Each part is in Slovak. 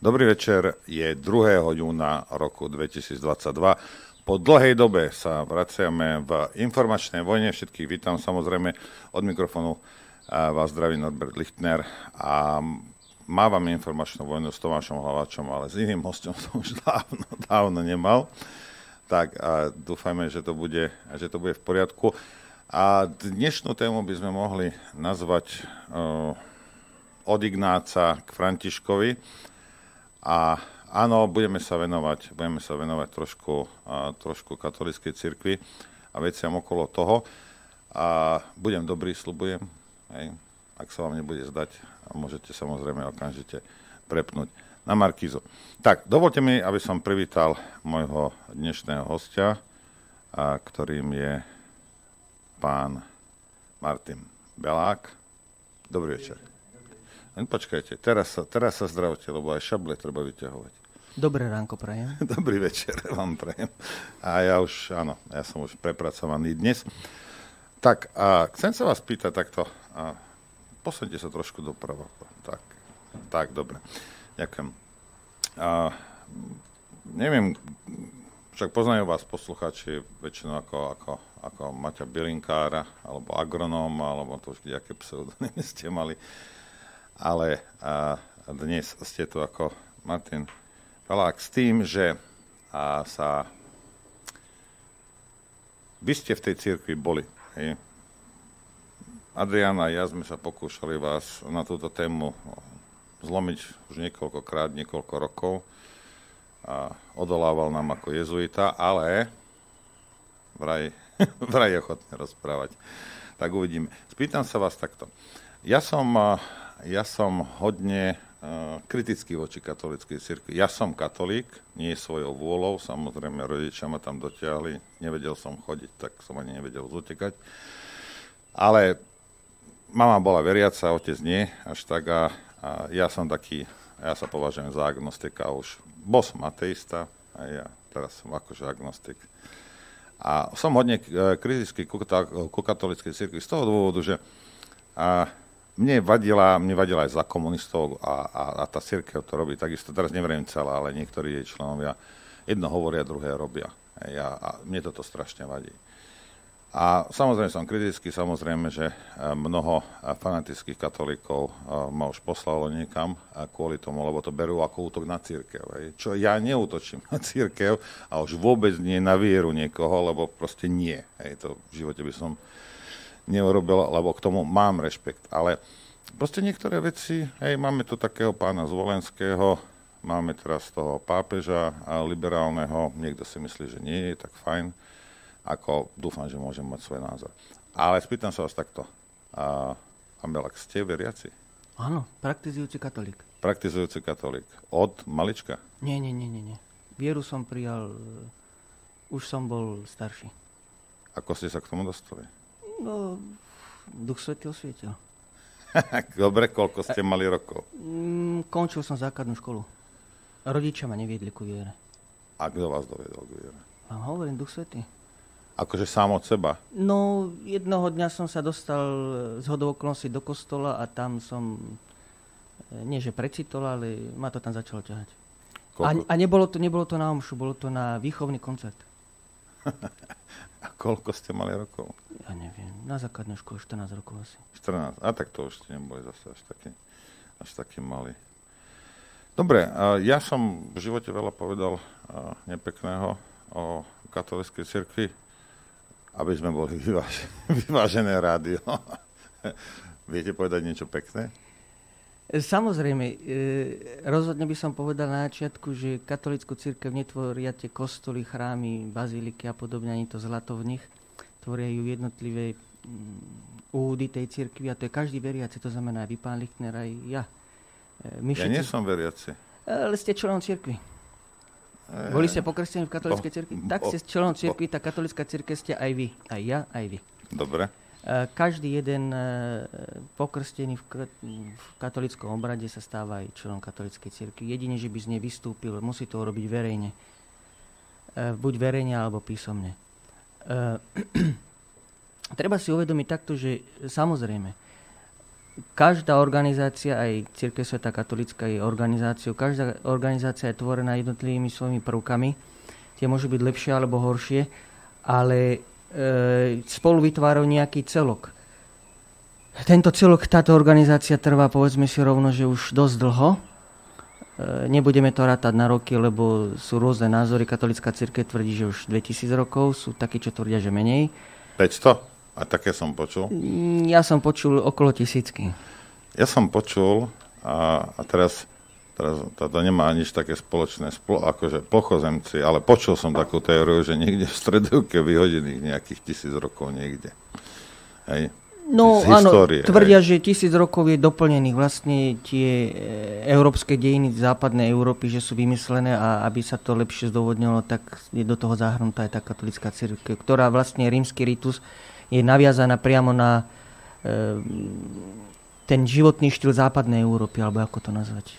Dobrý večer, je 2. júna roku 2022. Po dlhej dobe sa vraciame v informačnej vojne. Všetkých vítam samozrejme od mikrofónu vás zdraví Norbert Lichtner a mávam informačnú vojnu s Tomášom Hlavačom, ale s iným hostom som už dávno, dávno nemal. Tak a dúfajme, že to, bude, že to bude v poriadku. A dnešnú tému by sme mohli nazvať uh, od Ignáca k Františkovi. A áno, budeme sa venovať, budeme sa venovať trošku, a, trošku katolíckej cirkvi a veciam okolo toho. A budem dobrý, slubujem. Hej. Ak sa vám nebude zdať, môžete samozrejme okamžite prepnúť na Markízu. Tak, dovolte mi, aby som privítal môjho dnešného hostia, a ktorým je pán Martin Belák. Dobrý večer. Len počkajte, teraz sa, teraz sa zdravte, lebo aj šable treba vyťahovať. Dobré ránko prajem. Dobrý večer vám prajem. A ja už, áno, ja som už prepracovaný dnes. Tak, a chcem sa vás pýtať takto. A posunite sa trošku doprava. Tak, tak, dobre. Ďakujem. A, neviem, však poznajú vás poslucháči väčšinou ako, ako, ako Maťa Bilinkára, alebo agronóm, alebo to už nejaké pseudonymy ste mali ale a, dnes ste tu ako Martin Palák s tým, že a, sa vy ste v tej cirkvi boli. Hej. Adriana a ja sme sa pokúšali vás na túto tému zlomiť už niekoľkokrát, niekoľko rokov. A odolával nám ako jezuita, ale vraj, vraj je ochotný rozprávať. Tak uvidíme. Spýtam sa vás takto. Ja som ja som hodne uh, kritický voči katolíckej cirkvi. Ja som katolík, nie svojou vôľou, samozrejme rodičia ma tam dotiahli, nevedel som chodiť, tak som ani nevedel zutekať. Ale mama bola veriaca, otec nie, až tak a, a ja som taký, ja sa považujem za agnostika už. Bol som ateista a ja teraz som akože agnostik. A som hodne e, kritický ku, ku katolíckej cirkvi z toho dôvodu, že a, mne vadila, mne vadila aj za komunistov a, a, a tá církev to robí takisto. Teraz neviem celá, ale niektorí jej členovia jedno hovoria, druhé robia. Ja, a mne toto strašne vadí. A samozrejme som kritický, samozrejme, že e, mnoho fanatických katolíkov e, ma už poslalo niekam kvôli tomu, lebo to berú ako útok na církev. Čo ja neútočím na církev a už vôbec nie na vieru niekoho, lebo proste nie. Hej, to v živote by som neurobil, lebo k tomu mám rešpekt. Ale proste niektoré veci, hej, máme tu takého pána Zvolenského, máme teraz toho pápeža a liberálneho, niekto si myslí, že nie je, tak fajn, ako dúfam, že môžem mať svoj názor. Ale spýtam sa vás takto. A, Ambelak, ste veriaci? Áno, praktizujúci katolík. Praktizujúci katolík. Od malička? Nie, nie, nie, nie. nie. Vieru som prijal, už som bol starší. Ako ste sa k tomu dostali? No, Duch Svetý osvietil. Dobre, koľko ste mali rokov? Mm, končil som základnú školu. Rodičia ma neviedli ku viere. A kto vás dovedol k viere? Vám hovorím, Duch Svetý. Akože sám od seba? No, jednoho dňa som sa dostal z hodou okolností do kostola a tam som, e, nie že precitol, ale ma to tam začalo ťahať. A, a nebolo, to, nebolo to na omšu, bolo to na výchovný koncert. A koľko ste mali rokov? Ja neviem, na základnej škole 14 rokov asi. 14, a tak to už neboli zase až taký, až taký malý. Dobre, ja som v živote veľa povedal nepekného o katolíckej cirkvi, aby sme boli vyvážené, vyvážené rádio. Viete povedať niečo pekné? Samozrejme, e, rozhodne by som povedal na začiatku, že katolickú církev netvoria tie kostoly, chrámy, baziliky a podobne, ani to zlato v nich. Tvoria ju jednotlivé mm, údy tej církvy a to je každý veriaci, to znamená aj pán Lichtner, aj ja. E, my ja nie som veriaci. Ale ste členom církvy. E, Boli ste pokrstení v katolíckej církvi? Tak ste členom církvy, tá katolická církev ste aj vy. Aj ja, aj vy. Dobre. Eh, každý jeden pokrstený v katolickom obrade sa stáva aj členom katolíckej cirkvi. Jedine, že by z nej vystúpil, musí to urobiť verejne. Buď verejne, alebo písomne. Treba si uvedomiť takto, že samozrejme, každá organizácia, aj Církev Sveta Katolická je organizáciou, každá organizácia je tvorená jednotlivými svojimi prvkami. Tie môžu byť lepšie alebo horšie, ale e, spolu vytvárajú nejaký celok. Tento celok, táto organizácia trvá, povedzme si rovno, že už dosť dlho. E, nebudeme to rátať na roky, lebo sú rôzne názory. Katolická církev tvrdí, že už 2000 rokov, sú takí, čo tvrdia, že menej. 500? A také som počul? Ja som počul okolo tisícky. Ja som počul a, a teraz, teraz to nemá nič také spoločné, splo, akože pochozemci, ale počul som takú teóriu, že niekde v stredovke vyhodených nejakých tisíc rokov niekde. Hej. No áno, tvrdia, hej. že tisíc rokov je doplnených vlastne tie e, európske dejiny západnej Európy, že sú vymyslené a aby sa to lepšie zdôvodnilo, tak je do toho zahrnutá aj tá katolická církev, ktorá vlastne rímsky ritus je naviazaná priamo na e, ten životný štýl západnej Európy, alebo ako to nazvať.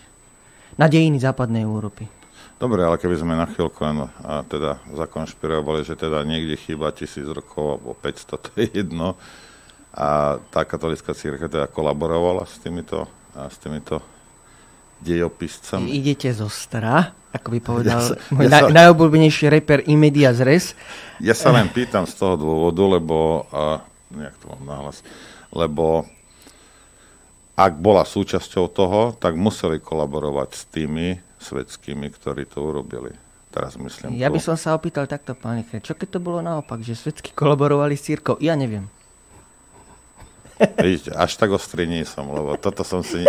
Na dejiny západnej Európy. Dobre, ale keby sme na chvíľku len a teda zakonšpirovali, že teda niekde chýba tisíc rokov alebo 500, to je jedno, a tá katolická církev teda kolaborovala s týmito, a s týmito dejopiscami. Idete zo stra, ako by povedal ja sa, môj ja sa, najobľúbenejší reper Imedia Zres. Ja sa len pýtam z toho dôvodu, lebo, a, nejak to mám nahlas, lebo ak bola súčasťou toho, tak museli kolaborovať s tými svetskými, ktorí to urobili. Teraz myslím Ja by som sa opýtal takto, pani čo keď to bolo naopak, že svetsky kolaborovali s církou? Ja neviem. Víš, až tak ostrý nie som, lebo toto som si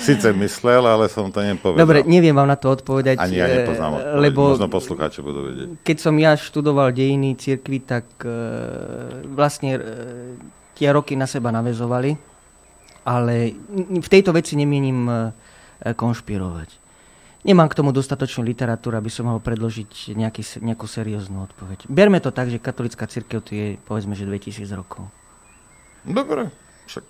síce myslel, ale som to nepovedal. Dobre, neviem vám na to odpovedať. Ani ja nepoznám odpoveď. Lebo Možno poslucháči budú vedieť. Keď som ja študoval dejiny cirkvi, tak e, vlastne e, tie roky na seba navezovali, ale v tejto veci nemienim e, konšpirovať. Nemám k tomu dostatočnú literatúru, aby som mohol predložiť nejaký, nejakú serióznu odpoveď. Berme to tak, že katolická církev tu je povedzme, že 2000 rokov. Dobre, však.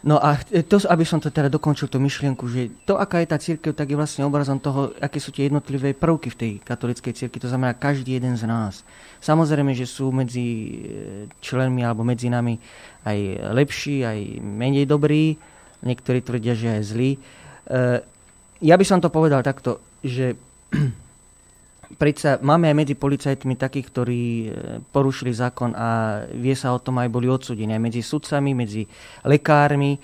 No a to, aby som to teda dokončil tú myšlienku, že to, aká je tá církev, tak je vlastne obrazom toho, aké sú tie jednotlivé prvky v tej katolíckej církvi, to znamená každý jeden z nás. Samozrejme, že sú medzi e, členmi alebo medzi nami aj lepší, aj menej dobrí, niektorí tvrdia, že aj zlí. E, ja by som to povedal takto, že predsa máme aj medzi policajtmi takých, ktorí e, porušili zákon a vie sa o tom aj boli odsudení. Aj medzi sudcami, medzi lekármi.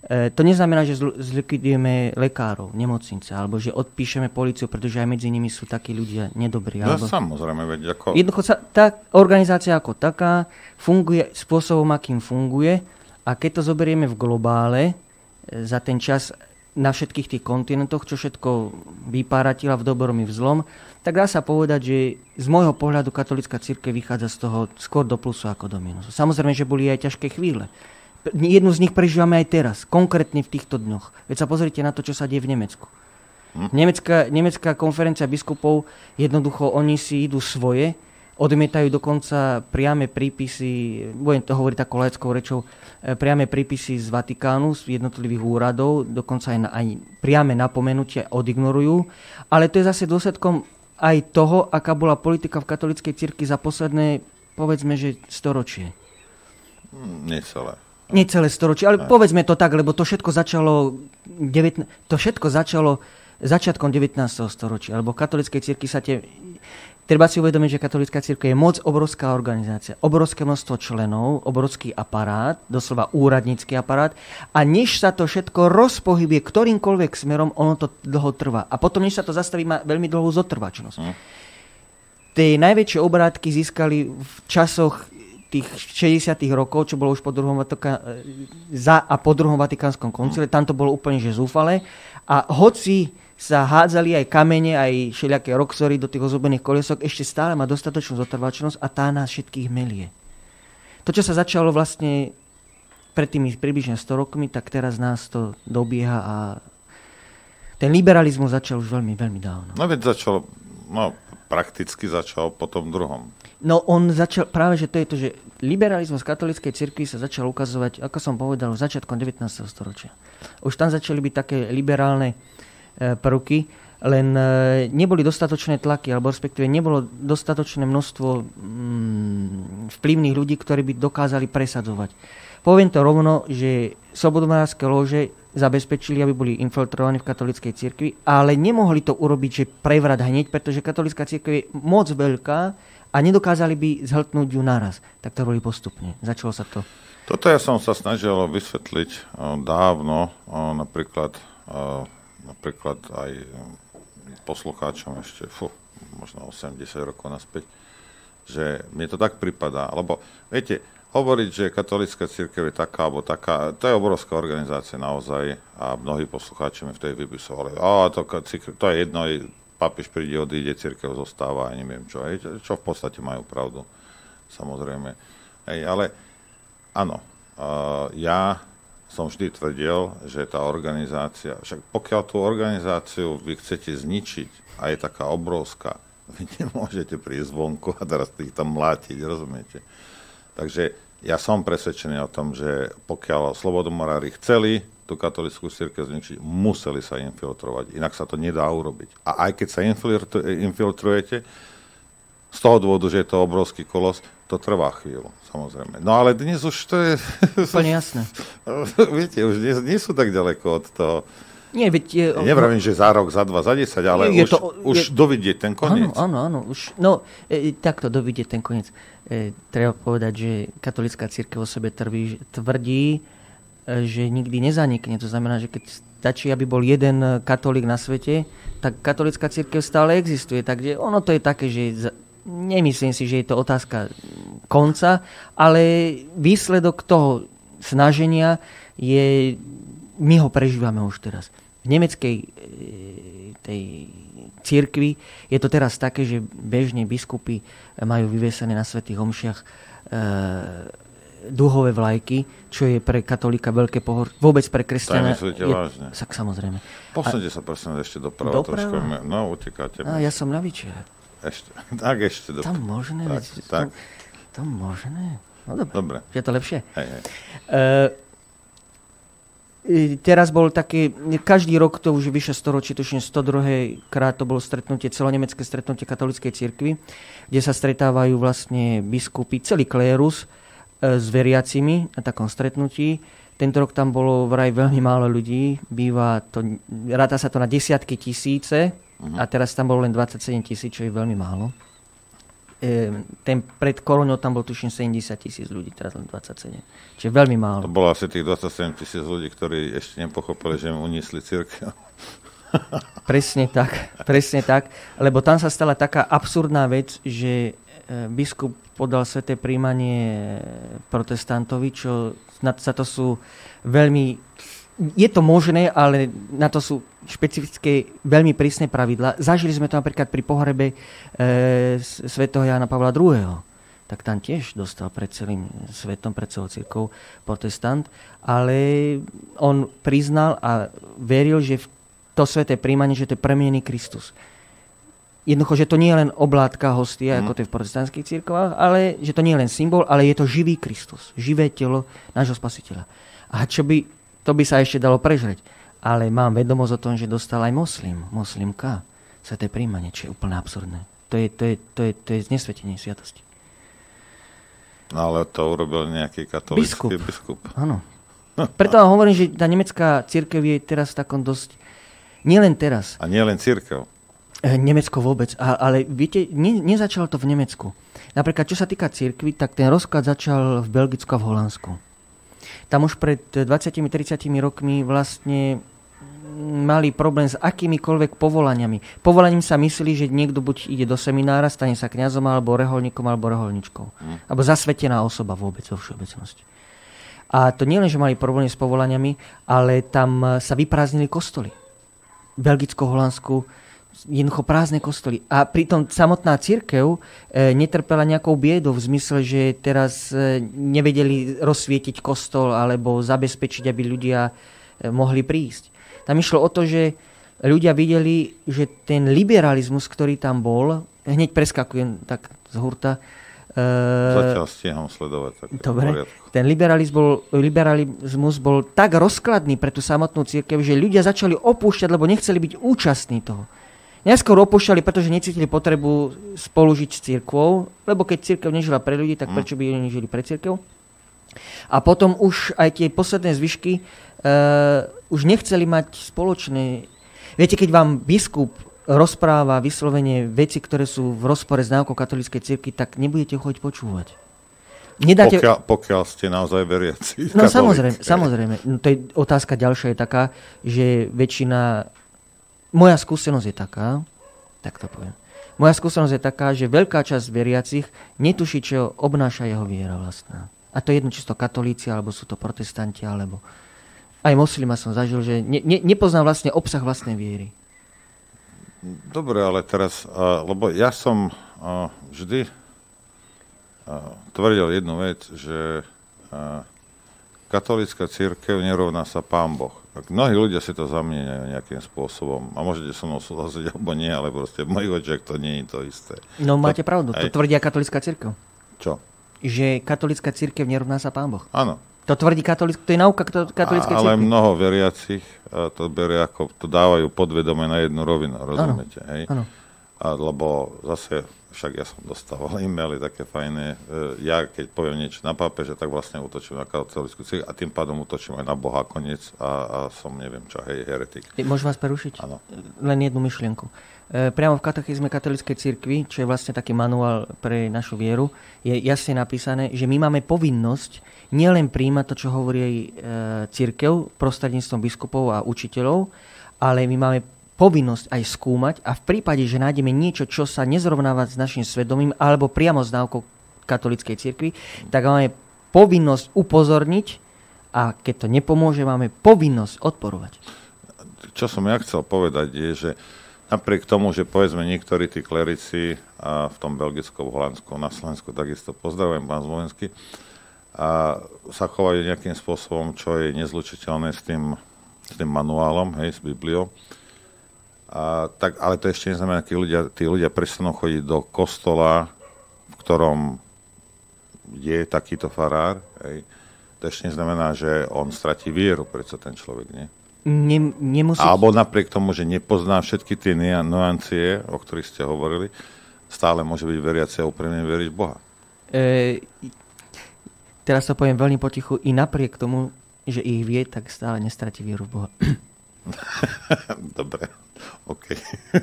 E, to neznamená, že zlikvidujeme lekárov, nemocnice, alebo že odpíšeme policiu, pretože aj medzi nimi sú takí ľudia nedobrí. No alebo... samozrejme, veď ako... Jednoducho sa, tá organizácia ako taká funguje spôsobom, akým funguje a keď to zoberieme v globále, e, za ten čas na všetkých tých kontinentoch, čo všetko vypáratila v dobrom i v zlom, tak dá sa povedať, že z môjho pohľadu katolická církev vychádza z toho skôr do plusu ako do minusu. Samozrejme, že boli aj ťažké chvíle. Jednu z nich prežívame aj teraz, konkrétne v týchto dňoch. Veď sa pozrite na to, čo sa deje v Nemecku. Hm? Nemecká, nemecká konferencia biskupov, jednoducho oni si idú svoje, Odmietajú dokonca priame prípisy, budem to hovoriť takou laickou rečou, e, priame prípisy z Vatikánu, z jednotlivých úradov, dokonca aj, na, aj priame napomenutie odignorujú. Ale to je zase dôsledkom aj toho, aká bola politika v katolíckej cirkvi za posledné, povedzme, že storočie. Nie celé. Nie celé storočie, ale aj. povedzme to tak, lebo to všetko začalo, 19, to všetko začalo začiatkom 19. storočia, alebo katolíckej cirkvi sa tie Treba si uvedomiť, že katolická církev je moc obrovská organizácia, obrovské množstvo členov, obrovský aparát, doslova úradnícky aparát a než sa to všetko rozpohybie ktorýmkoľvek smerom, ono to dlho trvá. A potom, než sa to zastaví, má veľmi dlhú zotrvačnosť. Mm. Tie najväčšie obrátky získali v časoch tých 60 rokov, čo bolo už po druhom Vatika- za a po druhom Vatikánskom koncile, tam to bolo úplne že zúfale. A hoci sa hádzali aj kamene, aj všelijaké roxory do tých ozubených kolesok, ešte stále má dostatočnú zotrvačnosť a tá nás všetkých melie. To, čo sa začalo vlastne pred tými približne 100 rokmi, tak teraz nás to dobieha a ten liberalizmus začal už veľmi, veľmi dávno. No veď začal, no prakticky začal po tom druhom. No on začal, práve že to je to, že liberalizmus katolíckej cirkvi sa začal ukazovať, ako som povedal, začiatkom 19. storočia. Už tam začali byť také liberálne prvky, len e, neboli dostatočné tlaky, alebo respektíve nebolo dostatočné množstvo mm, vplyvných ľudí, ktorí by dokázali presadzovať. poviem to rovno, že slobodomárske lože zabezpečili, aby boli infiltrovaní v katolíckej cirkvi, ale nemohli to urobiť, že prevrat hneď, pretože katolická cirkev je moc veľká a nedokázali by zhltnúť ju naraz. Tak to boli postupne. Začalo sa to. Toto ja som sa snažil vysvetliť eh, dávno, napríklad, napríklad aj poslucháčom ešte, fú, možno 80 rokov naspäť, že mi to tak pripadá, lebo viete, hovoriť, že katolická církev je taká alebo taká, to je obrovská organizácia naozaj a mnohí poslucháči mi vtedy vypisovali, a to, to je jedno, papiš príde, odíde, církev zostáva a neviem čo, hej, čo v podstate majú pravdu, samozrejme. Hej, ale áno, uh, ja som vždy tvrdil, že tá organizácia, však pokiaľ tú organizáciu vy chcete zničiť a je taká obrovská, vy nemôžete prísť vonku a teraz tých tam mlátiť, rozumiete? Takže ja som presvedčený o tom, že pokiaľ slobodomorári chceli tú katolickú církev zničiť, museli sa infiltrovať. Inak sa to nedá urobiť. A aj keď sa infiltrujete, z toho dôvodu, že je to obrovský kolos, to trvá chvíľu, samozrejme. No ale dnes už to je... Úplne jasné. Viete, už nie, nie sú tak ďaleko od toho. Nie, veď je, nevravím, že za rok, za dva, za desať, ale je už, to, už je, dovidieť ten koniec. Áno, áno, áno. Už, no, e, takto dovidieť ten koniec. E, treba povedať, že katolická církev o sebe tvrdí, tvrdí, e, že nikdy nezanikne. To znamená, že keď stačí, aby bol jeden katolík na svete, tak katolická církev stále existuje. Takže ono to je také, že nemyslím si, že je to otázka konca, ale výsledok toho snaženia je, my ho prežívame už teraz. V nemeckej e, tej církvi je to teraz také, že bežne biskupy majú vyvesené na svetých homšiach e, duhové vlajky, čo je pre katolíka veľké pohor, vôbec pre kresťana. To je, vážne. Tak samozrejme. Posunite sa prosím ešte doprava, doprava? trošku. No, utekáte. A ja som na večer. Ešte, tak ešte doprava. Tam možné? Tak, tak. Tam, tam možné? No dobre. dobre. Je to lepšie? Hej, hej. Uh, teraz bol taký, každý rok to už vyše storočí, tuším 102. krát to bolo stretnutie, celonemecké stretnutie katolíckej cirkvi, kde sa stretávajú vlastne biskupy, celý klérus e, s veriacimi na takom stretnutí. Tento rok tam bolo vraj veľmi málo ľudí, býva to, ráta sa to na desiatky tisíce uh-huh. a teraz tam bolo len 27 tisíc, čo je veľmi málo ten pred koronou tam bol tuším 70 tisíc ľudí, teraz len 27. Čiže veľmi málo. To bolo asi tých 27 tisíc ľudí, ktorí ešte nepochopili, že im uniesli církev. presne tak, presne tak, lebo tam sa stala taká absurdná vec, že biskup podal sveté príjmanie protestantovi, čo na to sú veľmi je to možné, ale na to sú špecifické, veľmi prísne pravidla. Zažili sme to napríklad pri pohrebe e, svätého Jana Pavla II. Tak tam tiež dostal pred celým svetom, pred celou církou protestant, ale on priznal a veril, že to sveté príjmanie, že to je premenený Kristus. Jednoducho, že to nie je len oblátka hostia, mm. ako to je v protestantských církvách, ale že to nie je len symbol, ale je to živý Kristus, živé telo nášho spasiteľa. A čo by to by sa ešte dalo prežrieť. Ale mám vedomosť o tom, že dostal aj moslim, moslimka, sveté príjmanie, čo je úplne absurdné. To je, to je, to je, to je znesvetenie sviatosti. No ale to urobil nejaký katolický biskup. biskup. Áno. Preto vám hovorím, že tá nemecká církev je teraz v takom dosť... Nielen teraz. A nielen církev. Eh, Nemecko vôbec. A, ale viete, ne, nezačalo to v Nemecku. Napríklad, čo sa týka církvy, tak ten rozklad začal v Belgicku a v Holandsku. Tam už pred 20-30 rokmi vlastne mali problém s akýmikoľvek povolaniami. Povolaním sa myslí, že niekto buď ide do seminára, stane sa kňazom, alebo reholníkom, alebo reholničkou. Mm. Alebo zasvetená osoba vôbec vo všeobecnosti. A to nie len, že mali problémy s povolaniami, ale tam sa vyprázdnili kostoly. Belgicko, Holandsku jednoducho prázdne kostoly. A pritom samotná církev e, netrpela nejakou biedou v zmysle, že teraz e, nevedeli rozsvietiť kostol alebo zabezpečiť, aby ľudia e, mohli prísť. Tam išlo o to, že ľudia videli, že ten liberalizmus, ktorý tam bol, hneď preskakujem tak z hurta, Zatiaľ stíham sledovať. Tak Dobre. Ten liberalizmus bol, liberalizmus bol tak rozkladný pre tú samotnú církev, že ľudia začali opúšťať, lebo nechceli byť účastní toho. Neskôr opúšťali, pretože necítili potrebu spolužiť s církvou, lebo keď církev nežila pre ľudí, tak hm. prečo by oni žili pre církev? A potom už aj tie posledné zvyšky uh, už nechceli mať spoločné... Viete, keď vám biskup rozpráva vyslovene veci, ktoré sú v rozpore s náukou katolíckej cirky, tak nebudete chodiť počúvať. Nedáte... Pokiaľ, pokiaľ ste naozaj veriaci. No samozrejme, samozrejme. No, to je otázka ďalšia je taká, že väčšina... Moja skúsenosť je taká, tak to poviem. Moja skúsenosť je taká, že veľká časť veriacich netuší, čo obnáša jeho viera vlastná. A to je jedno, či sú to katolíci, alebo sú to protestanti, alebo aj moslima som zažil, že ne, ne, nepoznám vlastne obsah vlastnej viery. Dobre, ale teraz, lebo ja som vždy tvrdil jednu vec, že katolícka církev nerovná sa pán Boh. Tak mnohí ľudia si to zamieňajú nejakým spôsobom. A môžete so mnou súhlasiť, alebo nie, ale proste v mojich očiach to nie je to isté. No máte pravdu, to tvrdia katolická církev. Čo? Že katolická církev nerovná sa pán Boh. Áno. To tvrdí katolick, to je nauka katolíckej Ale cirkvi. mnoho veriacich to berie ako, to dávajú podvedome na jednu rovinu, rozumiete? Ano, hej? Ano. A, lebo zase, však ja som dostával e-maily také fajné, e, ja keď poviem niečo na pápeže, tak vlastne útočím na katolickú cirkev a tým pádom útočím aj na Boha koniec a, a som neviem čo, hej, heretik. Môžem vás prerušiť? Áno. Len jednu myšlienku. E, priamo v katechizme katolíckej cirkvi, čo je vlastne taký manuál pre našu vieru, je jasne napísané, že my máme povinnosť nielen príjmať to, čo hovorí aj e, církev prostredníctvom biskupov a učiteľov, ale my máme povinnosť aj skúmať a v prípade, že nájdeme niečo, čo sa nezrovnáva s našim svedomím alebo priamo s náukou katolíckej cirkvi, tak máme povinnosť upozorniť a keď to nepomôže, máme povinnosť odporovať. Čo som ja chcel povedať je, že Napriek tomu, že povedzme niektorí tí klerici a v tom Belgicku, v Holandsku, na Slovensku takisto pozdravujem pán Zvolenský, a sa chovajú nejakým spôsobom, čo je nezlučiteľné s tým, s tým manuálom, hej, s Bibliou. A, tak, ale to ešte neznamená, že ľudia, tí ľudia prestanú chodiť do kostola, v ktorom je takýto farár. Hej. To ešte neznamená, že on stratí vieru, prečo ten človek, nie? Ne, nemusí... Alebo napriek tomu, že nepozná všetky tie nuancie, o ktorých ste hovorili, stále môže byť veriaci a úprimne veriť v Boha. E, teraz to poviem veľmi potichu, i napriek tomu, že ich vie, tak stále nestratí vieru v Boha. dobre, OK.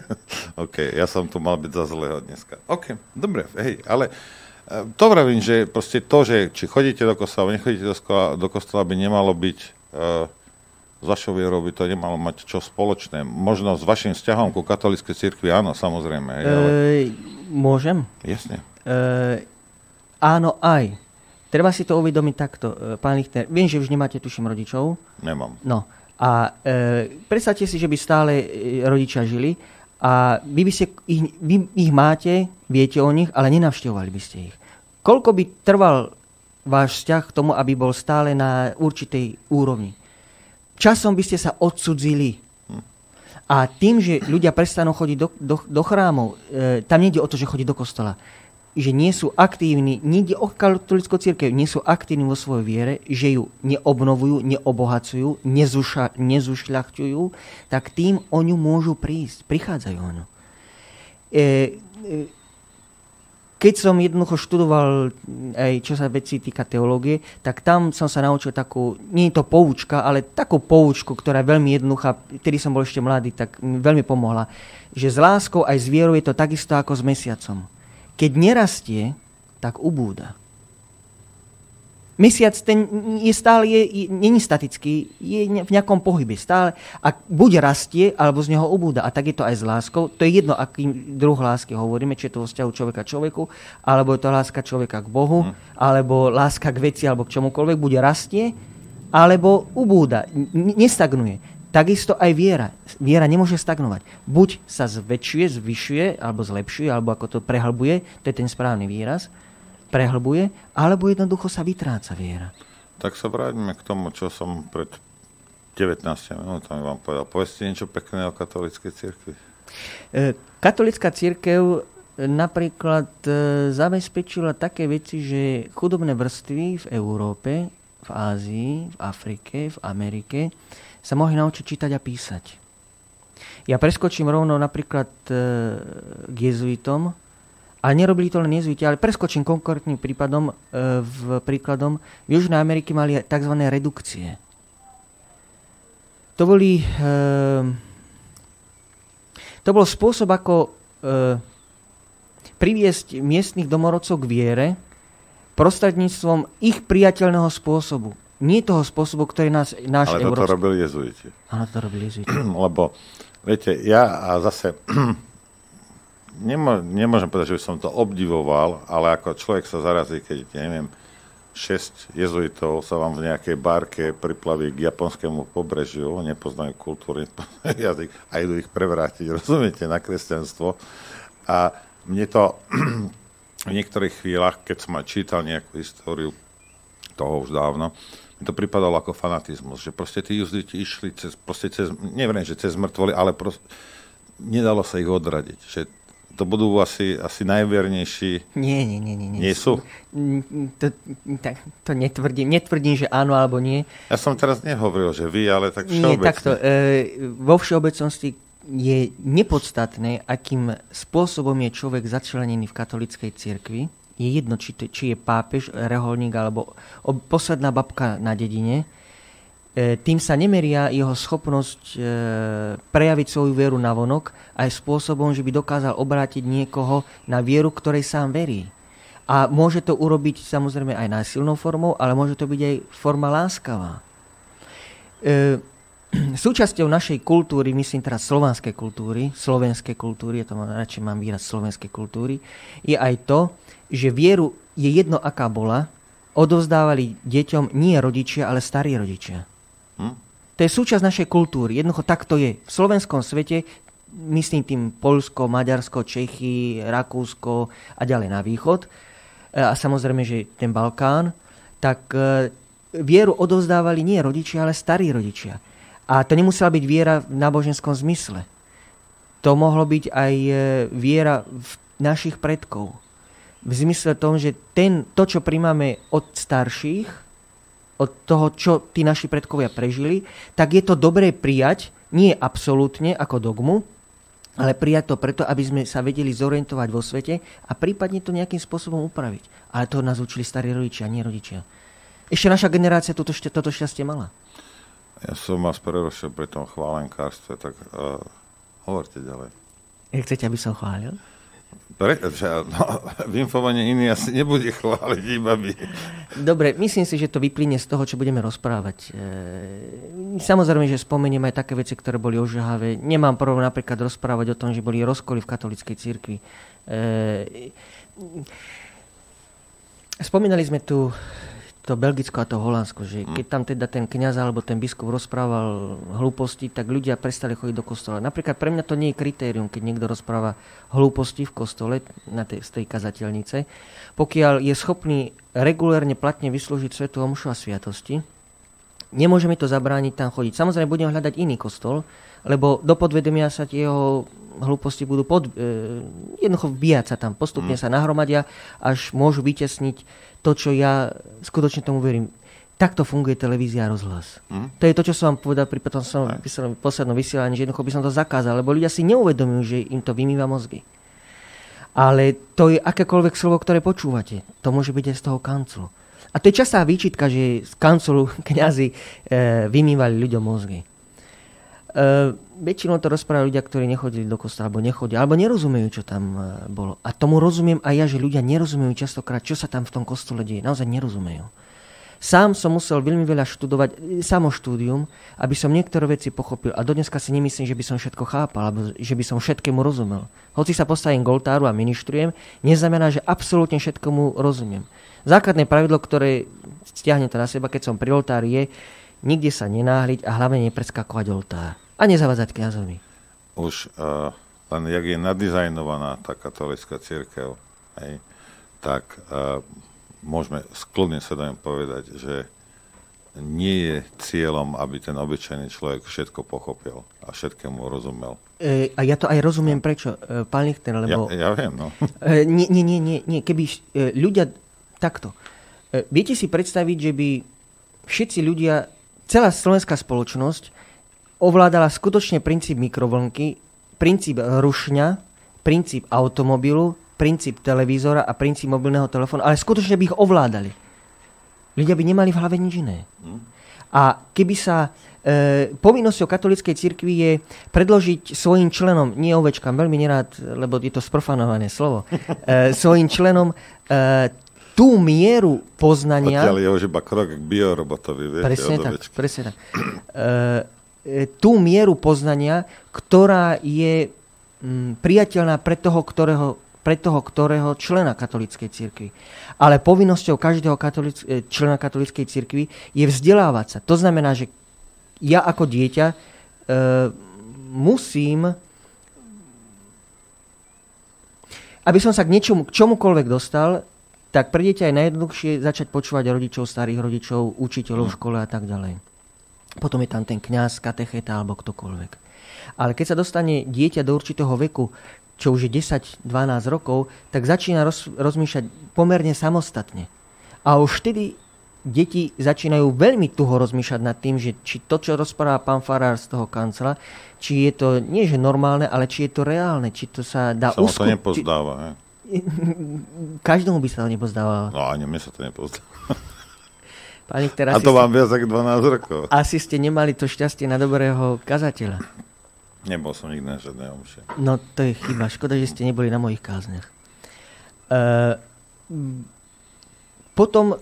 OK, ja som tu mal byť za zlého dneska. OK, dobre, hej, ale e, to vravím, že proste to, že či chodíte do kostola, nechodíte do kostola, do kostola by nemalo byť uh, s vašou vierou by to nemalo mať čo spoločné. Možno s vašim vzťahom ku katolíckej cirkvi, áno, samozrejme. Hej, ale... e, môžem? Jasne. E, áno, aj. Treba si to uvedomiť takto, pán Lichter. Viem, že už nemáte, tuším, rodičov. Nemám. No. A e, predstavte si, že by stále e, rodičia žili a vy, by ste, ich, vy ich máte, viete o nich, ale nenavštevovali by ste ich. Koľko by trval váš vzťah k tomu, aby bol stále na určitej úrovni? časom by ste sa odsudzili. A tým, že ľudia prestanú chodiť do, do, do chrámov, e, tam nejde o to, že chodí do kostola, že nie sú aktívni, nejde o katolickú církev, nie sú aktívni vo svojej viere, že ju neobnovujú, neobohacujú, nezuša, nezušľachťujú, tak tým o ňu môžu prísť, prichádzajú o ňu. E, e, keď som jednoducho študoval aj čo sa veci týka teológie, tak tam som sa naučil takú, nie je to poučka, ale takú poučku, ktorá veľmi jednoduchá, vtedy som bol ešte mladý, tak mi veľmi pomohla, že s láskou aj s vierou je to takisto ako s mesiacom. Keď nerastie, tak ubúda. Mesiac ten je stále, je, je, není statický, je v nejakom pohybe stále. A buď rastie, alebo z neho ubúda. A tak je to aj s láskou. To je jedno, aký druh lásky hovoríme, či je to vo vzťahu človeka človeku, alebo je to láska človeka k Bohu, hmm. alebo láska k veci, alebo k čomukoľvek. Buď rastie, alebo ubúda, nestagnuje. Takisto aj viera. Viera nemôže stagnovať. Buď sa zväčšuje, zvyšuje, alebo zlepšuje, alebo ako to prehlbuje, to je ten správny výraz, prehlbuje, alebo jednoducho sa vytráca viera. Tak sa vráťme k tomu, čo som pred 19 minútami vám povedal. Povedzte niečo pekné o katolíckej cirkvi. E, katolická církev napríklad e, zabezpečila také veci, že chudobné vrstvy v Európe, v Ázii, v Afrike, v Amerike sa mohli naučiť čítať a písať. Ja preskočím rovno napríklad e, k jezuitom, A nerobili to len jezuiti, ale preskočím konkrétnym prípadom, e, v príkladom. V Južnej Amerike mali tzv. redukcie. To boli... E, to bol spôsob, ako priviesť miestnych domorodcov k viere prostredníctvom ich priateľného spôsobu. Nie toho spôsobu, ktorý nás, náš Ale európsky... toto robili jezuiti. Áno, to robili jezuiti. Lebo, viete, ja a zase nemô, nemôžem povedať, že by som to obdivoval, ale ako človek sa zarazí, keď, neviem, 6 jezuitov sa vám v nejakej barke priplaví k japonskému pobrežiu, nepoznajú kultúru, nepoznajú jazyk a idú ich prevrátiť, rozumiete, na kresťanstvo. A mne to v niektorých chvíľach, keď som aj čítal nejakú históriu toho už dávno, mi to pripadalo ako fanatizmus, že proste tí jezuiti išli cez, proste cez, neviem, že cez mŕtvoly, ale proste, nedalo sa ich odradiť. Že to budú asi, asi najvernejší. Nie, nie, nie. Nie, nie sú? To, tak, to netvrdím. Netvrdím, že áno alebo nie. Ja som teraz nehovoril, že vy, ale tak všeobecne. Nie, takto. E, vo všeobecnosti je nepodstatné, akým spôsobom je človek začlenený v katolickej cirkvi. Je jedno, či, či je pápež, reholník alebo posledná babka na dedine E, tým sa nemeria jeho schopnosť e, prejaviť svoju vieru na vonok aj spôsobom, že by dokázal obrátiť niekoho na vieru, ktorej sám verí. A môže to urobiť samozrejme aj násilnou formou, ale môže to byť aj forma láskavá. E, súčasťou našej kultúry, myslím teraz slovanskej kultúry, slovenskej kultúry, ja to mám, radšej mám výraz slovenskej kultúry, je aj to, že vieru je jedno, aká bola, odovzdávali deťom nie rodičia, ale starí rodičia. Hm? To je súčasť našej kultúry. Jednoducho tak to je. V slovenskom svete, myslím tým Polsko, Maďarsko, Čechy, Rakúsko a ďalej na východ, e, a samozrejme, že ten Balkán, tak e, vieru odovzdávali nie rodičia, ale starí rodičia. A to nemusela byť viera v náboženskom zmysle. To mohlo byť aj e, viera v našich predkov. V zmysle tom, že ten, to, čo príjmame od starších, od toho, čo tí naši predkovia prežili, tak je to dobré prijať, nie absolútne ako dogmu, ale prijať to preto, aby sme sa vedeli zorientovať vo svete a prípadne to nejakým spôsobom upraviť. Ale to nás učili starí rodičia, nie rodičia. Ešte naša generácia toto, toto šťastie mala. Ja som vás prerušil pri tom chválenkárstve, tak uh, hovorte ďalej. Chcete, aby som chválil? Pre, no, vymfovanie iný asi nebude chváliť, iba by. Dobre, myslím si, že to vyplyne z toho, čo budeme rozprávať. E, samozrejme, že spomeniem aj také veci, ktoré boli ožahavé. Nemám problém napríklad rozprávať o tom, že boli rozkoly v katolíckej cirkvi. E, spomínali sme tu to Belgicko a to Holandsko, že hm. keď tam teda ten kňaz alebo ten biskup rozprával hlúposti, tak ľudia prestali chodiť do kostola. Napríklad pre mňa to nie je kritérium, keď niekto rozpráva hlúposti v kostole na tej, z tej kazateľnice. Pokiaľ je schopný regulérne platne vyslúžiť svetu omšu a sviatosti, nemôže mi to zabrániť tam chodiť. Samozrejme budem hľadať iný kostol, lebo do podvedomia sa tie jeho hlúposti budú pod, e, jednoducho vbíjať sa tam, postupne mm. sa nahromadia, až môžu vytesniť to, čo ja skutočne tomu verím. Takto funguje televízia a rozhlas. Mm. To je to, čo som vám povedal pri potom som v poslednom vysielaní, že jednoducho by som to zakázal, lebo ľudia si neuvedomujú, že im to vymýva mozgy. Ale to je akékoľvek slovo, ktoré počúvate. To môže byť aj z toho kanclu. A to je častá výčitka, že z kanclu kniazy e, vymývali ľuďom mozgy. Uh, väčšinou to rozprávajú ľudia, ktorí nechodili do kostola, alebo nechodia, alebo nerozumejú, čo tam uh, bolo. A tomu rozumiem aj ja, že ľudia nerozumejú častokrát, čo sa tam v tom kostole deje. Naozaj nerozumejú. Sám som musel veľmi veľa študovať, e, samo štúdium, aby som niektoré veci pochopil. A dodneska si nemyslím, že by som všetko chápal, alebo že by som všetkému rozumel. Hoci sa postavím k a ministrujem, neznamená, že absolútne všetkomu rozumiem. Základné pravidlo, ktoré stiahnete na seba, keď som pri oltári, je, nikde sa nenáhliť a hlavne nepreskakovať oltár. A nezavadzať kniazovi. Už uh, len jak je nadizajnovaná tá katolická církev, hej, tak uh, môžeme skľudne sa dajem povedať, že nie je cieľom, aby ten obyčajný človek všetko pochopil a všetkému rozumel. E, a ja to aj rozumiem, prečo, e, pán Lichter, lebo... Ja, ja viem, no. E, nie, nie, nie, nie, nie. Keby e, ľudia... Takto. E, viete si predstaviť, že by všetci ľudia celá slovenská spoločnosť ovládala skutočne princíp mikrovlnky, princíp rušňa, princíp automobilu princíp televízora a princíp mobilného telefónu, ale skutočne by ich ovládali. Ľudia by nemali v hlave nič iné. A keby sa e, povinnosťou katolíckej cirkvi je predložiť svojim členom, nie ovečkám, veľmi nerád, lebo je to sprofanované slovo, e, svojim členom e, tú mieru poznania... Odtiaľ je už iba krok k biorobotovi, viete, presne tak, presne tak. E, tú mieru poznania, ktorá je mm, priateľná pre toho, ktorého, pre toho, ktorého člena katolíckej cirkvi. Ale povinnosťou každého katolic, e, člena katolíckej cirkvi je vzdelávať sa. To znamená, že ja ako dieťa e, musím aby som sa k niečomu, k čomukoľvek dostal, tak pre dieťa je najjednoduchšie začať počúvať rodičov, starých rodičov, učiteľov v škole a tak ďalej. Potom je tam ten kňaz, katecheta alebo ktokoľvek. Ale keď sa dostane dieťa do určitého veku, čo už je 10-12 rokov, tak začína roz, rozmýšľať pomerne samostatne. A už vtedy deti začínajú veľmi tuho rozmýšľať nad tým, že či to, čo rozpráva pán Farár z toho kancela, či je to nie že normálne, ale či je to reálne, či to sa dá Samo usku... to nepozdáva, či... Každému by sa to nepozdávalo. No ani mne sa to nepozdáva. Pani, teraz A to vám viac ako 12 rokov. Asi ste nemali to šťastie na dobrého kazateľa. Nebol som nikdy na žiadnej omše. No to je chyba. Škoda, že ste neboli na mojich kázniach. Uh, potom,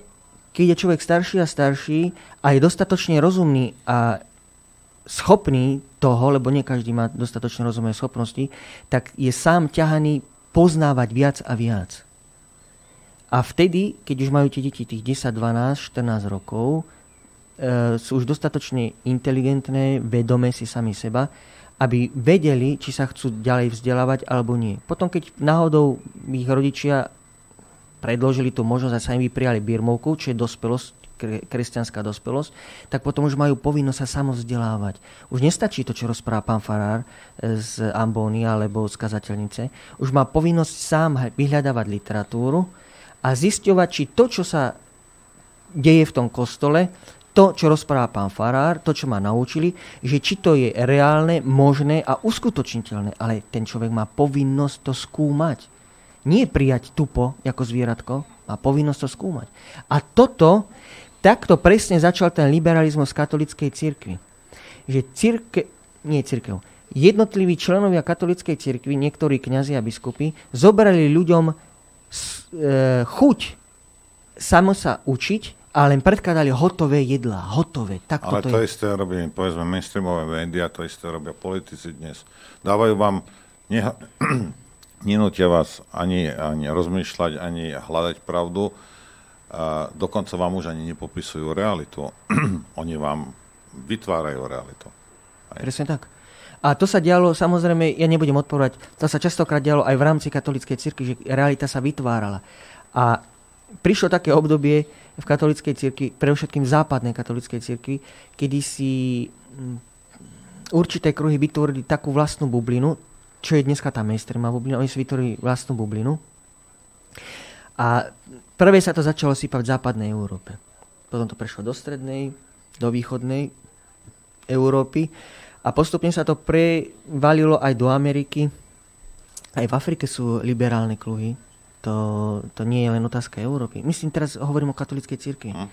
keď je človek starší a starší a je dostatočne rozumný a schopný toho, lebo nie každý má dostatočne rozumné schopnosti, tak je sám ťahaný poznávať viac a viac. A vtedy, keď už majú tie deti tých 10, 12, 14 rokov, e, sú už dostatočne inteligentné, vedomé si sami seba, aby vedeli, či sa chcú ďalej vzdelávať alebo nie. Potom, keď náhodou ich rodičia predložili tú možnosť a sa im vyprijali birmovku, čo je dospelosť, kresťanská dospelosť, tak potom už majú povinnosť sa samovzdelávať. Už nestačí to, čo rozpráva pán Farár e, z Ambóny alebo z kazateľnice. Už má povinnosť sám vyhľadávať literatúru, a zisťovať, či to, čo sa deje v tom kostole, to, čo rozpráva pán Farár, to, čo ma naučili, že či to je reálne, možné a uskutočniteľné. Ale ten človek má povinnosť to skúmať. Nie prijať tupo ako zvieratko, má povinnosť to skúmať. A toto, takto presne začal ten liberalizmus katolickej cirkvi. Že cirke, nie cirkev, jednotliví členovia katolickej cirkvi, niektorí kňazi a biskupy, zobrali ľuďom chuť samo sa učiť a len predkladali hotové jedlá, hotové. Tak Ale to, to je. isté robí, povedzme, mainstreamové médiá, to isté robia politici dnes. Dávajú vám, neha, nenútia vás ani, ani rozmýšľať, ani hľadať pravdu, a dokonca vám už ani nepopisujú realitu. Oni vám vytvárajú realitu. Aj. Presne tak. A to sa dialo, samozrejme, ja nebudem odpovedať, to sa častokrát dialo aj v rámci katolíckej cirkvi, že realita sa vytvárala. A prišlo také obdobie v katolíckej cirkvi, pre všetkým západnej katolíckej cirkvi, kedy si mm, určité kruhy vytvorili takú vlastnú bublinu, čo je dneska tá mainstreamová bublina, oni si vytvorili vlastnú bublinu. A prvé sa to začalo sypať v západnej Európe. Potom to prešlo do strednej, do východnej Európy. A postupne sa to prevalilo aj do Ameriky. Aj v Afrike sú liberálne kluhy. To, to nie je len otázka Európy. Myslím, teraz hovorím o katolíckej cirkvi. Hm.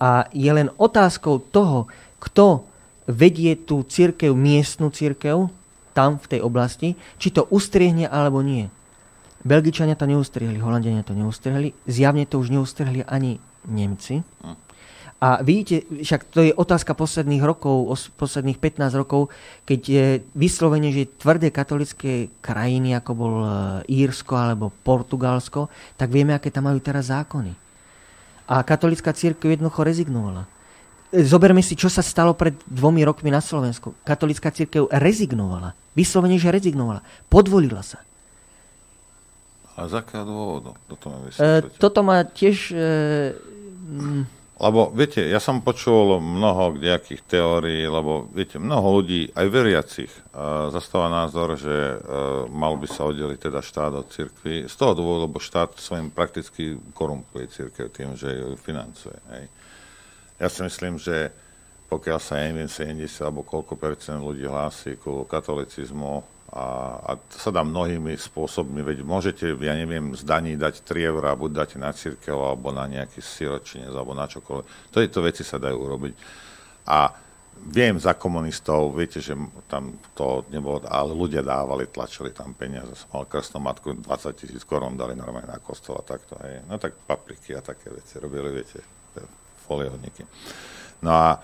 A je len otázkou toho, kto vedie tú církev, miestnu církev, tam v tej oblasti, či to ustriehne alebo nie. Belgičania to neustriehli, Holandiania to neustriehli, zjavne to už neustriehli ani Nemci. Hm. A vidíte, však to je otázka posledných rokov, posledných 15 rokov, keď je vyslovene, že tvrdé katolické krajiny, ako bol e, Írsko alebo Portugalsko, tak vieme, aké tam majú teraz zákony. A katolická církev jednoducho rezignovala. E, zoberme si, čo sa stalo pred dvomi rokmi na Slovensku. Katolická církev rezignovala. Vyslovene, že rezignovala. Podvolila sa. A z akého dôvodu? e, toto má tiež... E, lebo, viete, ja som počul mnoho nejakých teórií, lebo, viete, mnoho ľudí, aj veriacich, uh, zastáva názor, že uh, mal by sa oddeliť teda štát od cirkvi. Z toho dôvodu, lebo štát svojim prakticky korumpuje cirkev tým, že ju financuje. Hej. Ja si myslím, že pokiaľ sa, neviem, 70 alebo koľko percent ľudí hlási ku katolicizmu, a, a sa dá mnohými spôsobmi, veď môžete, ja neviem, z daní dať 3 eurá, buď dáte na církev, alebo na nejaký siročinec, alebo na čokoľvek. Tieto veci sa dajú urobiť. A viem za komunistov, viete, že tam to nebolo, ale ľudia dávali, tlačili tam peniaze. Som mal krstnú matku, 20 tisíc korún dali normálne na kostol a takto. Hej. No tak papriky a také veci robili, viete, foliohodníky. No a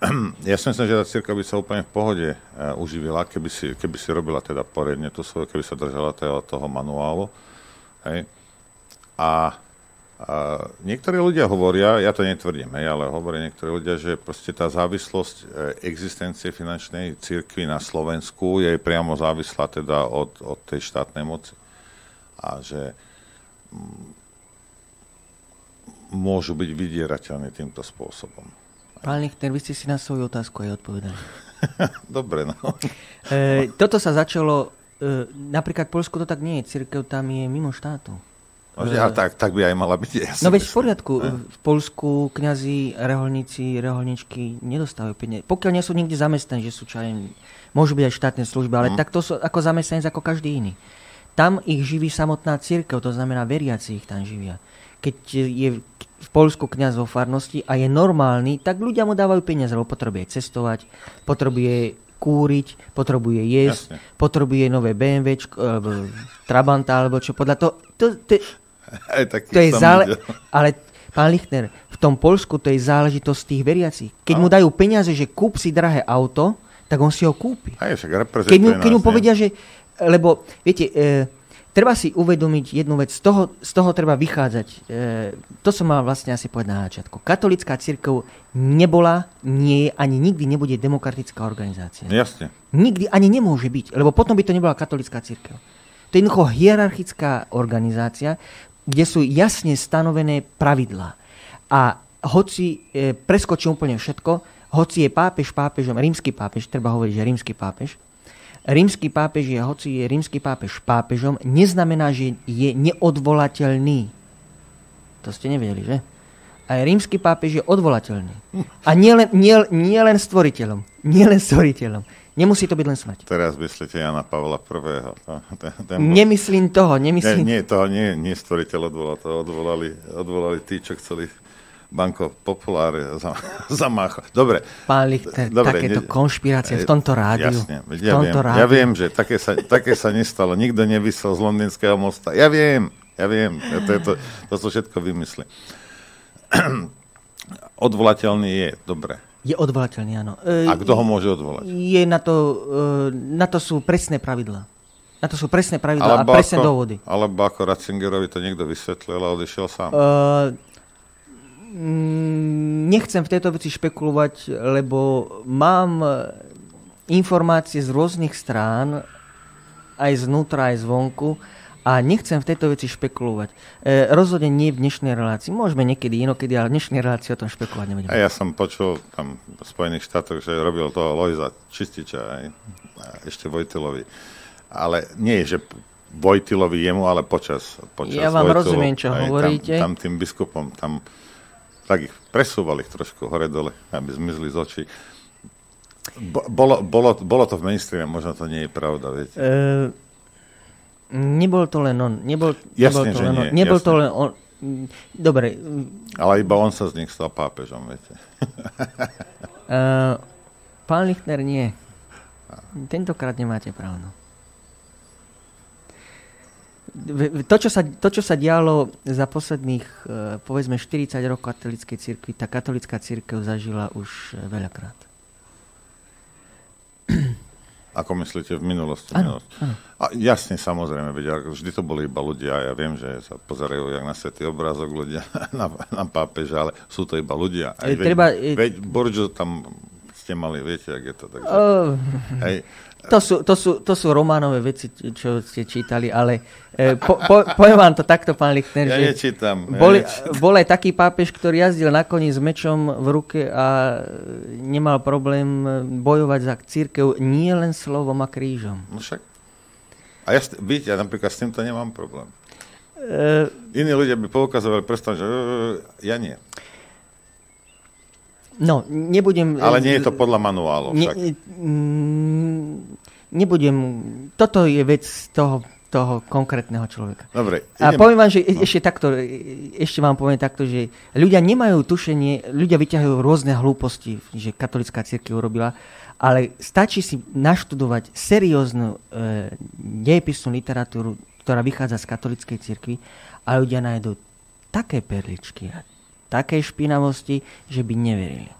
ja si myslím, že tá círka by sa úplne v pohode uh, uživila, keby si, keby si robila teda poriadne tú svoju, keby sa držala toho, toho manuálu. Hej. A, a niektorí ľudia hovoria, ja to netvrdím, hej, ale hovoria niektorí ľudia, že proste tá závislosť e, existencie finančnej církvy na Slovensku je priamo závislá teda od, od tej štátnej moci. A že môžu byť vydierateľní týmto spôsobom. Pán Lichter, vy ste si na svoju otázku aj odpovedali. Dobre, no. E, toto sa začalo, e, napríklad v Polsku to tak nie je, církev tam je mimo štátu. No, e, tak, tak by aj mala byť. Ja no veď v poriadku, ne? v Polsku kňazi, reholníci, reholničky nedostávajú peniaze. Pokiaľ nie sú nikde zamestnaní, že sú čo môžu byť aj štátne služby, ale mm. tak to sú ako zamestnanec ako každý iný. Tam ich živí samotná církev, to znamená veriaci ich tam živia. Keď je v Polsku kniaz vo farnosti a je normálny, tak ľudia mu dávajú peniaze, lebo potrebuje cestovať, potrebuje kúriť, potrebuje jesť, Jasne. potrebuje nové BMW, alebo Trabanta, alebo čo podľa toho. To, to, to, to je zále... Ale pán Lichner, v tom Polsku to je záležitosť tých veriacich. Keď no. mu dajú peniaze, že kúp si drahé auto, tak on si ho kúpi. Aj, keď mu, keď mu povedia, že... Lebo, viete, e, treba si uvedomiť jednu vec, z toho, z toho treba vychádzať. E, to som mal vlastne asi povedať na začiatku. Katolická církev nebola, nie je, ani nikdy nebude demokratická organizácia. Jasne. Nikdy ani nemôže byť, lebo potom by to nebola katolická církev. To je jednoducho hierarchická organizácia, kde sú jasne stanovené pravidlá. A hoci e, preskočí úplne všetko, hoci je pápež pápežom, rímsky pápež, treba hovoriť, že rímsky pápež, rímsky pápež je, hoci je rímsky pápež pápežom, neznamená, že je neodvolateľný. To ste nevedeli, že? Aj rímsky pápež je odvolateľný. A nie len, nie, nie len stvoriteľom. Nie len stvoriteľom. Nemusí to byť len smrť. Teraz myslíte Jana Pavla I. Ten, ten bol... Nemyslím toho, nemyslím... Nie, nie, toho nie, nie stvoriteľ odvolal, to odvolali, odvolali tí, čo chceli Banko Populáre zamácha. Dobre. Pán Lichter, Dobre, takéto ne, konšpirácie v tomto rádiu. Jasne, ja, tomto viem, rádiu. ja viem, že také sa, také sa nestalo. Nikto nevysel z londýnskeho mosta. Ja viem, ja viem. To, to, to sú všetko vymysly. Odvolateľný je, dobre. Je odvolateľný, áno. A kto ho môže odvolať? Je na to, e, na to sú presné pravidlá. Na to sú presné pravidlá a presné ako, dôvody. Alebo ako Ratzingerovi to niekto vysvetlil a odišiel sám. Uh, nechcem v tejto veci špekulovať, lebo mám informácie z rôznych strán, aj znútra, aj zvonku, a nechcem v tejto veci špekulovať. E, rozhodne nie v dnešnej relácii. Môžeme niekedy inokedy, ale v dnešnej relácii o tom špekulovať nebudeme. A ja som počul tam v Spojených štátoch, že robil to Lojza Čističa, aj, ešte Vojtilovi. Ale nie, že Vojtilovi jemu, ale počas, počas Ja vám Vojtilu, rozumiem, čo hovoríte. Tam, tam tým biskupom, tam tak ich presúvali trošku hore-dole, aby zmizli z očí. Bolo, bolo, bolo to v mainstreame, možno to nie je pravda, viete. Uh, nebol to len on. Nebol, jasne, nebol to len nie. On. Nebol jasne. to len on. Dobre. Ale iba on sa z nich stal pápežom, viete. uh, pán Lichner, nie. Tentokrát nemáte pravdu to, čo sa, to, čo sa dialo za posledných, e, povedzme, 40 rokov katolíckej cirkvi, tá katolická církev zažila už e, veľakrát. Ako myslíte v minulosti? Ano, ano. A jasne, samozrejme, veď, vždy to boli iba ľudia. Ja viem, že sa pozerajú jak na svetý obrázok ľudia, na, na pápeža, ale sú to iba ľudia. Aj, e, veď, treba, veď Borgio tam ste mali, viete, jak je to. Takže, uh, hej, to sú, to, sú, to sú románové veci, čo ste čítali, ale e, po, po, poviem vám to takto, pán Lichtner, ja že nečítam, bol, ja nečítam. bol aj taký pápež, ktorý jazdil na koni s mečom v ruke a nemal problém bojovať za církev nie len slovom a krížom. No však. A ja, víte, ja napríklad s týmto nemám problém. E... Iní ľudia by poukazovali prstom, že ja nie. No, nebudem... Ale nie je to podľa manuálu však. Ne, mm, nebudem... Toto je vec toho, toho konkrétneho človeka. Dobre. A poviem vám, že no. ešte takto, ešte vám poviem takto, že ľudia nemajú tušenie, ľudia vyťahujú rôzne hlúposti, že katolická církev urobila, ale stačí si naštudovať serióznu e, dejepisnú literatúru, ktorá vychádza z katolickej cirkvi a ľudia nájdú také perličky a také špinavosti, že by neverili.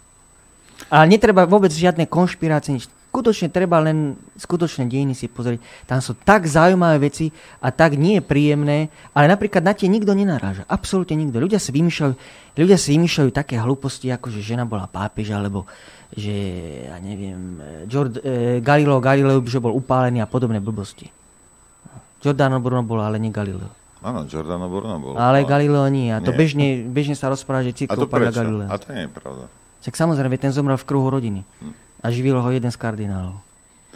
Ale netreba vôbec žiadne konšpirácie, nič skutočne treba len skutočné dejiny si pozrieť. Tam sú tak zaujímavé veci a tak nie je príjemné, ale napríklad na tie nikto nenaráža. Absolútne nikto. Ľudia si vymýšľajú, ľudia si vymýšľajú také hlúposti, ako že žena bola pápež, alebo že, ja neviem, Jord, e, Galileo Galileo, že bol upálený a podobné blbosti. Giordano Bruno bol, ale nie Galileo. Áno, Giordano Bruno bol. Ale Galileo nie. A to nie. Bežne, bežne sa rozpráva, že církev podľa Galileo. A to nie je pravda. Však samozrejme, ten zomrel v kruhu rodiny. Hm a živil ho jeden z kardinálov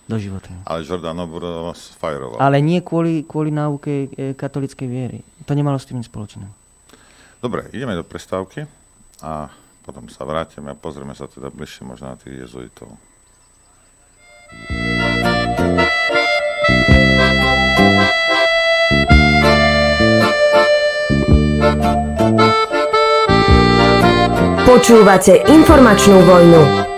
do života. Ale Giordano Bruno sfajeroval. Ale nie kvôli, kvôli náuke e, katolickej viery. To nemalo s tým nič spoločné. Dobre, ideme do prestávky a potom sa vrátime a pozrieme sa teda bližšie možno na tých jezuitov. Počúvate informačnú vojnu.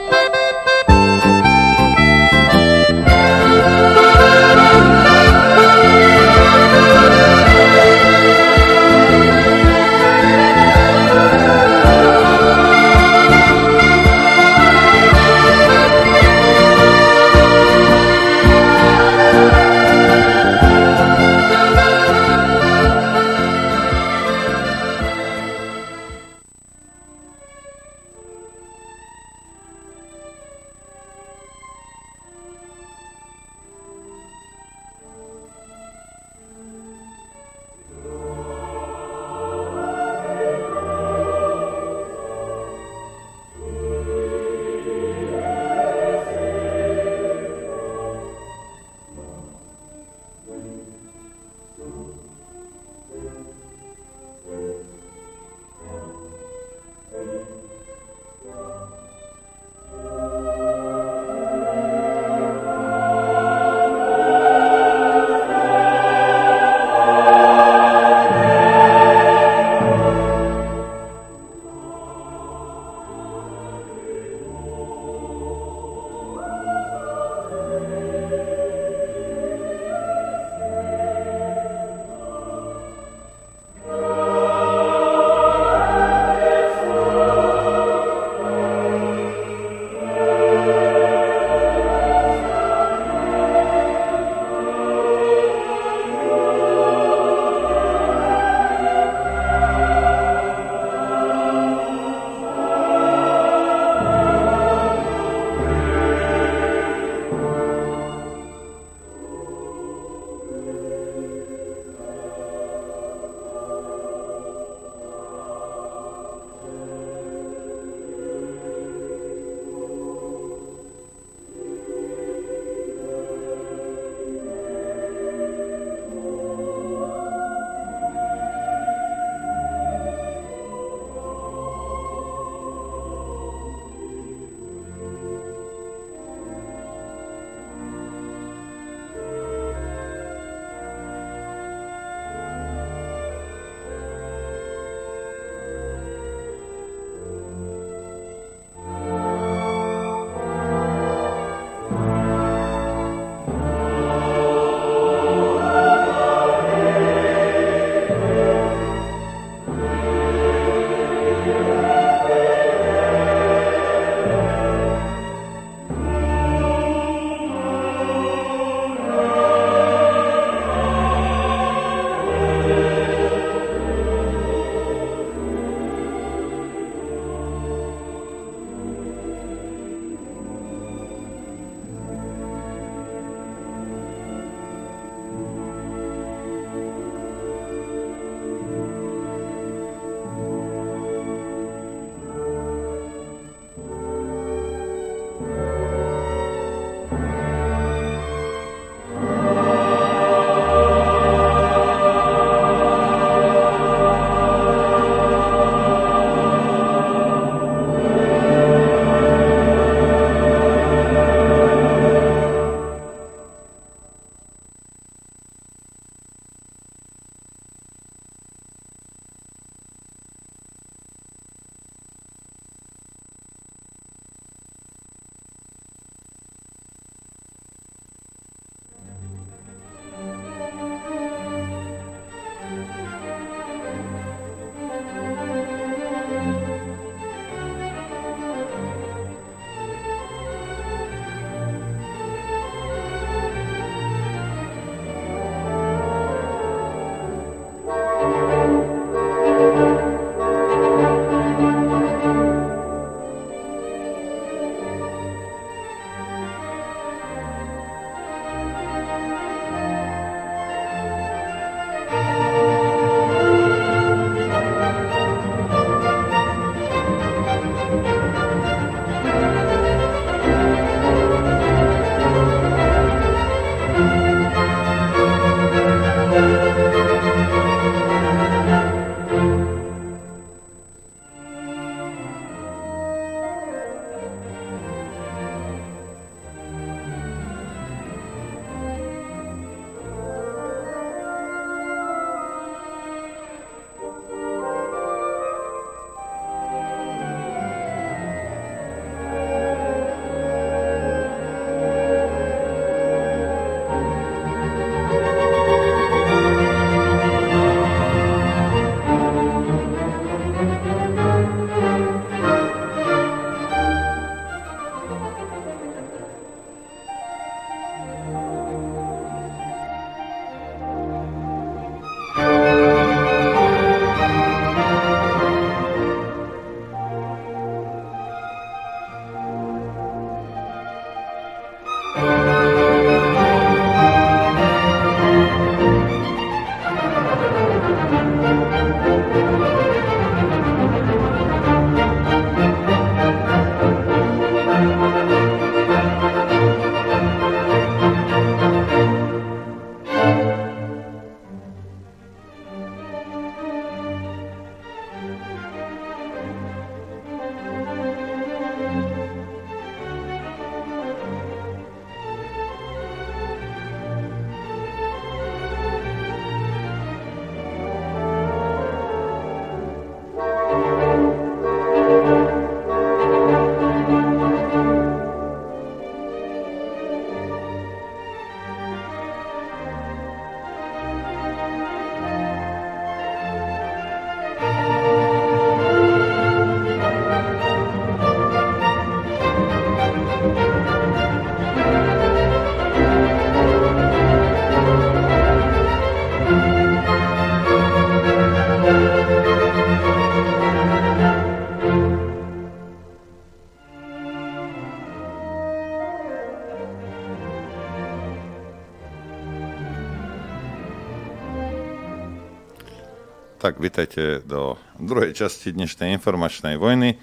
Tak, vítajte do druhej časti dnešnej informačnej vojny.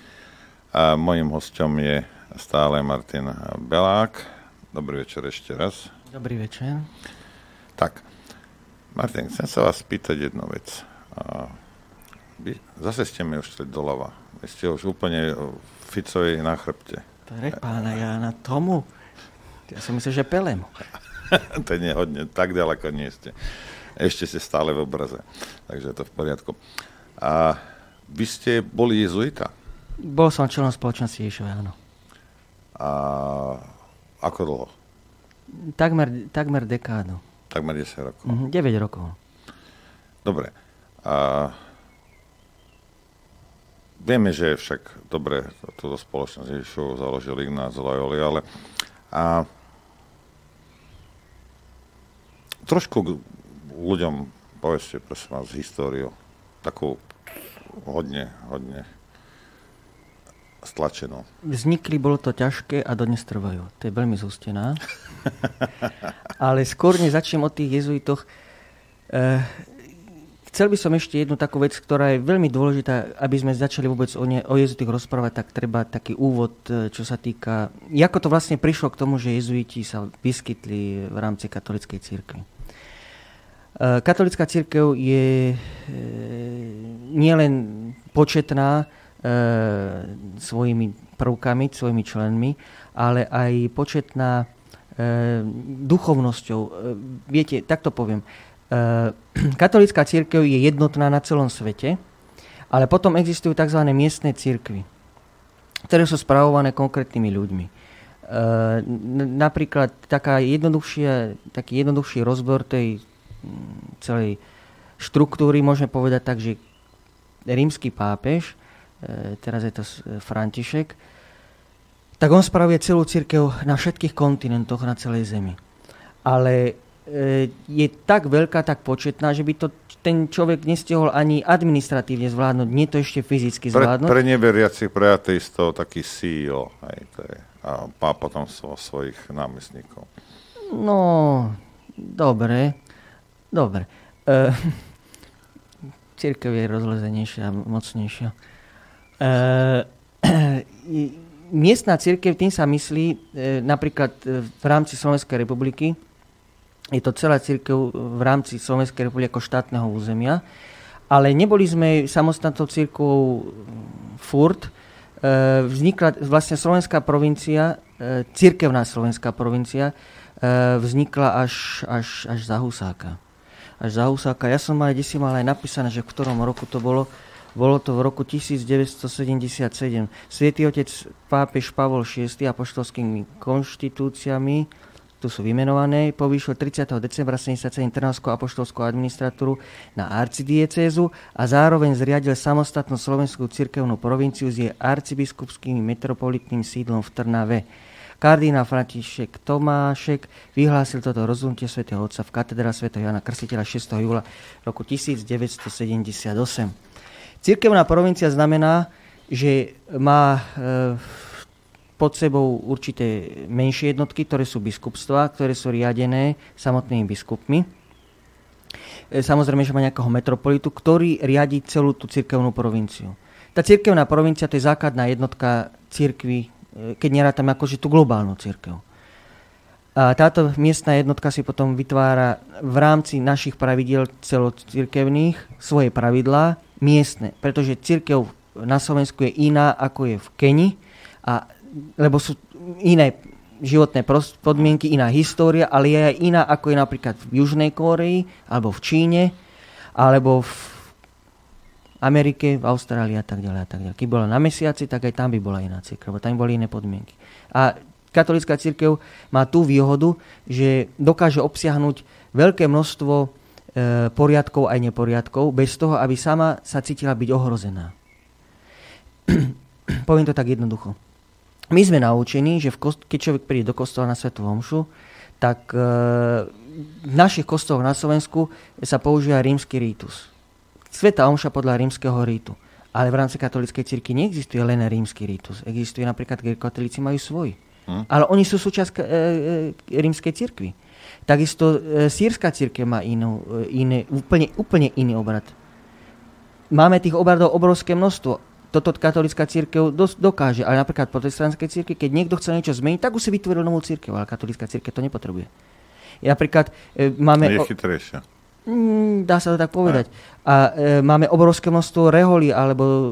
A mojim hostom je stále Martin Belák. Dobrý večer ešte raz. Dobrý večer. Tak, Martin, chcem sa vás spýtať jednu vec. Vy, zase ste mi už doľava. Vy ste už úplne Ficovi na chrbte. Pre pána Jána tomu. Ja som myslel, že pelem. to nie hodne, tak ďaleko nie ste ešte ste stále v obraze. Takže je to v poriadku. A vy ste boli jezuita? Bol som členom spoločnosti Ježišove, áno. A ako dlho? Takmer, takmer dekádu. Takmer 10 rokov. Mm, 9 rokov. Dobre. A vieme, že však dobre, túto spoločnosť Ježišov založil Ignác Loyoli, ale a trošku ľuďom povedzte, prosím vás, históriu, takú hodne, hodne stlačenú. Vznikli, bolo to ťažké a dodnes trvajú. To je veľmi zústená. Ale skôr než začnem o tých jezuitoch, eh, chcel by som ešte jednu takú vec, ktorá je veľmi dôležitá, aby sme začali vôbec o, ne, o jezuitoch rozprávať, tak treba taký úvod, eh, čo sa týka, ako to vlastne prišlo k tomu, že jezuiti sa vyskytli v rámci katolickej církvy. Eh, katolická církev je eh, nielen početná eh, svojimi prvkami, svojimi členmi, ale aj početná duchovnosťou. Viete, tak to poviem. Katolická církev je jednotná na celom svete, ale potom existujú tzv. miestne církvy, ktoré sú spravované konkrétnymi ľuďmi. Napríklad taká taký jednoduchší rozbor tej celej štruktúry môžeme povedať tak, že rímsky pápež, e, teraz je to František, tak on spravuje celú církev na všetkých kontinentoch na celej Zemi. Ale e, je tak veľká, tak početná, že by to ten človek nestihol ani administratívne zvládnuť, nie to ešte fyzicky zvládnuť. Pre, pre neveriacich, pre ateistov taký CEO, aj to je, a má potom svo, svojich námestníkov. No, dobre. Dobre. Uh, církev je rozlezenejšia a mocnejšia. Uh, miestna církev, tým sa myslí uh, napríklad v rámci Slovenskej republiky, je to celá církev v rámci Slovenskej republiky ako štátneho územia, ale neboli sme samostatnou církvou furt. Vznikla vlastne slovenská provincia, církevná slovenská provincia, vznikla až, až, až za Husáka až za Husáka. Ja som aj si mal aj napísané, že v ktorom roku to bolo. Bolo to v roku 1977. Svietý otec pápež Pavol VI apoštolskými konštitúciami tu sú vymenované, povýšil 30. decembra 77 Trnavskú apoštolskú administratúru na arcidiecézu a zároveň zriadil samostatnú slovenskú cirkevnú provinciu s jej arcibiskupským metropolitným sídlom v Trnave. Kardinál František Tomášek vyhlásil toto rozhodnutie svätého Otca v katedrále svätého Jana Krstiteľa 6. júla roku 1978. Cirkevná provincia znamená, že má e, pod sebou určité menšie jednotky, ktoré sú biskupstva, ktoré sú riadené samotnými biskupmi. E, samozrejme, že má nejakého metropolitu, ktorý riadi celú tú cirkevnú provinciu. Tá cirkevná provincia to je základná jednotka cirkvy keď nerátam akože tú globálnu církev. A táto miestna jednotka si potom vytvára v rámci našich pravidiel celocirkevných svoje pravidlá miestne, pretože církev na Slovensku je iná ako je v Keni, a, lebo sú iné životné podmienky, iná história, ale je aj iná ako je napríklad v Južnej Kóreji, alebo v Číne, alebo v Amerike, v Austrálii a tak ďalej a tak ďalej. Keď bola na mesiaci, tak aj tam by bola iná církev, tam boli iné podmienky. A katolická církev má tú výhodu, že dokáže obsiahnuť veľké množstvo e, poriadkov aj neporiadkov, bez toho, aby sama sa cítila byť ohrozená. Poviem to tak jednoducho. My sme naučení, že v keď človek príde do kostola na Svetu Homšu, tak e, v našich kostoloch na Slovensku sa používa rímsky rítus Sveta omša podľa rímskeho rítu. Ale v rámci katolíckej cirky neexistuje len rímsky rítus. Existuje napríklad, katolíci majú svoj. Hm? Ale oni sú súčasť e, e, rímskej cirkvi. Takisto e, sírska církev má inú, e, iné, úplne, úplne iný obrad. máme tých obradov obrovské množstvo. Toto katolická církev dos- dokáže, ale napríklad protestantské církev, keď niekto chce niečo zmeniť, tak už si vytvoril novú církev, ale katolická církev to nepotrebuje. Napríklad e, máme... Je chytrejšia. Mm, dá sa to tak povedať. A e, máme obrovské množstvo reholí, alebo e,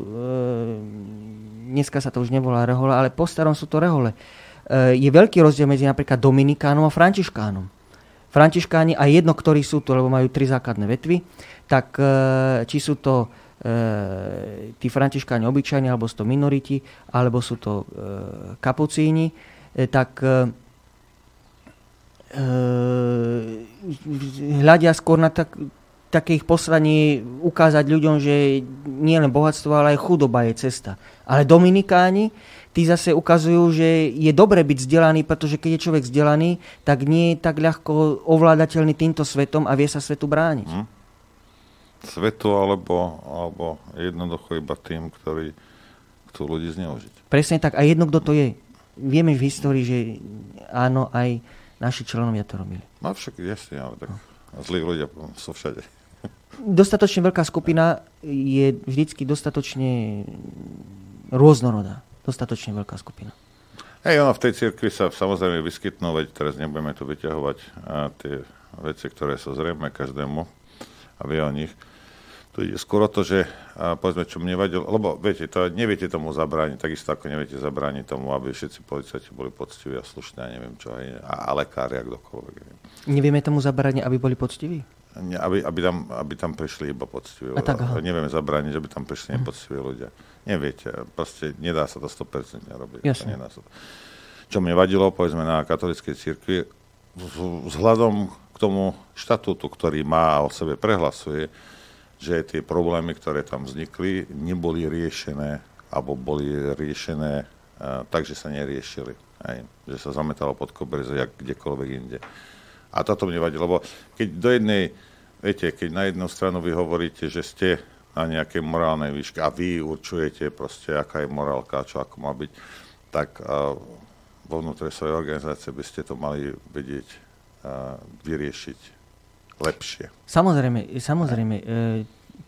dneska sa to už nevolá rehola, ale po starom sú to rehole. E, je veľký rozdiel medzi napríklad Dominikánom a Františkánom. Františkáni a jedno, ktorí sú tu, lebo majú tri základné vetvy, tak e, či sú to e, tí františkáni obyčajní, alebo sú to minoriti, alebo sú to e, kapucíni, e, tak e hľadia skôr na tak, také ich poslanie ukázať ľuďom, že nie len bohatstvo, ale aj chudoba je cesta. Ale Dominikáni, tí zase ukazujú, že je dobre byť vzdelaný, pretože keď je človek vzdelaný, tak nie je tak ľahko ovládateľný týmto svetom a vie sa svetu brániť. Hmm svetu alebo, alebo jednoducho iba tým, ktorí chcú ľudí zneužiť. Presne tak. A jedno, kto to je. Vieme v histórii, že áno, aj naši členovia to robili. No však jasne, ale tak zlí ľudia sú všade. Dostatočne veľká skupina je vždycky dostatočne rôznorodá. Dostatočne veľká skupina. Hej, ono v tej cirkvi sa samozrejme vyskytnú, veď teraz nebudeme tu vyťahovať a tie veci, ktoré sú zrejme každému a vie o nich. Tu ide skôr o to, že a povedzme, čo mne vadilo, lebo viete, to neviete tomu zabrániť, takisto ako neviete zabrániť tomu, aby všetci policajti boli poctiví a slušní, a neviem čo, aj, a, a lekári, a kdokoľvek. Neviem. Nevieme tomu zabrániť, aby boli poctiví? Ne, aby, aby, tam, aby tam prišli iba poctiví. A tak, Nevieme zabrániť, aby tam prišli nepoctiví ľudia. Neviete, proste nedá sa to 100% robiť. Jasne. Nedá sa to. Čo mne vadilo, povedzme, na katolíckej cirkvi, vzhľadom k tomu štatútu, ktorý má a o sebe prehlasuje, že tie problémy, ktoré tam vznikli, neboli riešené alebo boli riešené uh, tak, že sa neriešili. Aj, že sa zametalo pod koberec, jak kdekoľvek inde. A toto mne vadí, lebo keď do jednej, viete, keď na jednu stranu vy hovoríte, že ste na nejakej morálnej výške a vy určujete proste, aká je morálka, čo ako má byť, tak uh, vo vnútre svojej organizácie by ste to mali vedieť uh, vyriešiť lepšie. Samozrejme, samozrejme e,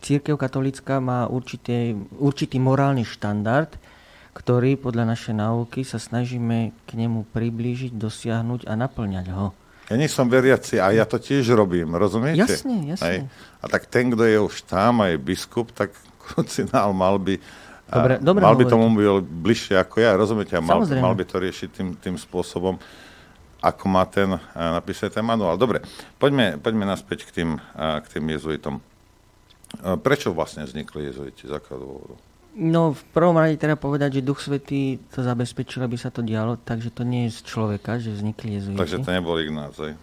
církev katolická má určité, určitý morálny štandard, ktorý podľa našej náuky sa snažíme k nemu priblížiť, dosiahnuť a naplňať ho. Ja nie som veriaci a ja to tiež robím, rozumiete? Jasne, jasne. Aj? A tak ten, kto je už tam a je biskup, tak krucinál mal by dobre, dobre mal by tomu byť bližšie ako ja, rozumiete? A mal, mal by to riešiť tým, tým spôsobom, ako má ten uh, napísať ten manuál. Dobre, poďme, poďme naspäť k tým, uh, k tým jezuitom. Uh, prečo vlastne vznikli jezuiti? Z akého dôvodu? No, v prvom rade treba povedať, že Duch Svetý to zabezpečil, aby sa to dialo, takže to nie je z človeka, že vznikli jezuiti. Takže to nebol Ignác, aj?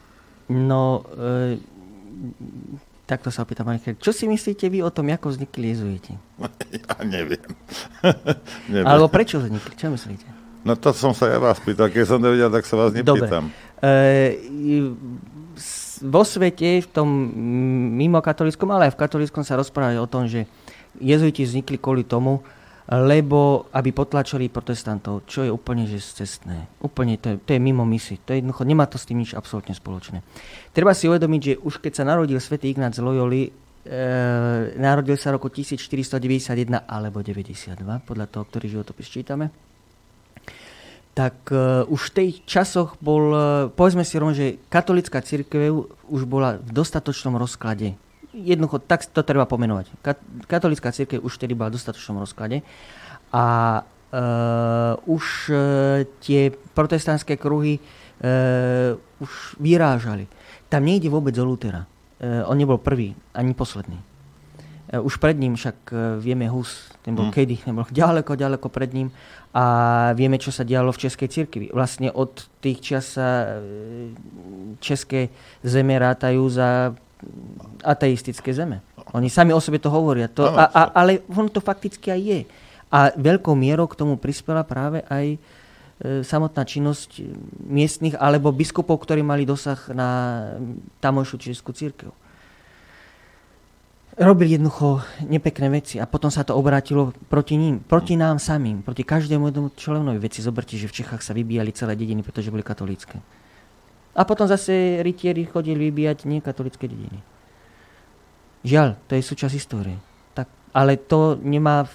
No, e, takto sa opýtam, čo si myslíte vy o tom, ako vznikli jezuiti? Ja neviem. neviem. Alebo prečo vznikli? Čo myslíte? No to som sa ja vás pýtal, keď som nevedel, tak sa vás nepýtam. Dobre. E, vo svete, v tom mimo katolickom, ale aj v katolickom sa rozprávali o tom, že jezuiti vznikli kvôli tomu, lebo aby potlačili protestantov, čo je úplne že cestné. Úplne to je, to je mimo misi. To je jednoducho, nemá to s tým nič absolútne spoločné. Treba si uvedomiť, že už keď sa narodil svätý Ignác z Loyoli, e, narodil sa roku 1491 alebo 92, podľa toho, ktorý životopis čítame, tak uh, už v tých časoch bol, uh, povedzme si rovno, že katolická církev už bola v dostatočnom rozklade. Jednoducho, tak to treba pomenovať. Kat- katolická církev už vtedy bola v dostatočnom rozklade a uh, už uh, tie protestantské kruhy uh, už vyrážali. Tam nejde vôbec o Lutera. Uh, on nebol prvý, ani posledný. Uh, už pred ním však uh, vieme Hus, ten bol hmm. kedy, ten bol ďaleko, ďaleko pred ním a vieme, čo sa dialo v Českej cirkvi. Vlastne od tých čas sa e, české zeme rátajú za ateistické zeme. Oni sami o sebe to hovoria. To, a, a, ale on to fakticky aj je. A veľkou mierou k tomu prispela práve aj e, samotná činnosť miestnych alebo biskupov, ktorí mali dosah na tamojšiu českú církev robili jednoducho nepekné veci a potom sa to obrátilo proti ním, proti nám samým, proti každému jednomu členovi. Veci zoberte, že v Čechách sa vybíjali celé dediny, pretože boli katolícke. A potom zase rytieri chodili vybíjať nekatolické dediny. Žiaľ, to je súčasť histórie. Tak ale to nemá...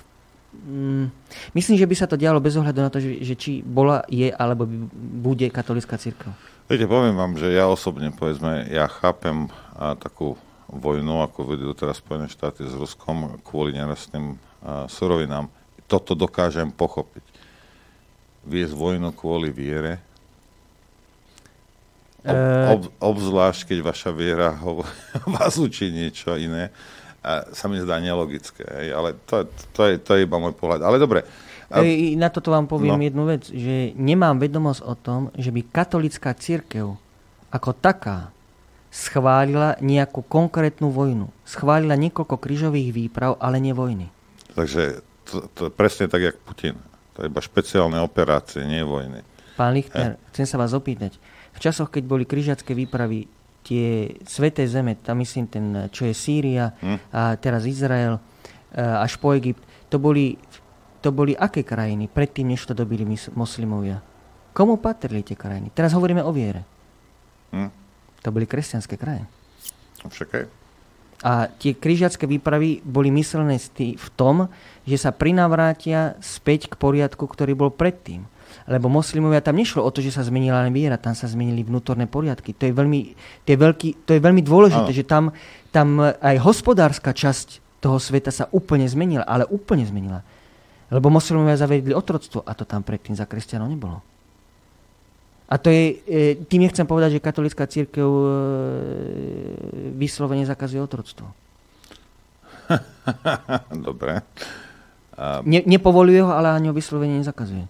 Mm, myslím, že by sa to dialo bez ohľadu na to, že, že či bola, je alebo bude katolická církev. Viete, poviem vám, že ja osobne, povedzme, ja chápem a, takú vojnu, ako vedú teraz Spojené štáty s Ruskom kvôli nerastným a, surovinám. Toto dokážem pochopiť. Viesť vojnu kvôli viere, ob, eh. ob, obzvlášť, keď vaša viera ho, vás učí niečo iné, a sa mi zdá nelogické. Hej, ale to, to, je, to je iba môj pohľad. Ale dobre, E, na toto vám poviem no. jednu vec, že nemám vedomosť o tom, že by katolická církev ako taká schválila nejakú konkrétnu vojnu. Schválila niekoľko krížových výprav, ale nie vojny. Takže to, to presne tak, jak Putin. To je iba špeciálne operácie, nie vojny. Pán Lichtner, eh? chcem sa vás opýtať. V časoch, keď boli križiacké výpravy, tie sveté zeme, tam myslím ten, čo je Sýria hm? a teraz Izrael, až po Egypt, to boli to boli aké krajiny predtým, než to dobili moslimovia? Komu patrili tie krajiny? Teraz hovoríme o viere. Hm? To boli kresťanské krajiny. Však aj. A tie križiacké výpravy boli myslené v tom, že sa prinavrátia späť k poriadku, ktorý bol predtým. Lebo moslimovia tam nešlo o to, že sa zmenila len viera, tam sa zmenili vnútorné poriadky. To je veľmi, to je veľký, to je veľmi dôležité, ano. že tam, tam aj hospodárska časť toho sveta sa úplne zmenila, ale úplne zmenila. Lebo moslimovia zavedli otroctvo a to tam predtým za kresťanov nebolo. A to je, e, tým nechcem povedať, že katolická církev e, vyslovene zakazuje otroctvo. Dobre. A... Ne, nepovoluje ho, ale ani ho vyslovene nezakazuje.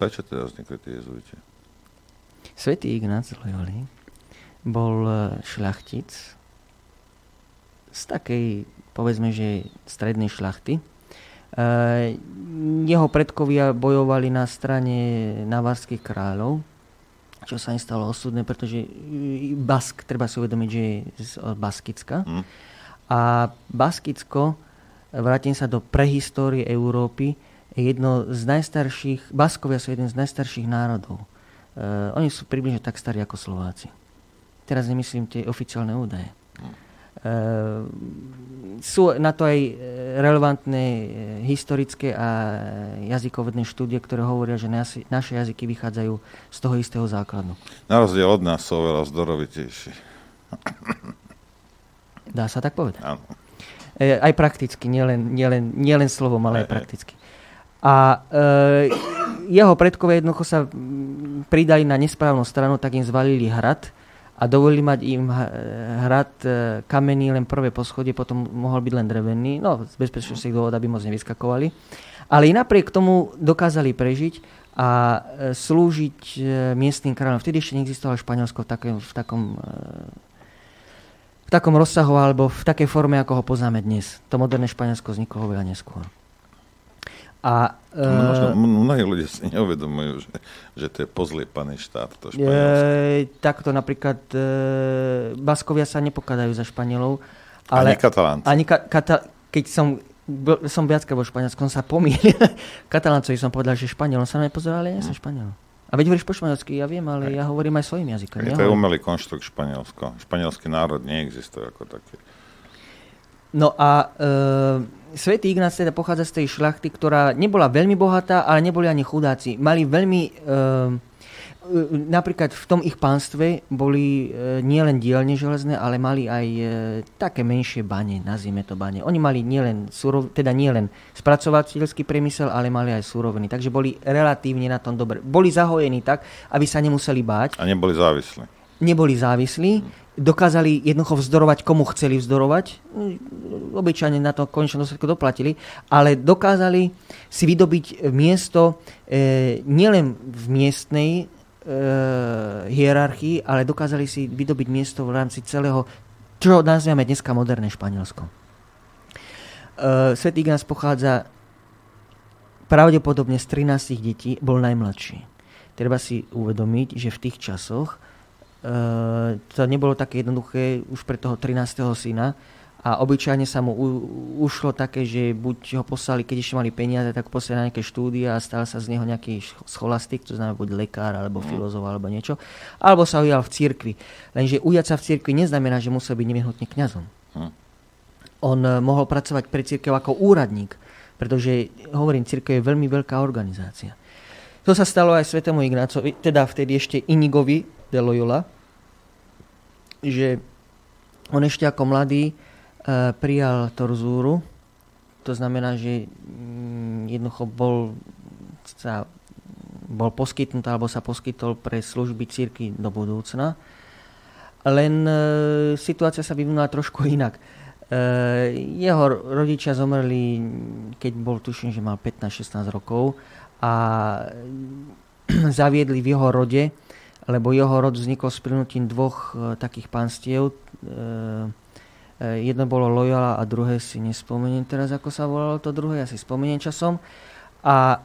Prečo teda vznikli tie jezuiti? Svetý Ignác Loyoli bol e, šľachtic z takej, povedzme, že strednej šľachty, Eh, jeho predkovia bojovali na strane navarských kráľov, čo sa im stalo osudné, pretože Bask, treba si uvedomiť, že je z Baskicka. Mm. A Baskicko, vrátim sa do prehistórie Európy, je jedno z najstarších, Baskovia sú jeden z najstarších národov. Uh, oni sú približne tak starí ako Slováci. Teraz nemyslím tie oficiálne údaje. Ehm, sú na to aj e, relevantné e, historické a jazykovedné štúdie, ktoré hovoria, že naše jazyky vychádzajú z toho istého základu. Na rozdiel od nás sú oveľa zdorovitejší. Dá sa tak povedať? Áno. E, aj prakticky, nielen, nielen, nielen slovom, ale aj, aj prakticky. A e, jeho predkovia jednoducho sa pridali na nesprávnu stranu, tak im zvalili hrad, a dovolili mať im hrad e, kamenný len prvé poschodie, potom mohol byť len drevený, no z bezpečnostných dôvod, aby moc nevyskakovali. Ale i napriek tomu dokázali prežiť a e, slúžiť e, miestnym kráľom. Vtedy ešte neexistovalo Španielsko v, takém, v takom v takom rozsahu alebo v takej forme, ako ho poznáme dnes. To moderné Španielsko vzniklo oveľa neskôr. A, no, možno, mnohí ľudia si neuvedomujú, že, že to je pozliepaný štát, to E, takto napríklad e, Baskovia sa nepokadajú za Španielov. Ale, ani Katalánci. Ani ka, kata, keď som, bol, som viackrát vo Španielsku, som sa pomýlil. Kataláncovi som povedal, že Španiel, on sa na pozeral, ale ja som hm. Španiel. A veď hovoríš po španielsky, ja viem, ale ja hovorím aj svojim jazykom. Je to je umelý konštrukt Španielsko. Španielský národ neexistuje ako taký. No a e, svätý Ignác teda pochádza z tej šlachty, ktorá nebola veľmi bohatá, ale neboli ani chudáci. Mali veľmi... E, napríklad v tom ich pánstve boli e, nielen dielne železné, ale mali aj e, také menšie bane, nazvime to bane. Oni mali nielen, surov, teda nielen spracovateľský priemysel, ale mali aj súroviny. Takže boli relatívne na tom dobre. Boli zahojení tak, aby sa nemuseli báť. A neboli závislí. Neboli závislí dokázali jednoducho vzdorovať, komu chceli vzdorovať. Obyčajne na to konečnom dôsledku doplatili, ale dokázali si vydobiť miesto e, nielen v miestnej e, hierarchii, ale dokázali si vydobiť miesto v rámci celého, čo nazývame dneska moderné Španielsko. E, Svetý Ignác pochádza pravdepodobne z 13 detí, bol najmladší. Treba si uvedomiť, že v tých časoch to nebolo také jednoduché už pre toho 13. syna a obyčajne sa mu u, ušlo také, že buď ho poslali, keď ešte mali peniaze, tak poslali na nejaké štúdie a stal sa z neho nejaký scholastik, to znamená buď lekár, alebo mm. filozof, alebo niečo, alebo sa ujal v cirkvi. Lenže ujať sa v cirkvi neznamená, že musel byť nevyhnutne kňazom. Mm. on mohol pracovať pre církev ako úradník, pretože, hovorím, církev je veľmi veľká organizácia. To sa stalo aj svetému Ignácovi, teda vtedy ešte Inigovi de Loyola, že on ešte ako mladý e, prijal torzúru, to znamená, že mm, jednoducho bol, sa, bol poskytnutý alebo sa poskytol pre služby círky do budúcna. Len e, situácia sa vyvinula trošku inak. E, jeho rodičia zomreli, keď bol, tuším, že mal 15-16 rokov a zaviedli v jeho rode lebo jeho rod vznikol s prinutím dvoch e, takých panstiev. E, e, jedno bolo Loyola a druhé si nespomeniem teraz, ako sa volalo to druhé, ja si spomeniem časom. A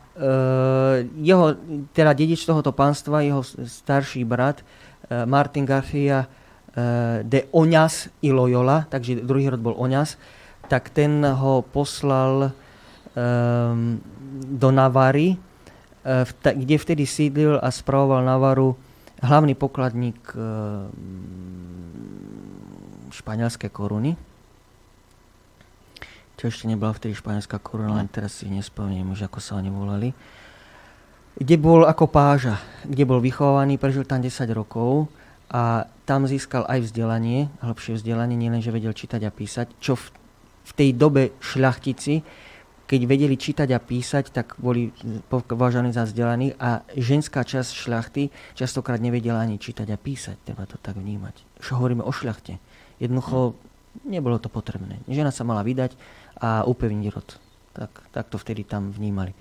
jeho, teda dedič tohoto panstva, jeho starší brat, Martin Garcia de Oňas i Loyola, takže druhý rod bol Oňas, tak ten ho poslal e, do Navary, kde vtedy sídlil a spravoval Navaru hlavný pokladník e, španielské koruny. Čo ešte nebola vtedy španielská koruna, len teraz si nespomínam už, ako sa oni volali. Kde bol ako páža, kde bol vychovaný, prežil tam 10 rokov a tam získal aj vzdelanie, hĺbšie vzdelanie, nielen, že vedel čítať a písať, čo v, v tej dobe šľachtici keď vedeli čítať a písať, tak boli považovaní za vzdelaných a ženská časť šľachty častokrát nevedela ani čítať a písať. Treba to tak vnímať. Čo hovoríme o šľachte. Jednoducho nebolo to potrebné. Žena sa mala vydať a upevniť rod. Tak, tak to vtedy tam vnímali.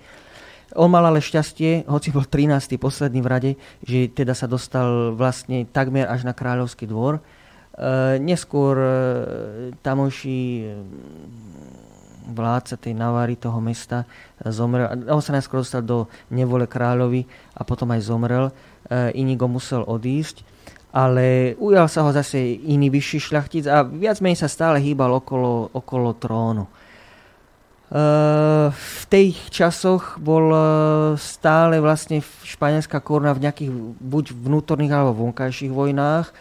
On mal ale šťastie, hoci bol 13. posledný v rade, že teda sa dostal vlastne takmer až na kráľovský dvor. E, neskôr e, tamojší vládca tej Navary, toho mesta, e, zomrel. On sa najskôr dostal do nevole kráľovi a potom aj zomrel. E, Inigo musel odísť, ale ujal sa ho zase iný vyšší šľachtic a viac menej sa stále hýbal okolo, okolo trónu. E, v tých časoch bol stále vlastne španielská koruna v nejakých buď vnútorných alebo vonkajších vojnách.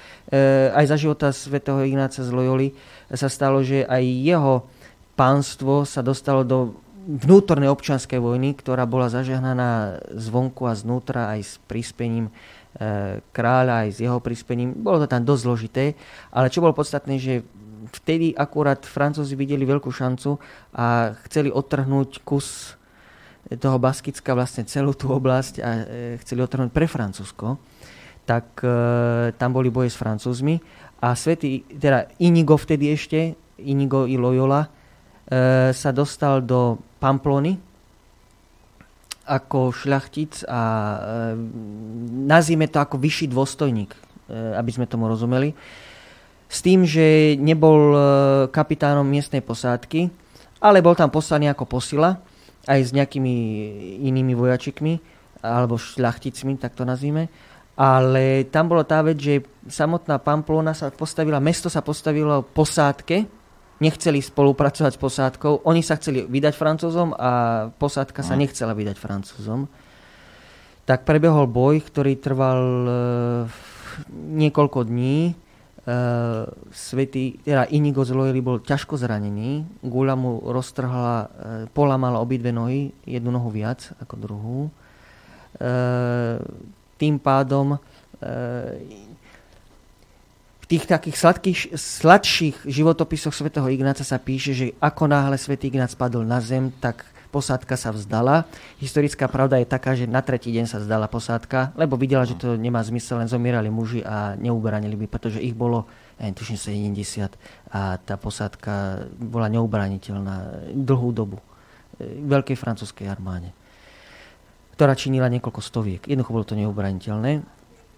Aj za života svätého Ignáca z Loyoli sa stalo, že aj jeho pánstvo sa dostalo do vnútornej občianskej vojny, ktorá bola zažehnaná zvonku a znútra aj s prispením e, kráľa, aj s jeho prispením. Bolo to tam dosť zložité, ale čo bolo podstatné, že vtedy akurát Francúzi videli veľkú šancu a chceli odtrhnúť kus toho Baskicka, vlastne celú tú oblasť a e, chceli odtrhnúť pre Francúzsko, tak e, tam boli boje s Francúzmi a svätý, teda Inigo vtedy ešte, Inigo i Loyola, sa dostal do Pamplony ako šľachtic a e, nazvime to ako vyšší dôstojník, e, aby sme tomu rozumeli. S tým, že nebol kapitánom miestnej posádky, ale bol tam poslaný ako posila, aj s nejakými inými vojačikmi, alebo šľachticmi, tak to nazvime. Ale tam bolo tá vec, že samotná Pamplona sa postavila, mesto sa postavilo posádke, nechceli spolupracovať s posádkou. Oni sa chceli vydať Francúzom a posádka sa no. nechcela vydať Francúzom. Tak prebehol boj, ktorý trval e, niekoľko dní. E, svetý, teda Inigo z Loyoli bol ťažko zranený. Gula mu roztrhla, e, polamala obidve nohy, jednu nohu viac ako druhú. E, tým pádom e, tých takých sladkých, sladších životopisoch svätého Ignáca sa píše, že ako náhle svätý Ignác spadol na zem, tak posádka sa vzdala. Historická pravda je taká, že na tretí deň sa vzdala posádka, lebo videla, že to nemá zmysel, len zomierali muži a neubranili by, pretože ich bolo, ja tuším, 70 a tá posádka bola neubraniteľná dlhú dobu. V veľkej francúzskej armáde ktorá činila niekoľko stoviek. Jednoducho bolo to neubraniteľné.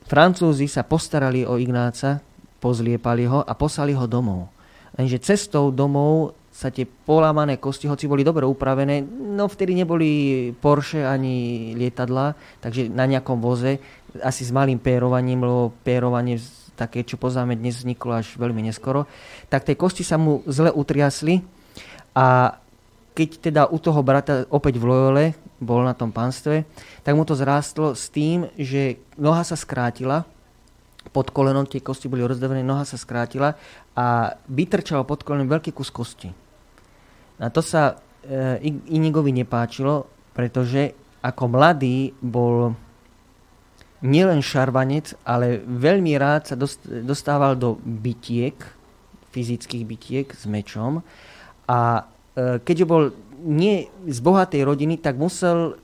Francúzi sa postarali o Ignáca, pozliepali ho a poslali ho domov. Lenže cestou domov sa tie polámané kosti, hoci boli dobre upravené, no vtedy neboli Porsche ani lietadla, takže na nejakom voze, asi s malým pérovaním, lebo pérovanie také, čo poznáme dnes, vzniklo až veľmi neskoro, tak tie kosti sa mu zle utriasli a keď teda u toho brata opäť v Loyole bol na tom pánstve, tak mu to zrástlo s tým, že noha sa skrátila, pod kolenom tie kosti boli rozdavené, noha sa skrátila a vytrčal pod kolenom veľký kus kosti. A to sa e, Inigovi nepáčilo, pretože ako mladý bol nielen šarvanec, ale veľmi rád sa dostával do bitiek, fyzických bitiek s mečom. A e, keďže bol nie z bohatej rodiny, tak musel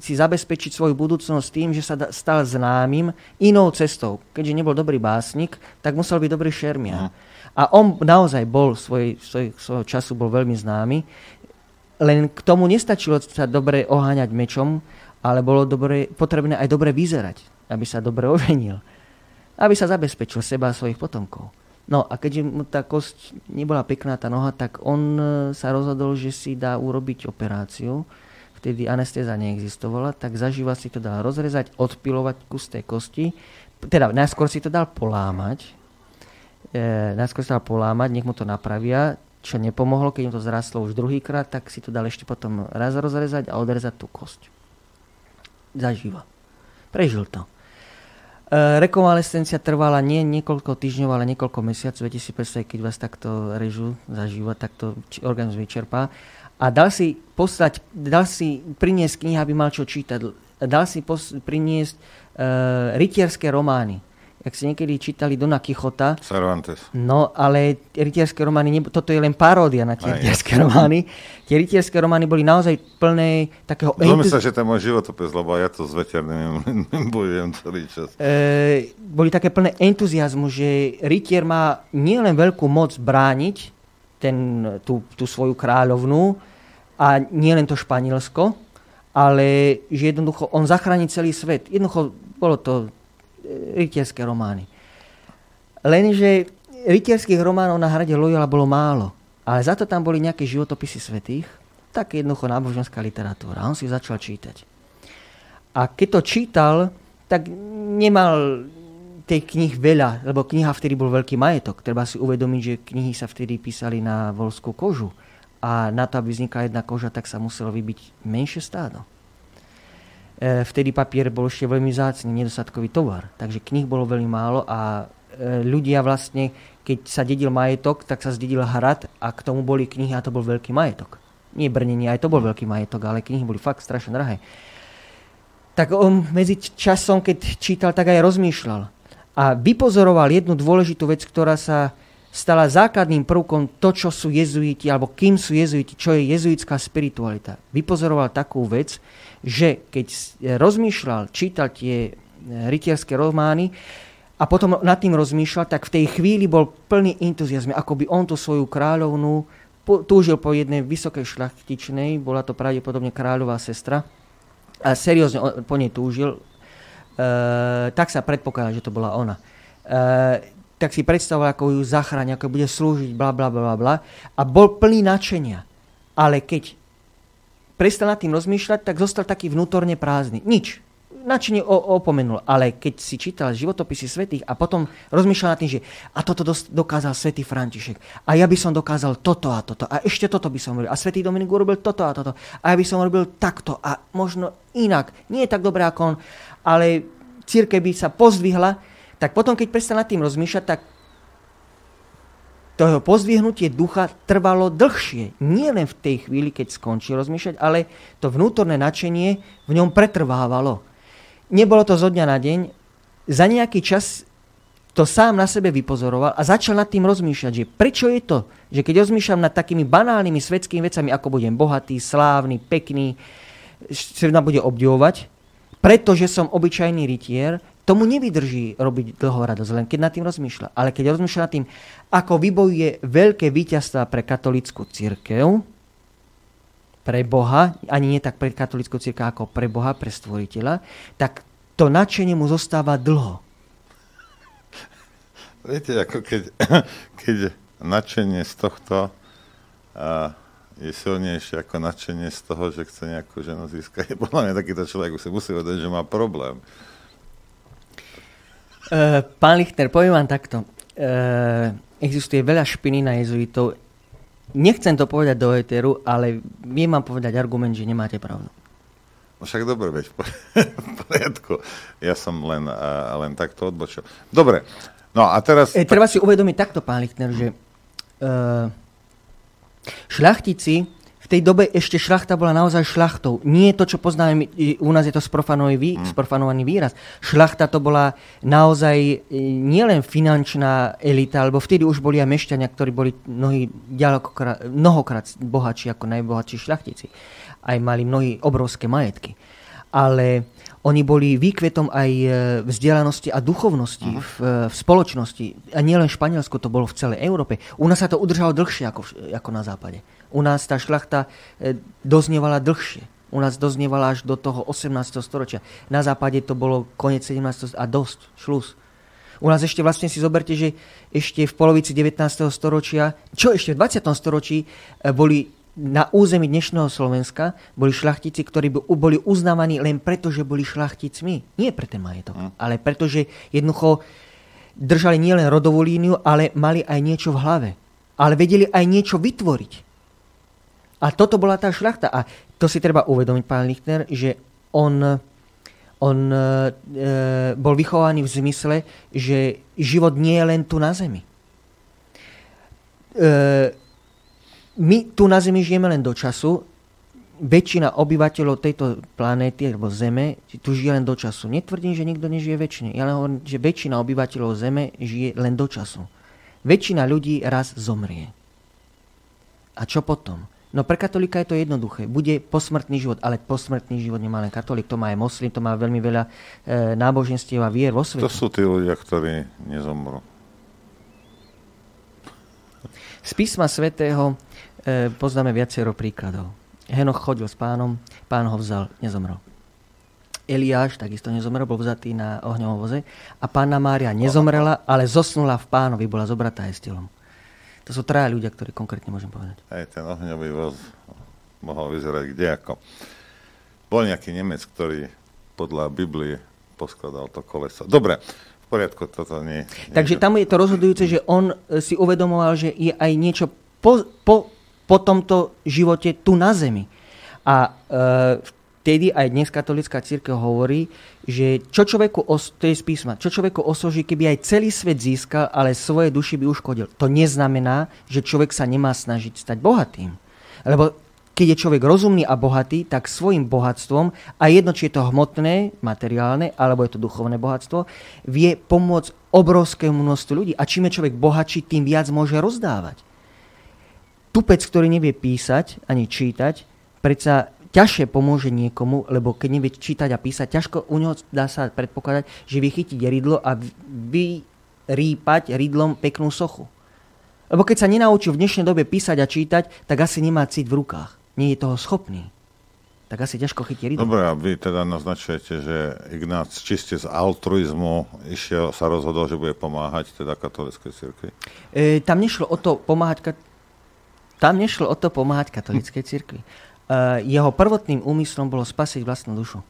si zabezpečiť svoju budúcnosť tým, že sa stal známym inou cestou. Keďže nebol dobrý básnik, tak musel byť dobrý šermiar. A on naozaj bol svoj, svoj, svojho času bol veľmi známy. Len k tomu nestačilo sa dobre oháňať mečom, ale bolo dobre, potrebné aj dobre vyzerať, aby sa dobre oženil. Aby sa zabezpečil seba a svojich potomkov. No a keďže mu tá kosť nebola pekná, tá noha, tak on e, sa rozhodol, že si dá urobiť operáciu. Vtedy anestéza neexistovala, tak zaživa si to dal rozrezať, odpilovať kus tej kosti. Teda najskôr si to dal polámať. E, najskôr si to dal polámať, nech mu to napravia čo nepomohlo, keď im to zrastlo už druhýkrát, tak si to dal ešte potom raz rozrezať a odrezať tú kosť. Zaživa. Prežil to. E, rekonvalescencia trvala nie niekoľko týždňov, ale niekoľko mesiacov. Viete si predstaviť, keď vás takto režu zaživa, tak to organizm vyčerpá. A dal si poslať, dal si priniesť knihy, aby mal čo čítať. Dal si pos, priniesť e, rytierské romány ak ste niekedy čítali Dona Kichota. Cervantes. No, ale rytierské romány, toto je len paródia na tie rytierské romány. Tie rytierské romány boli naozaj plné takého... Zlomí sa, že to je môj životopis, lebo ja to s veterným bojujem celý čas. E, boli také plné entuziasmu, že rytier má nielen veľkú moc brániť ten, tú, tú svoju kráľovnú a nielen to Španielsko, ale že jednoducho on zachráni celý svet. Jednoducho bolo to rytierské romány. Lenže rytierských románov na hrade Loyola bolo málo. Ale za to tam boli nejaké životopisy svetých, tak jednoducho náboženská literatúra. On si začal čítať. A keď to čítal, tak nemal tej knih veľa, lebo kniha vtedy bol veľký majetok. Treba si uvedomiť, že knihy sa vtedy písali na volskú kožu. A na to, aby vznikla jedna koža, tak sa muselo vybiť menšie stádo. E, vtedy papier bol ešte veľmi zácný, nedostatkový tovar. Takže knih bolo veľmi málo a e, ľudia vlastne, keď sa dedil majetok, tak sa zdedil hrad a k tomu boli knihy a to bol veľký majetok. Nie brnenie, aj to bol veľký majetok, ale knihy boli fakt strašne drahé. Tak on medzi časom, keď čítal, tak aj rozmýšľal. A vypozoroval jednu dôležitú vec, ktorá sa stala základným prvkom to, čo sú jezuiti, alebo kým sú jezuiti, čo je jezuitská spiritualita. Vypozoroval takú vec, že keď rozmýšľal, čítal tie e, rytierské romány a potom nad tým rozmýšľal, tak v tej chvíli bol plný entuziasmy, ako by on tú svoju kráľovnú túžil po jednej vysokej šlachtičnej, bola to pravdepodobne kráľová sestra, a seriózne po nej túžil, e, tak sa predpokladá, že to bola ona. E, tak si predstavoval, ako ju zachráni, ako bude slúžiť, bla, bla, bla, bla. A bol plný nadšenia. Ale keď prestal nad tým rozmýšľať, tak zostal taký vnútorne prázdny. Nič. Načne opomenul, ale keď si čítal životopisy svetých a potom rozmýšľal nad tým, že a toto dokázal svätý František. A ja by som dokázal toto a toto. A ešte toto by som robil. A svätý Dominik urobil toto a toto. A ja by som robil takto. A možno inak. Nie je tak dobré ako on, ale církev by sa pozdvihla, tak potom keď prestal nad tým rozmýšľať, tak to jeho pozdvihnutie ducha trvalo dlhšie. Nie len v tej chvíli, keď skončil rozmýšľať, ale to vnútorné nadšenie v ňom pretrvávalo. Nebolo to zo dňa na deň. Za nejaký čas to sám na sebe vypozoroval a začal nad tým rozmýšľať, že prečo je to, že keď rozmýšľam nad takými banálnymi svetskými vecami, ako budem bohatý, slávny, pekný, sa ma bude obdivovať, pretože som obyčajný rytier, tomu nevydrží robiť dlho radosť, len keď nad tým rozmýšľa. Ale keď rozmýšľa nad tým, ako vybojuje veľké víťazstva pre katolickú církev, pre Boha, ani nie tak pre katolickú církev ako pre Boha, pre stvoriteľa, tak to nadšenie mu zostáva dlho. Viete, ako keď, keď nadšenie z tohto je silnejšie ako nadšenie z toho, že chce nejakú ženu získať. Podľa mňa takýto človek si musí vedieť, že má problém. Uh, pán Lichter, poviem vám takto. Uh, existuje veľa špiny na jezuitov. Nechcem to povedať do eteru, ale viem vám povedať argument, že nemáte pravdu. No však dobre, veď v poriadku. Ja som len, uh, len takto odbočil. Dobre, no a teraz... E, treba si uvedomiť takto, pán Lichter, že uh, šľachtici tej dobe ešte šlachta bola naozaj šlachtou. Nie to, čo poznáme, u nás je to sprofanovaný, mm. sprofanovaný výraz. Šlachta to bola naozaj e, nielen finančná elita, alebo vtedy už boli aj mešťania, ktorí boli mnohí, mnohokrát bohatší ako najbohatší šľachtici. Aj mali mnohí obrovské majetky. Ale oni boli výkvetom aj e, vzdelanosti a duchovnosti uh-huh. v, e, v spoločnosti. A nielen v Španielsku, to bolo v celej Európe. U nás sa to udržalo dlhšie ako, ako na západe. U nás tá šlachta e, doznievala dlhšie. U nás doznievala až do toho 18. storočia. Na západe to bolo koniec 17. a dosť, šlus. U nás ešte vlastne si zoberte, že ešte v polovici 19. storočia, čo ešte v 20. storočí, boli na území dnešného Slovenska boli šlachtici, ktorí boli uznávaní len preto, že boli šlachticmi. Nie pre ten majetok, mm. ale preto, že jednoducho držali nielen rodovú líniu, ale mali aj niečo v hlave. Ale vedeli aj niečo vytvoriť. A toto bola tá šlachta. A to si treba uvedomiť, pán Lichtner, že on, on e, bol vychovaný v zmysle, že život nie je len tu na zemi. E, my tu na Zemi žijeme len do času, väčšina obyvateľov tejto planéty alebo Zeme tu žije len do času. Netvrdím, že nikto nežije väčšine. Ja len hovorím, že väčšina obyvateľov Zeme žije len do času. Väčšina ľudí raz zomrie. A čo potom? No pre katolíka je to jednoduché. Bude posmrtný život, ale posmrtný život nemá len katolík, to má aj moslim, to má veľmi veľa e, náboženstiev a vier vo svete. To sú tí ľudia, ktorí nezomrú. Z písma svätého e, poznáme viacero príkladov. Henoch chodil s pánom, pán ho vzal, nezomrel. Eliáš takisto nezomrel, bol vzatý na ohňovom voze. A pána Mária nezomrela, ale zosnula v pánovi, bola zobratá aj s telom. To sú traja ľudia, ktorí konkrétne môžem povedať. Aj ten ohňový voz mohol vyzerať kde ako. Bol nejaký Nemec, ktorý podľa Biblie poskladal to koleso. Dobre, v poriadku, toto nie. nie Takže tam je to rozhodujúce, že on si uvedomoval, že je aj niečo po, po, po tomto živote tu na zemi. A e, vtedy aj dnes katolická církev hovorí, že čo človeku, to je z písma, čo človeku osoží, keby aj celý svet získal, ale svoje duši by uškodil. To neznamená, že človek sa nemá snažiť stať bohatým. Lebo keď je človek rozumný a bohatý, tak svojim bohatstvom, a jedno, či je to hmotné, materiálne, alebo je to duchovné bohatstvo, vie pomôcť obrovskému množstvu ľudí. A čím je človek bohatší, tým viac môže rozdávať tupec, ktorý nevie písať ani čítať, predsa ťažšie pomôže niekomu, lebo keď nevie čítať a písať, ťažko u neho dá sa predpokladať, že vie chytiť ridlo a vyrýpať ridlom peknú sochu. Lebo keď sa nenaučí v dnešnej dobe písať a čítať, tak asi nemá cit v rukách. Nie je toho schopný. Tak asi ťažko chytí ridlo. Dobre, a vy teda naznačujete, že Ignác čiste z altruizmu išiel, sa rozhodol, že bude pomáhať teda katolíckej cirkvi? E, tam nešlo o to pomáhať tam nešlo o to pomáhať katolíckej cirkvi. Uh, jeho prvotným úmyslom bolo spasiť vlastnú dušu.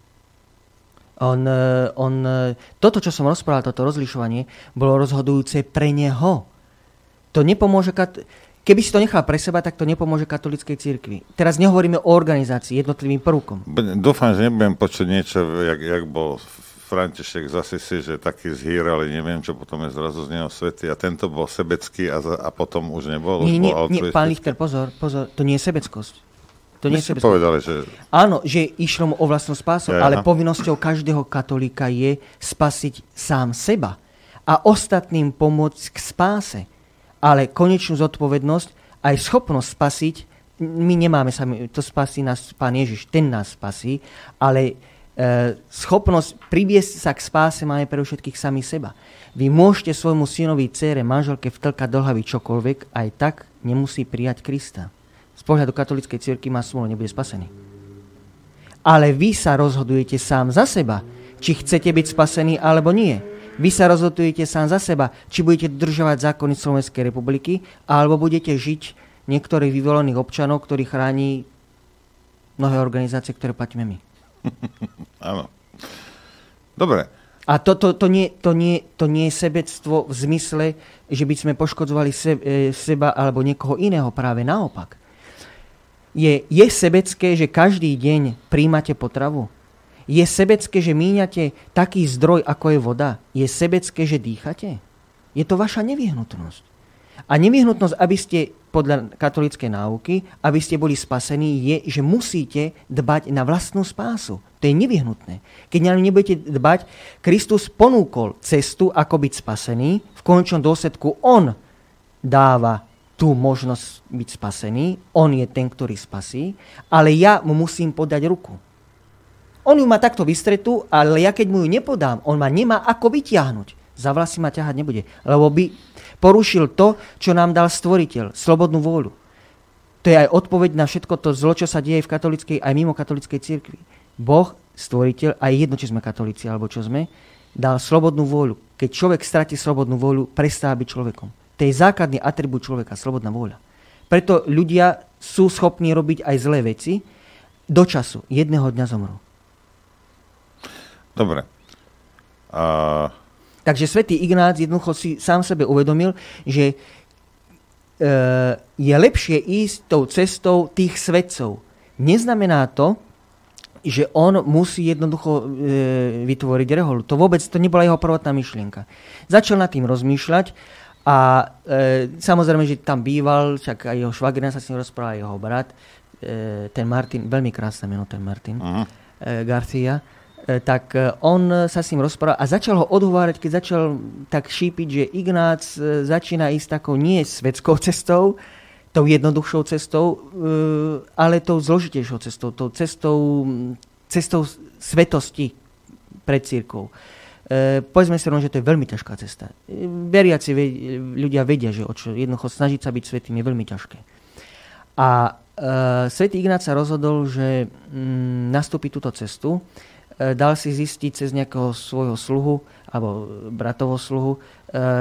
On, uh, on, uh, toto, čo som rozprával, toto rozlišovanie, bolo rozhodujúce pre neho. To nepomôže... Keby si to nechal pre seba, tak to nepomôže katolíckej cirkvi. Teraz nehovoríme o organizácii, jednotlivým prvkom. Dúfam, že nebudem počuť niečo, jak, jak bol František zase si, že taký zhýr, ale neviem, čo potom je zrazu z neho svety. A tento bol sebecký a, za, a potom už nebol. Nie, už nie, nie, pán Lichter, pozor, pozor, to nie je sebeckosť. To nie je sebeckosť. povedali, že... Áno, že išlo mu o vlastnú spásu, ja, ale povinnosťou každého katolíka je spasiť sám seba a ostatným pomôcť k spáse. Ale konečnú zodpovednosť, aj schopnosť spasiť, my nemáme sami, to spasí nás Pán Ježiš, ten nás spasí, ale E, schopnosť priviesť sa k spáse máme pre všetkých sami seba. Vy môžete svojmu synovi, cére, manželke vtlkať do hlavy čokoľvek, aj tak nemusí prijať Krista. Pohľadu katolíckej cirky má smolu, nebude spasený. Ale vy sa rozhodujete sám za seba, či chcete byť spasení alebo nie. Vy sa rozhodujete sám za seba, či budete dodržovať zákony Slovenskej republiky, alebo budete žiť niektorých vyvolených občanov, ktorí chrání mnohé organizácie, ktoré platíme my. Áno. Dobre. A to, to, to, nie, to, nie, to nie je sebectvo v zmysle, že by sme poškodzovali se, e, seba alebo niekoho iného. Práve naopak. Je, je sebecké, že každý deň príjmate potravu? Je sebecké, že míňate taký zdroj, ako je voda? Je sebecké, že dýchate? Je to vaša nevyhnutnosť. A nevyhnutnosť, aby ste podľa katolíckej náuky, aby ste boli spasení, je, že musíte dbať na vlastnú spásu. To je nevyhnutné. Keď na nebudete dbať, Kristus ponúkol cestu, ako byť spasený. V končnom dôsledku On dáva tú možnosť byť spasený. On je ten, ktorý spasí. Ale ja mu musím podať ruku. On ju má takto vystretú, ale ja keď mu ju nepodám, on ma nemá ako vyťahnuť. Za vlasy ma ťahať nebude. Lebo by porušil to, čo nám dal stvoriteľ, slobodnú vôľu. To je aj odpoveď na všetko to zlo, čo sa deje v katolickej aj mimo katolickej cirkvi. Boh, stvoriteľ, aj jedno, či sme katolíci alebo čo sme, dal slobodnú vôľu. Keď človek stratí slobodnú vôľu, prestáva byť človekom. To je základný atribút človeka, slobodná vôľa. Preto ľudia sú schopní robiť aj zlé veci do času. Jedného dňa zomrú. Dobre. Uh... Takže svätý Ignác jednoducho si sám sebe uvedomil, že e, je lepšie ísť tou cestou tých svetcov. Neznamená to, že on musí jednoducho e, vytvoriť reholu. To vôbec, to nebola jeho prvotná myšlienka. Začal nad tým rozmýšľať a e, samozrejme, že tam býval, však aj jeho švagrina sa s ním rozprával, jeho brat, e, ten Martin, veľmi krásne meno ten Martin, uh-huh. e, Garcia. E, tak e, on sa s ním rozprával a začal ho odhovárať, keď začal tak šípiť, že Ignác e, začína ísť takou nie svetskou cestou, tou jednoduchšou cestou, ale tou zložitejšou cestou, tou cestou, cestou svetosti pred církou. Povedzme si rovno, že to je veľmi ťažká cesta. Veriaci ľudia vedia, že jednoducho snažiť sa byť svetým je veľmi ťažké. A e, svätý Ignác sa rozhodol, že mm, nastúpi túto cestu E, dal si zistiť cez nejakého svojho sluhu alebo bratovho sluhu e,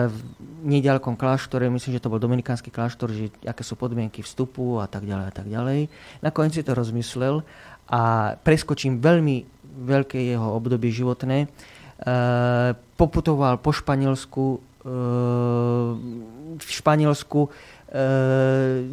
v nedalekom kláštore, myslím, že to bol dominikánsky kláštor, že aké sú podmienky vstupu a tak ďalej a tak ďalej. Nakoniec si to rozmyslel a preskočím veľmi veľké jeho obdobie životné. E, poputoval po Španielsku, v Španielsku e,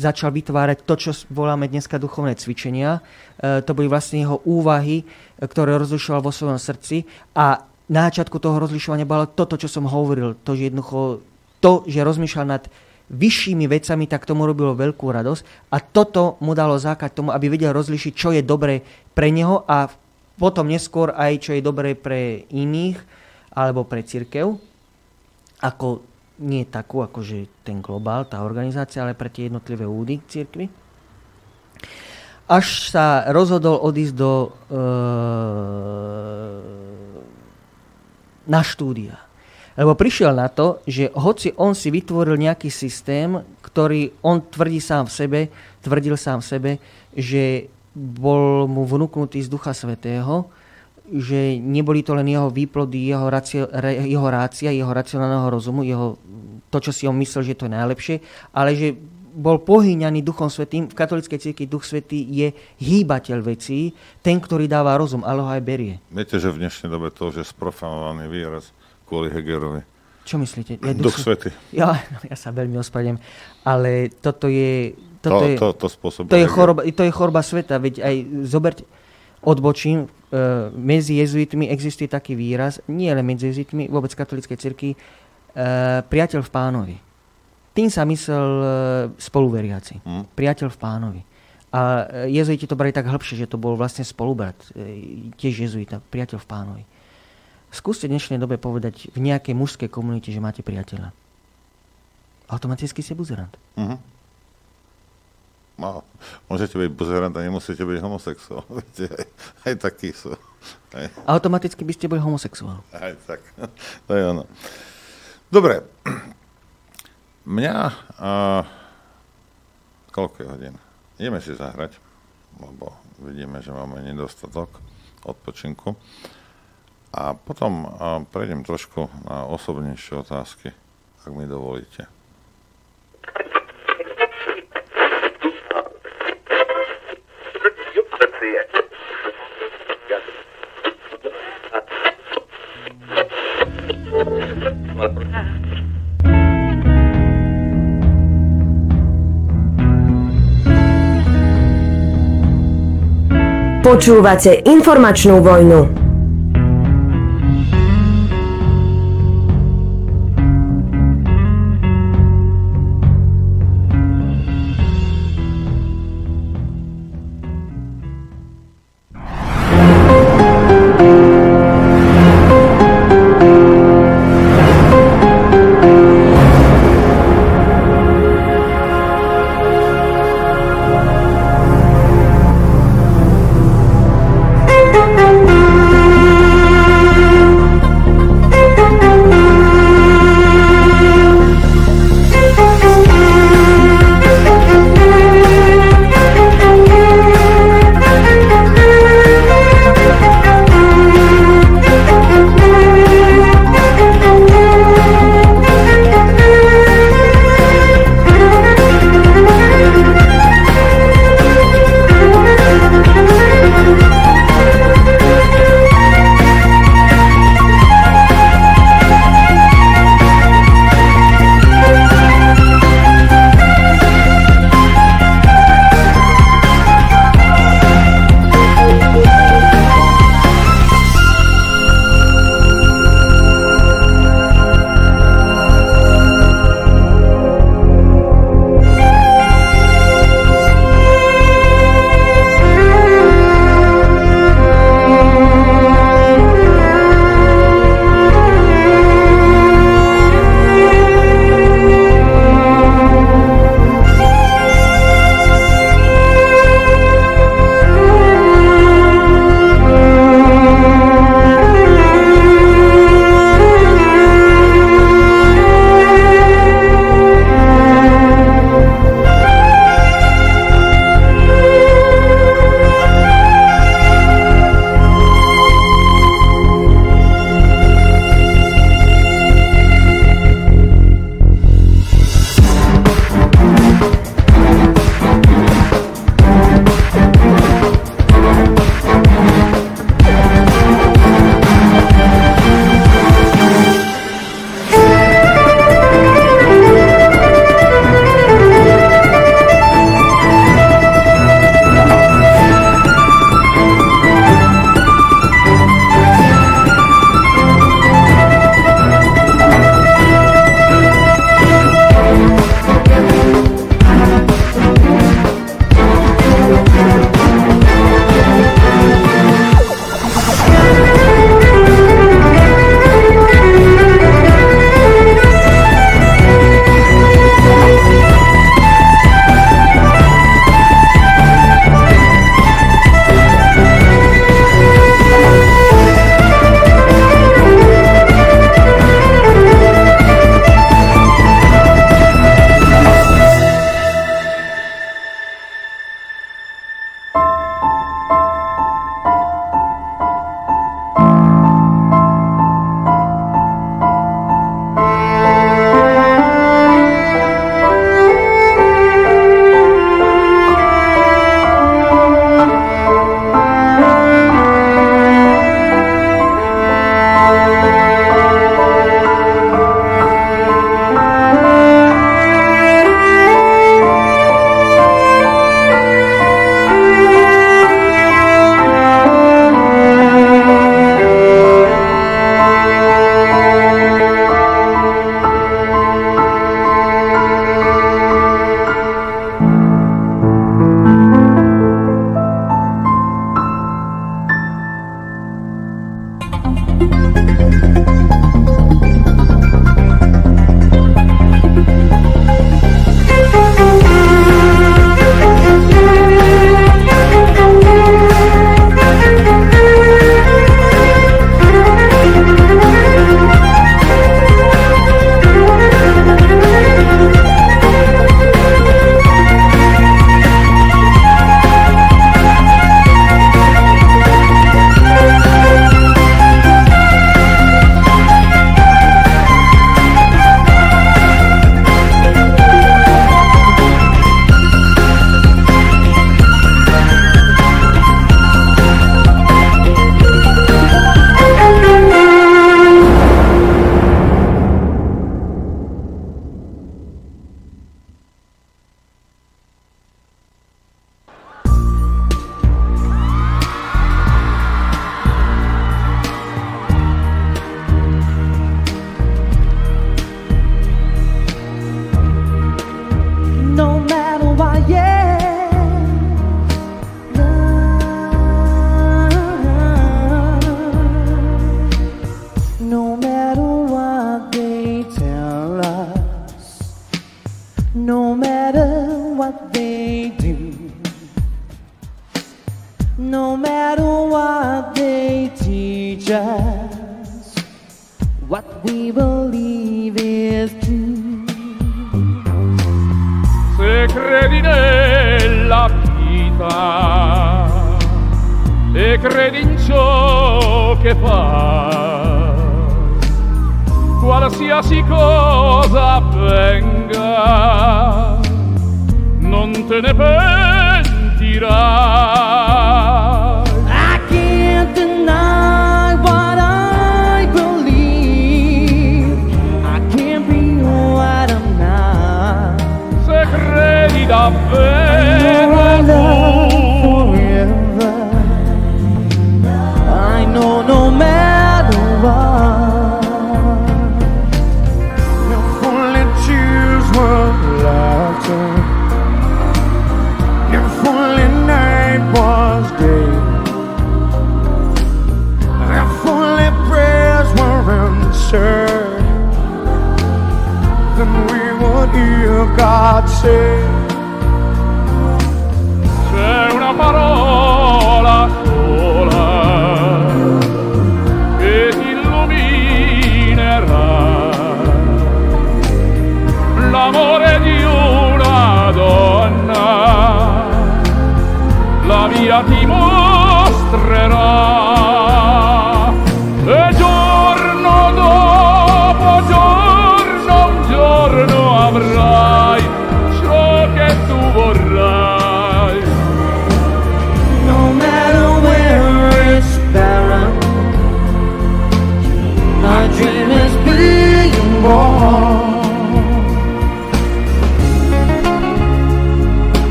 začal vytvárať to, čo voláme dneska duchovné cvičenia. To boli vlastne jeho úvahy, ktoré rozlišoval vo svojom srdci. A na začiatku toho rozlišovania bolo toto, čo som hovoril, to, že jednoducho to, že rozmýšľal nad vyššími vecami, tak tomu robilo veľkú radosť. A toto mu dalo základ tomu, aby vedel rozlišiť, čo je dobré pre neho a potom neskôr aj, čo je dobré pre iných alebo pre církev, ako nie takú, akože ten globál, tá organizácia, ale pre tie jednotlivé údy církvy. Až sa rozhodol odísť do, e, na štúdia. Lebo prišiel na to, že hoci on si vytvoril nejaký systém, ktorý on tvrdí sám v sebe, tvrdil sám v sebe, že bol mu vnúknutý z Ducha Svetého, že neboli to len jeho výplody, jeho, racio, jeho rácia, jeho racionálneho rozumu, jeho, to, čo si on myslel, že to je najlepšie, ale že bol pohýňaný Duchom Svetým. V katolíckej cirkvi Duch Svetý je hýbateľ vecí, ten, ktorý dáva rozum, ale ho aj berie. Viete, že v dnešnej dobe to už je sprofanovaný výraz kvôli Hegerovi. Čo myslíte? Ja, Duch, Duch Svetý. Ja, ja sa veľmi ospravedlňujem, ale toto je... Toto to, je, to, to, to, je choroba, to je choroba sveta, veď aj zoberte, odbočím, e, medzi jezuitmi existuje taký výraz, nie len medzi jezuitmi, vôbec katolíckej cirkvi, e, priateľ v pánovi. Tým sa myslel e, spoluveriaci. Hmm. Priateľ v pánovi. A jezuiti to brali tak hĺbšie, že to bol vlastne spolubrat, tiež jezuita, priateľ v pánovi. Skúste v dnešnej dobe povedať v nejakej mužskej komunite, že máte priateľa. Automaticky ste buzerant. Uh-huh. No, môžete byť buzerant a nemusíte byť homosexuál. Viete, aj, aj takí sú. Aj. Automaticky by ste boli homosexuál. Aj tak. To je ono. Dobre. Mňa... Uh, koľko je hodín? Ideme si zahrať, lebo vidíme, že máme nedostatok odpočinku. A potom uh, prejdem trošku na osobnejšie otázky, ak mi dovolíte. Počúvate informačnú vojnu.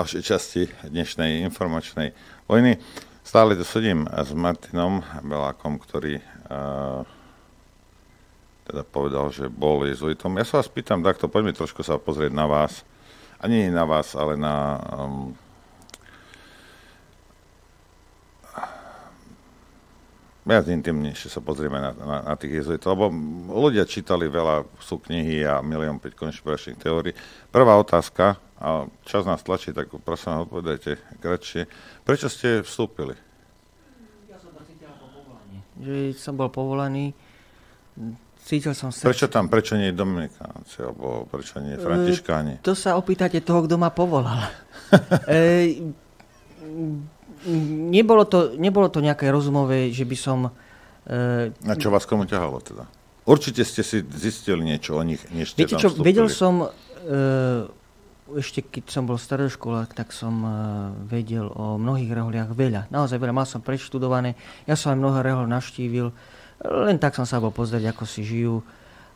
Ďalšej časti dnešnej informačnej vojny. Stále tu sedím s Martinom Belákom, ktorý uh, teda povedal, že bol jezuitom. Ja sa vás pýtam takto, poďme trošku sa pozrieť na vás. A nie na vás, ale na um, viac intimnejšie sa pozrieme na, na, na tých jezuitov, lebo ľudia čítali veľa, sú knihy a milión 5 konšpiračných teórií. Prvá otázka, a čas nás tlačí, tak prosím vás, odpovedajte kratšie. Prečo ste vstúpili? Že som bol povolaný, cítil som sa... Prečo tam, prečo nie Dominikánci, alebo prečo nie Františkáni? To sa opýtate toho, kto ma povolal. e, nebolo, to, nebolo to nejaké rozumové, že by som... E, Na čo vás komu ťahalo teda? Určite ste si zistili niečo o nich, než ste viete tam čo, vstúpili. vedel som... E, ešte keď som bol staroškolák, tak som e, vedel o mnohých reholiach veľa. Naozaj veľa. Mal som preštudované. Ja som aj mnoho rehol navštívil. Len tak som sa bol pozrieť, ako si žijú.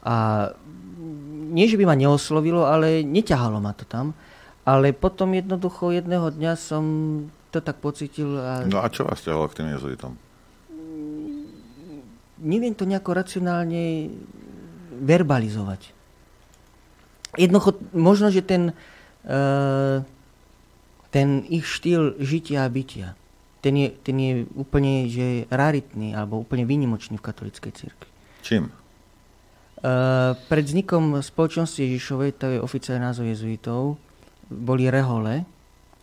A nie, že by ma neoslovilo, ale neťahalo ma to tam. Ale potom jednoducho jedného dňa som to tak pocitil a No a čo vás ťahalo k tým jezuitom? neviem to nejako racionálne verbalizovať. Jednoducho, možno, že ten, ten ich štýl žitia a bytia, ten je, ten je úplne že raritný alebo úplne výnimočný v katolíckej cirkvi. Čím? Uh, pred vznikom spoločnosti Ježišovej, to je oficiálny názov jezuitov, boli rehole.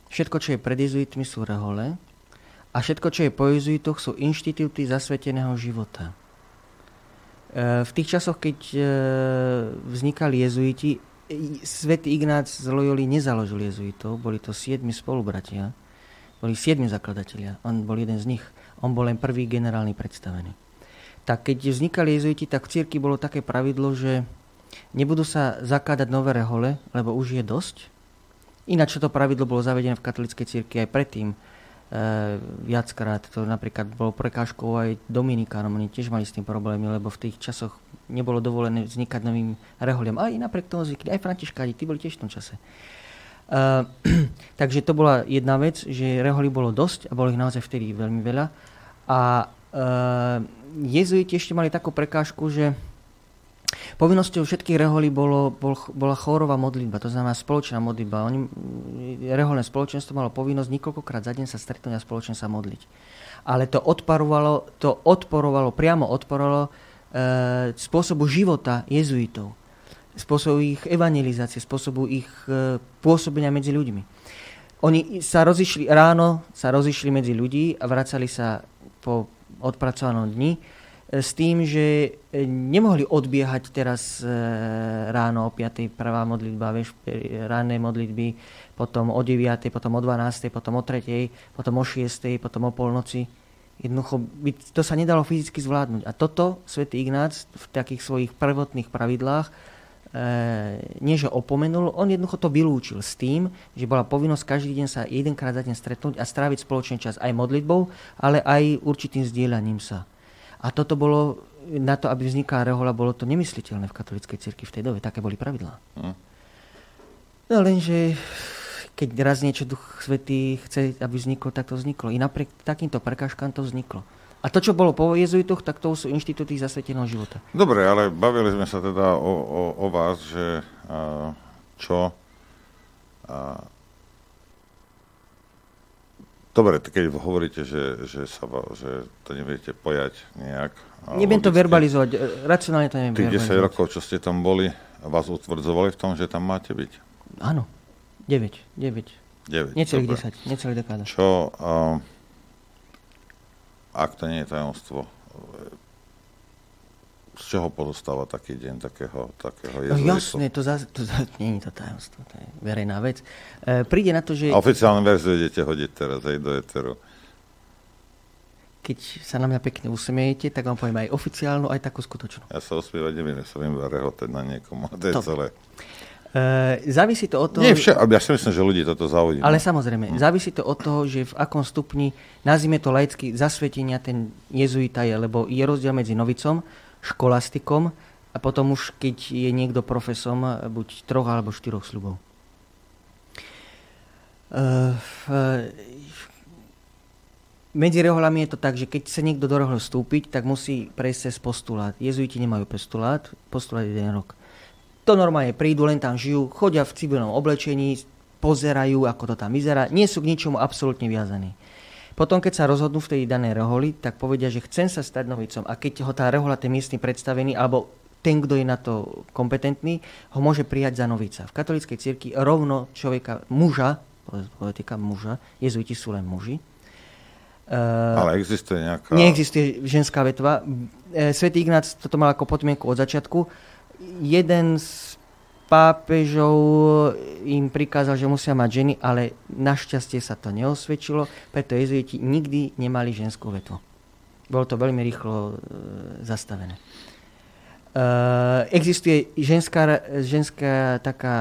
Všetko, čo je pred jezuitmi, sú rehole. A všetko, čo je po jezuitoch, sú inštitúty zasveteného života. Uh, v tých časoch, keď vznikali jezuiti, svätý Ignác z Loyoli nezaložil jezuitov, boli to siedmi spolubratia, boli siedmi zakladatelia, on bol jeden z nich, on bol len prvý generálny predstavený tak keď vznikali jezuiti, tak v cirkvi bolo také pravidlo, že nebudú sa zakladať nové rehole, lebo už je dosť. Ináč to pravidlo bolo zavedené v katolíckej cirkvi aj predtým viackrát. To napríklad bolo prekážkou aj Dominikánom. Oni tiež mali s tým problémy, lebo v tých časoch nebolo dovolené vznikať novým reholiem. Aj napriek tomu zvykli. Aj františkáni, tí boli tiež v tom čase. Uh, takže to bola jedna vec, že reholi bolo dosť a bolo ich naozaj vtedy veľmi veľa. A uh, jezuiti ešte mali takú prekážku, že Povinnosťou všetkých reholí bolo, bol, bola chórová modlitba, to znamená spoločná modlitba. Oni, reholné spoločenstvo malo povinnosť niekoľkokrát za deň sa stretnúť a spoločne sa modliť. Ale to odporovalo, to odporovalo priamo odporovalo e, spôsobu života jezuitov, spôsobu ich evangelizácie, spôsobu ich e, pôsobenia medzi ľuďmi. Oni sa rozišli ráno, sa rozišli medzi ľudí a vracali sa po odpracovanom dni, s tým, že e, nemohli odbiehať teraz e, ráno o 5. prvá modlitba, vieš, ranné modlitby, potom o 9. potom o 12. potom o 3. potom o 6. potom o polnoci. Jednoducho, to sa nedalo fyzicky zvládnuť. A toto svätý Ignác v takých svojich prvotných pravidlách e, nie že opomenul, on jednoducho to vylúčil s tým, že bola povinnosť každý deň sa jedenkrát za deň stretnúť a stráviť spoločný čas aj modlitbou, ale aj určitým zdieľaním sa. A toto bolo, na to, aby vznikla rehola, bolo to nemysliteľné v katolíckej cirkvi v tej dobe. Také boli pravidlá. Hm. No lenže keď raz niečo Duch Svetý chce, aby vzniklo, tak to vzniklo. I napriek takýmto prekážkám to vzniklo. A to, čo bolo po jezuitoch, tak to sú inštitúty zasveteného života. Dobre, ale bavili sme sa teda o, o, o vás, že a, čo... A, Dobre, keď hovoríte, že, že, sa, že to neviete pojať nejak. Neviem to verbalizovať, e, racionálne to neviem Tých 10 rokov, čo ste tam boli, vás utvrdzovali v tom, že tam máte byť? Áno, 9. 9. 9. Necelých 10, necelých dekáda. Čo... Uh, ak to nie je tajomstvo, z čoho pozostáva taký deň takého, takého jezuitu? No jasné, to, za, to za, nie je to tajomstvo, to je verejná vec. E, príde na to, že... A oficiálnu verziu idete hodiť teraz aj do Eteru. Keď sa na mňa pekne usmiejete, tak vám poviem aj oficiálnu, aj takú skutočnú. Ja sa usmievať neviem, ja sa viem iba rehotať na niekomu, to je to. celé. Uh, závisí to od toho... Nie, však, ja si myslím, že ľudí toto zaujíma. Ale samozrejme, hm. závisí to od toho, že v akom stupni, nazvime to laicky, zasvetenia ten jezuita je, lebo je rozdiel medzi novicom, školastikom a potom už, keď je niekto profesom, buď troch alebo štyroch slubov. Uh, uh, medzi reholami je to tak, že keď sa niekto do rehol vstúpiť, tak musí prejsť cez postulát. Jezuiti nemajú postulát, postulát je jeden rok to normálne prídu, len tam žijú, chodia v civilnom oblečení, pozerajú, ako to tam vyzerá, nie sú k ničomu absolútne viazaní. Potom, keď sa rozhodnú v tej danej reholi, tak povedia, že chcem sa stať novicom. A keď ho tá rehola, ten miestny predstavený, alebo ten, kto je na to kompetentný, ho môže prijať za novica. V katolíckej cirkvi rovno človeka, muža, politika muža, jezuiti sú len muži. Ale existuje nejaká... Neexistuje ženská vetva. E, Svetý Ignác toto mal ako podmienku od začiatku jeden z pápežov im prikázal, že musia mať ženy, ale našťastie sa to neosvedčilo, preto jezuiti nikdy nemali ženskú vetvu. Bolo to veľmi rýchlo e, zastavené. E, existuje ženská, ženská taká,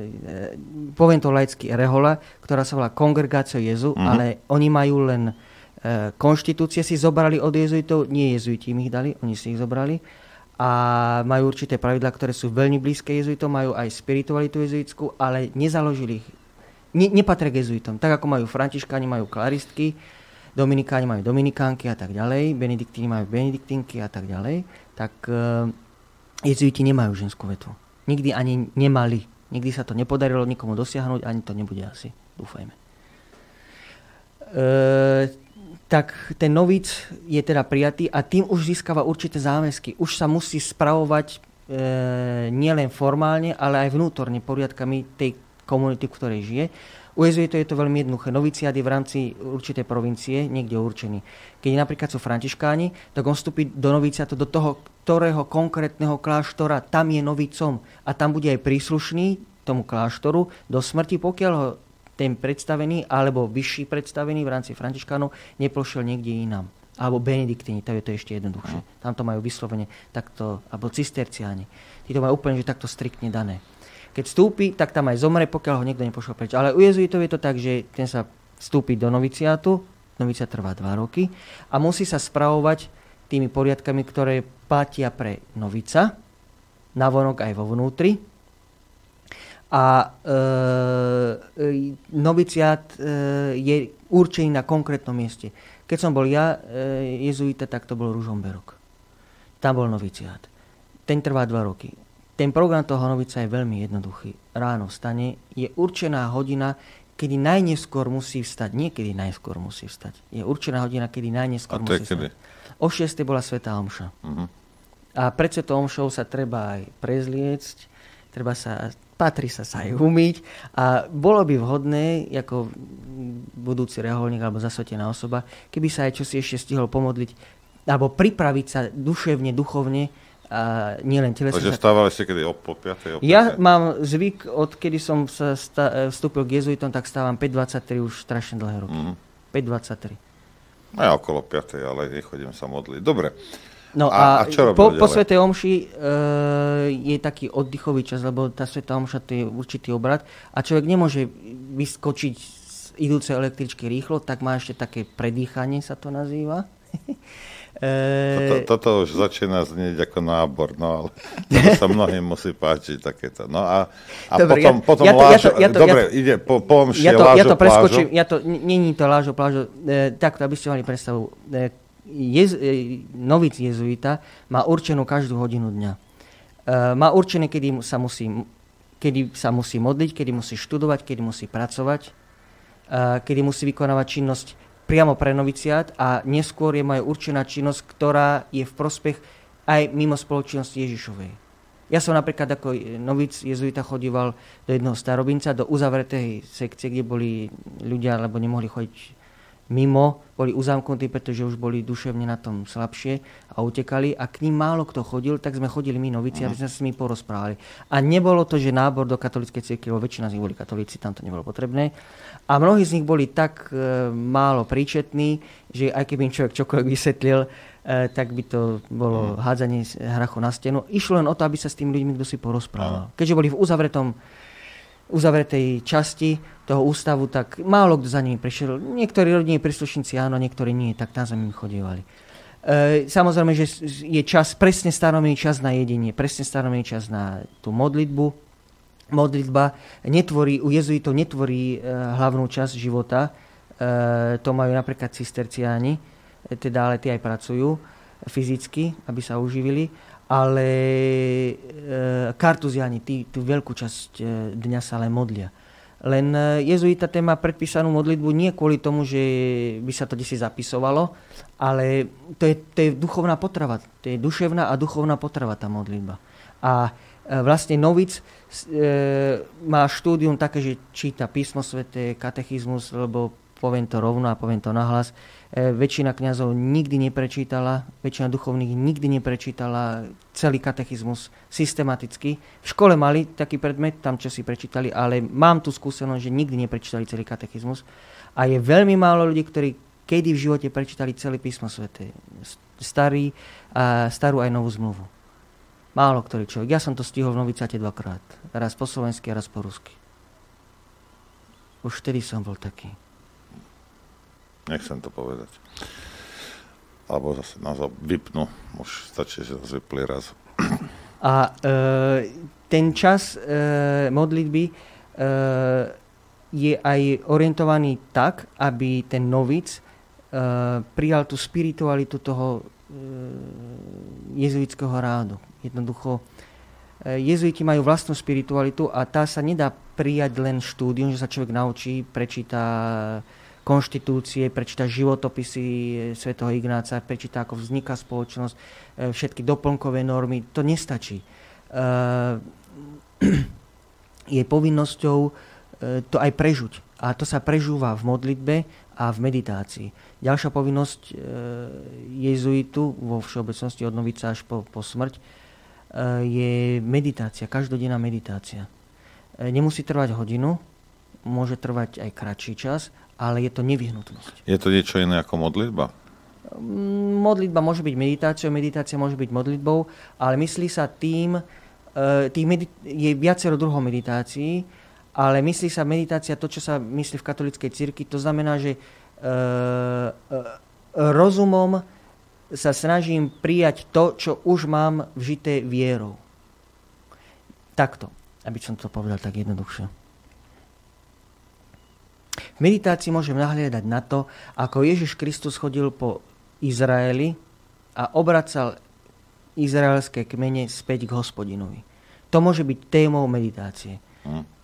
e, poviem to laicky, rehola, ktorá sa volá Kongregácio Jezu, mm-hmm. ale oni majú len e, konštitúcie si zobrali od jezuitov, nie jezuiti im ich dali, oni si ich zobrali a majú určité pravidlá, ktoré sú veľmi blízke jezuitom, majú aj spiritualitu jezuitskú, ale nezaložili ich. Ne, nepatria k jezuitom. Tak ako majú františkáni, majú klaristky, dominikáni majú dominikánky a tak ďalej, benediktíni majú benediktínky a tak ďalej, tak uh, jezuiti nemajú ženskú vetvu. Nikdy ani nemali. Nikdy sa to nepodarilo nikomu dosiahnuť, ani to nebude asi. Dúfajme. Tak ten novic je teda prijatý a tým už získava určité záväzky. Už sa musí spravovať e, nielen formálne, ale aj vnútorne poriadkami tej komunity, v ktorej žije. U jezuitov je to veľmi jednoduché. Noviciát je v rámci určitej provincie niekde určený. Keď napríklad sú františkáni, tak on vstúpi do noviciátu do toho, ktorého konkrétneho kláštora tam je novicom a tam bude aj príslušný tomu kláštoru do smrti, pokiaľ ho ten predstavený alebo vyšší predstavený v rámci františkánov nepošiel niekde inám. Alebo benediktini, to je to ešte jednoduchšie. Tam to majú vyslovene takto, alebo cisterciáni. Tí to majú úplne že takto striktne dané. Keď vstúpi, tak tam aj zomre, pokiaľ ho niekto nepošiel preč. Ale u jezuitov je to tak, že ten sa vstúpi do noviciátu, noviciát trvá 2 roky a musí sa spravovať tými poriadkami, ktoré platia pre novica, navonok aj vo vnútri. A e, noviciát e, je určený na konkrétnom mieste. Keď som bol ja e, jezuita, tak to bol Ružomberok. Tam bol noviciát. Ten trvá 2 roky ten program toho novica je veľmi jednoduchý. Ráno vstane, je určená hodina, kedy najneskôr musí vstať. Niekedy najskôr musí vstať. Je určená hodina, kedy najneskôr musí vstať. O 6. bola Svetá Omša. Uh-huh. A pred Svetou Omšou sa treba aj prezliecť, treba sa, patrí sa sa aj umyť a bolo by vhodné, ako budúci reholník alebo zasvetená osoba, keby sa aj čosi ešte stihol pomodliť alebo pripraviť sa duševne, duchovne a nielen telesne. Takže stával ste kedy o po 5. O 5. Ja mám zvyk, odkedy som sa sta- vstúpil k jezuitom, tak stávam 5.23 už strašne dlhé roky. Mm. 5.23. No ja okolo 5. ale nechodím sa modliť. Dobre. No a, a, a čo po, po Svetej Omši e, je taký oddychový čas, lebo tá Svetá Omša to je určitý obrad a človek nemôže vyskočiť z idúcej električky rýchlo, tak má ešte také predýchanie sa to nazýva. Toto, toto už začína znieť ako nábor, no ale to sa mnohým musí páčiť takéto. No a, a dobre, potom, ja, potom ja to, lážo, ja to, ja to, dobre, ja to, ide po, po ja to, lážo, ja to preskočím, ja to, není to lážo, plážo, e, takto, aby ste mali predstavu. E, jez, e, novic jezuita má určenú každú hodinu dňa. E, má určené, kedy sa musí kedy sa musí modliť, kedy musí študovať, kedy musí pracovať, e, kedy musí vykonávať činnosť priamo pre noviciát a neskôr je moja určená činnosť, ktorá je v prospech aj mimo spoločnosti Ježišovej. Ja som napríklad ako novic jezuita chodíval do jednoho starobinca, do uzavretej sekcie, kde boli ľudia, lebo nemohli chodiť mimo, boli uzamknutí, pretože už boli duševne na tom slabšie a utekali a k ním málo kto chodil, tak sme chodili my novici, aby sme s nimi porozprávali. A nebolo to, že nábor do katolíckej cirkvi, lebo väčšina z nich boli katolíci, tam to nebolo potrebné. A mnohí z nich boli tak e, málo príčetní, že aj keby im človek čokoľvek vysvetlil, e, tak by to bolo mm. hádzanie hrachu na stenu. Išlo len o to, aby sa s tým ľuďmi kto si porozprával. Keďže boli v uzavretom uzavretej časti toho ústavu, tak málo kto za nimi prišiel. Niektorí rodinní príslušníci áno, niektorí nie, tak sme im chodievali. E, samozrejme, že je čas, presne stanovený čas na jedenie, presne stanovený čas na tú modlitbu. Modlitba netvorí, u jezuitov netvorí e, hlavnú časť života, e, to majú napríklad cisterciáni, e, teda ale tí aj pracujú fyzicky, aby sa uživili ale e, kartuziani tí, tú veľkú časť e, dňa sa len modlia. Len e, jezuita téma predpísanú modlitbu nie kvôli tomu, že by sa to desi zapisovalo, ale to je, to je duchovná potrava. To je duševná a duchovná potrava tá modlitba. A vlastne novic e, má štúdium také, že číta písmo svete, katechizmus, lebo poviem to rovno a poviem to nahlas, väčšina kňazov nikdy neprečítala, väčšina duchovných nikdy neprečítala celý katechizmus systematicky. V škole mali taký predmet, tam čo si prečítali, ale mám tu skúsenosť, že nikdy neprečítali celý katechizmus. A je veľmi málo ľudí, ktorí kedy v živote prečítali celý písmo svete. Starý, a starú aj novú zmluvu. Málo ktorý človek. Ja som to stihol v Novicate dvakrát. Raz po slovensky a raz po rusky. Už vtedy som bol taký. Nechcem to povedať. Alebo zase nás vypnú. Už stačí, že nás vypli raz. A e, ten čas e, modlitby e, je aj orientovaný tak, aby ten novic e, prijal tú spiritualitu toho e, jezuitského rádu. Jednoducho, e, jezuiti majú vlastnú spiritualitu a tá sa nedá prijať len štúdium, že sa človek naučí, prečíta konštitúcie, prečíta životopisy svätého Ignáca, prečíta, ako vzniká spoločnosť, e, všetky doplnkové normy. To nestačí. E, je povinnosťou to aj prežuť. A to sa prežúva v modlitbe a v meditácii. Ďalšia povinnosť jezuitu vo všeobecnosti od novica až po, po smrť je meditácia, každodenná meditácia. Nemusí trvať hodinu, môže trvať aj kratší čas, ale je to nevyhnutnosť. Je to niečo iné ako modlitba? Mm, Modlitba môže byť meditáciou, meditácia môže byť modlitbou, ale myslí sa tým, e, tých medit- je viacero druhov meditácií, ale myslí sa meditácia to, čo sa myslí v katolíckej cirkvi, to znamená, že e, e, rozumom sa snažím prijať to, čo už mám vžité vierou. Takto, aby som to povedal tak jednoduchšie. V meditácii môžem nahliadať na to, ako Ježiš Kristus chodil po Izraeli a obracal izraelské kmene späť k hospodinovi. To môže byť témou meditácie.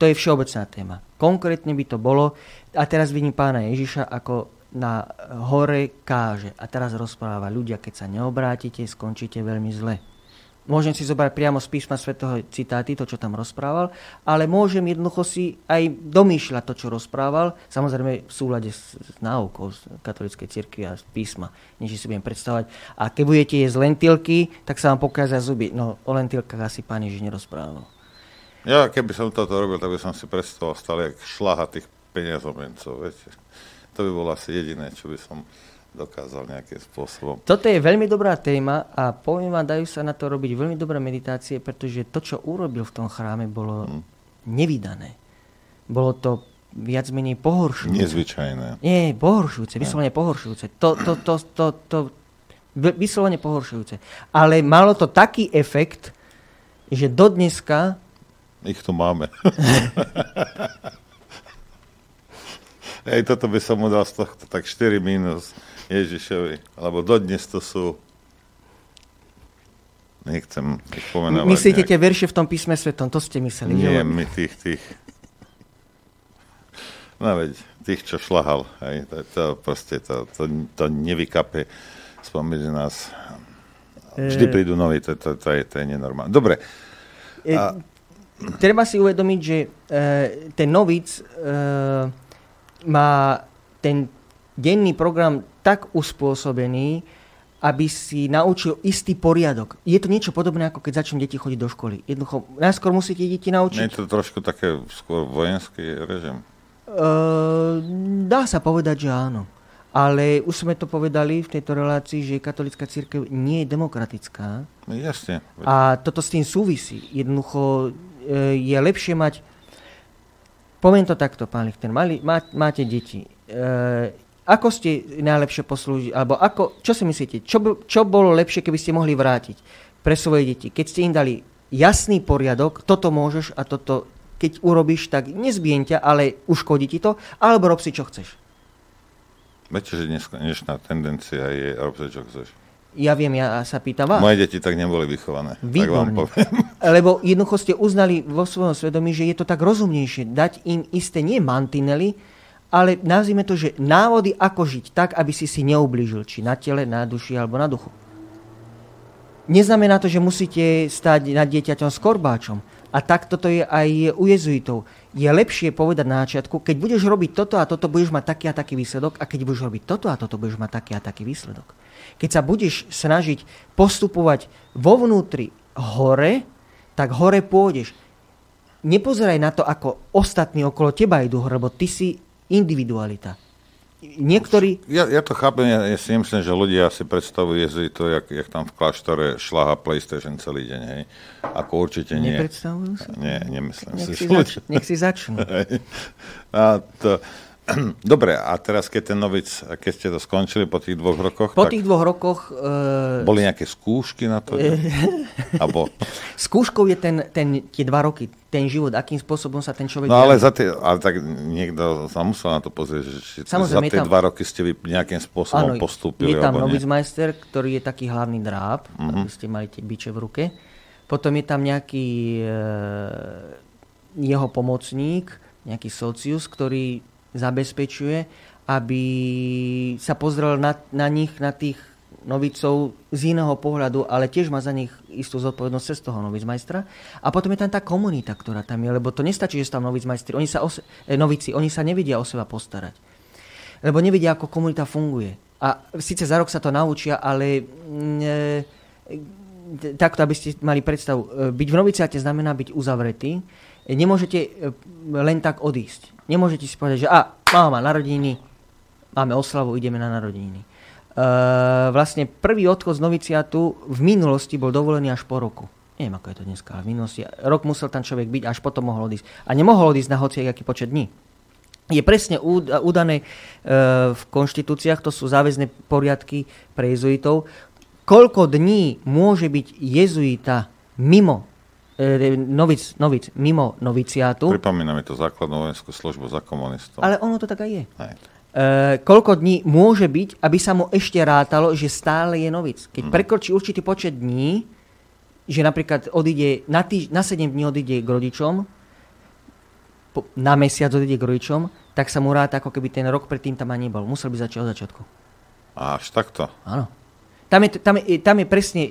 To je všeobecná téma. Konkrétne by to bolo, a teraz vidím pána Ježiša, ako na hore káže. A teraz rozpráva ľudia, keď sa neobrátite, skončíte veľmi zle. Môžem si zobrať priamo z písma svätého citáty, to, čo tam rozprával, ale môžem jednoducho si aj domýšľať to, čo rozprával, samozrejme v súlade s, s náukou z katolíckej cirkvi a z písma, než si budem predstavovať. A keď budete jesť lentilky, tak sa vám pokazia zuby. No, o lentilkách asi pán Ježiš nerozprával. Ja, keby som toto robil, tak by som si predstavoval stále jak šlaha tých peniazomencov, viete. To by bolo asi jediné, čo by som dokázal nejakým spôsobom. Toto je veľmi dobrá téma a poviem vám, dajú sa na to robiť veľmi dobré meditácie, pretože to, čo urobil v tom chráme, bolo Hm. nevydané. Bolo to viac menej pohoršujúce. Nezvyčajné. Nie, pohoršujúce, vyslovene pohoršujúce. To, to, to, to, to, vyslovene pohoršujúce. Ale malo to taký efekt, že do dneska Ich tu máme. Hej, toto by som mu dal z tohto tak 4 minus Ježišovi. Lebo dodnes to sú... Nechcem ich pomenovať. myslíte nejak. tie verše v tom písme svetom, to ste mysleli. že? Nie, my tých, tých... No veď, tých, čo šlahal. Hej, to, to proste, to, to, to nevykape spomedzi nás. Vždy E, prídu noví, to, to, to, je, to je nenormálne. Dobre, E, A- Treba si uvedomiť, že e, ten novic e, má ten denný program tak uspôsobený, aby si naučil istý poriadok. Je to niečo podobné, ako keď začnú deti chodiť do školy. Jednoducho, najskôr musíte deti nie naučiť. je to trošku také skôr vojenský režim. E, dá sa povedať, že áno. Ale už sme to povedali v tejto relácii, že katolická církev nie je demokratická. No, jasne. A toto s tým súvisí. Jednoducho e, je lepšie mať... Poviem to takto, pán Lichter. Máte deti. Ako ste najlepšie poslúžili? Alebo ako, čo si myslíte? Čo, čo bolo lepšie, keby ste mohli vrátiť pre svoje deti? Keď ste im dali jasný poriadok, toto môžeš a toto, keď urobíš, tak nezbiem ťa, ale uškodí ti to, alebo rob si, čo chceš. Viete, že dnes, dnešná tendencia je rob si, čo chceš. Ja viem, ja sa pýtam vás. Moje deti tak neboli vychované. Tak vám poviem. Lebo jednoducho ste uznali vo svojom svedomí, že je to tak rozumnejšie dať im isté nie mantinely, ale nazvime to, že návody, ako žiť tak, aby si si neublížil, či na tele, na duši alebo na duchu. Neznamená to, že musíte stať nad dieťaťom s korbáčom. A tak toto je aj u jezuitov. Je lepšie povedať na začiatku, keď budeš robiť toto a toto, budeš mať taký a taký výsledok a keď budeš robiť toto a toto, budeš mať taký a taký výsledok. Keď sa budeš snažiť postupovať vo vnútri hore, tak hore pôjdeš. Nepozeraj na to, ako ostatní okolo teba idú lebo ty si individualita. Niektorí... Ja, ja to chápem, ja, ja si myslím, že ľudia si predstavujú jezuitov, jak, jak tam v kláštore šlaha PlayStation celý deň, hej. Ako určite nie. Nepredstavujú sa? Nie, nemyslím Nech si. si, zač- nech si začnú. A to, dobre, a teraz keď ten novic, keď ste to skončili po tých dvoch rokoch, Po tých dvoch rokoch e, boli nejaké skúšky na to? Abo, skúškou je ten, ten, tie dva roky, ten život, akým spôsobom sa ten človek... no ale, za tie, ale tak niekto sa musel na to pozrieť, že či za Samozrejme, je tie tam- dva roky ste vy nejakým spôsobom postúpili. je tam novicmajster, ktorý je taký hlavný dráb, Mhm. aby ste mali tie biče v ruke. Potom je tam nejaký e, jeho pomocník, nejaký socius, ktorý zabezpečuje, aby sa pozrel na, na nich, na tých novicov z iného pohľadu, ale tiež má za nich istú zodpovednosť cez toho novicmajstra. A potom je tam tá komunita, ktorá tam je, lebo to nestačí, že sú tam novicmajstri. Oni sa o, se- e, novici, oni sa nevedia o seba postarať. Lebo nevedia, ako komunita funguje. A síce za rok sa to naučia, ale e, takto, aby ste mali predstavu, e, byť v noviciate znamená byť uzavretý. Nemôžete len tak odísť. Nemôžete si povedať, že a, mama má narodeniny, máme oslavu, ideme na narodeniny. Uh, vlastne prvý odchod z noviciatu v minulosti bol dovolený až po roku. Neviem, ako je to dneska, ale v minulosti. Rok musel tam človek byť, až potom mohol odísť. A nemohol odísť na hociaký počet dní. Je presne udané uh, v konštitúciách, to sú záväzné poriadky pre jezuitov, koľko dní môže byť jezuita mimo novic, novic, mimo noviciátu. Pripomína mi to základnú vojenskú službu za komunistov. Ale ono to tak aj je. Hej. E, koľko dní môže byť, aby sa mu ešte rátalo, že stále je novic. Keď prekročí určitý počet dní, že napríklad odíde, na, týž, na 7 dní odíde k rodičom, po, na mesiac odíde k rodičom, tak sa mu ráta, ako keby ten rok predtým tam ani nebol. Musel by začať od začiatku. Až takto. Áno. Tam je, tam, je, tam je presne,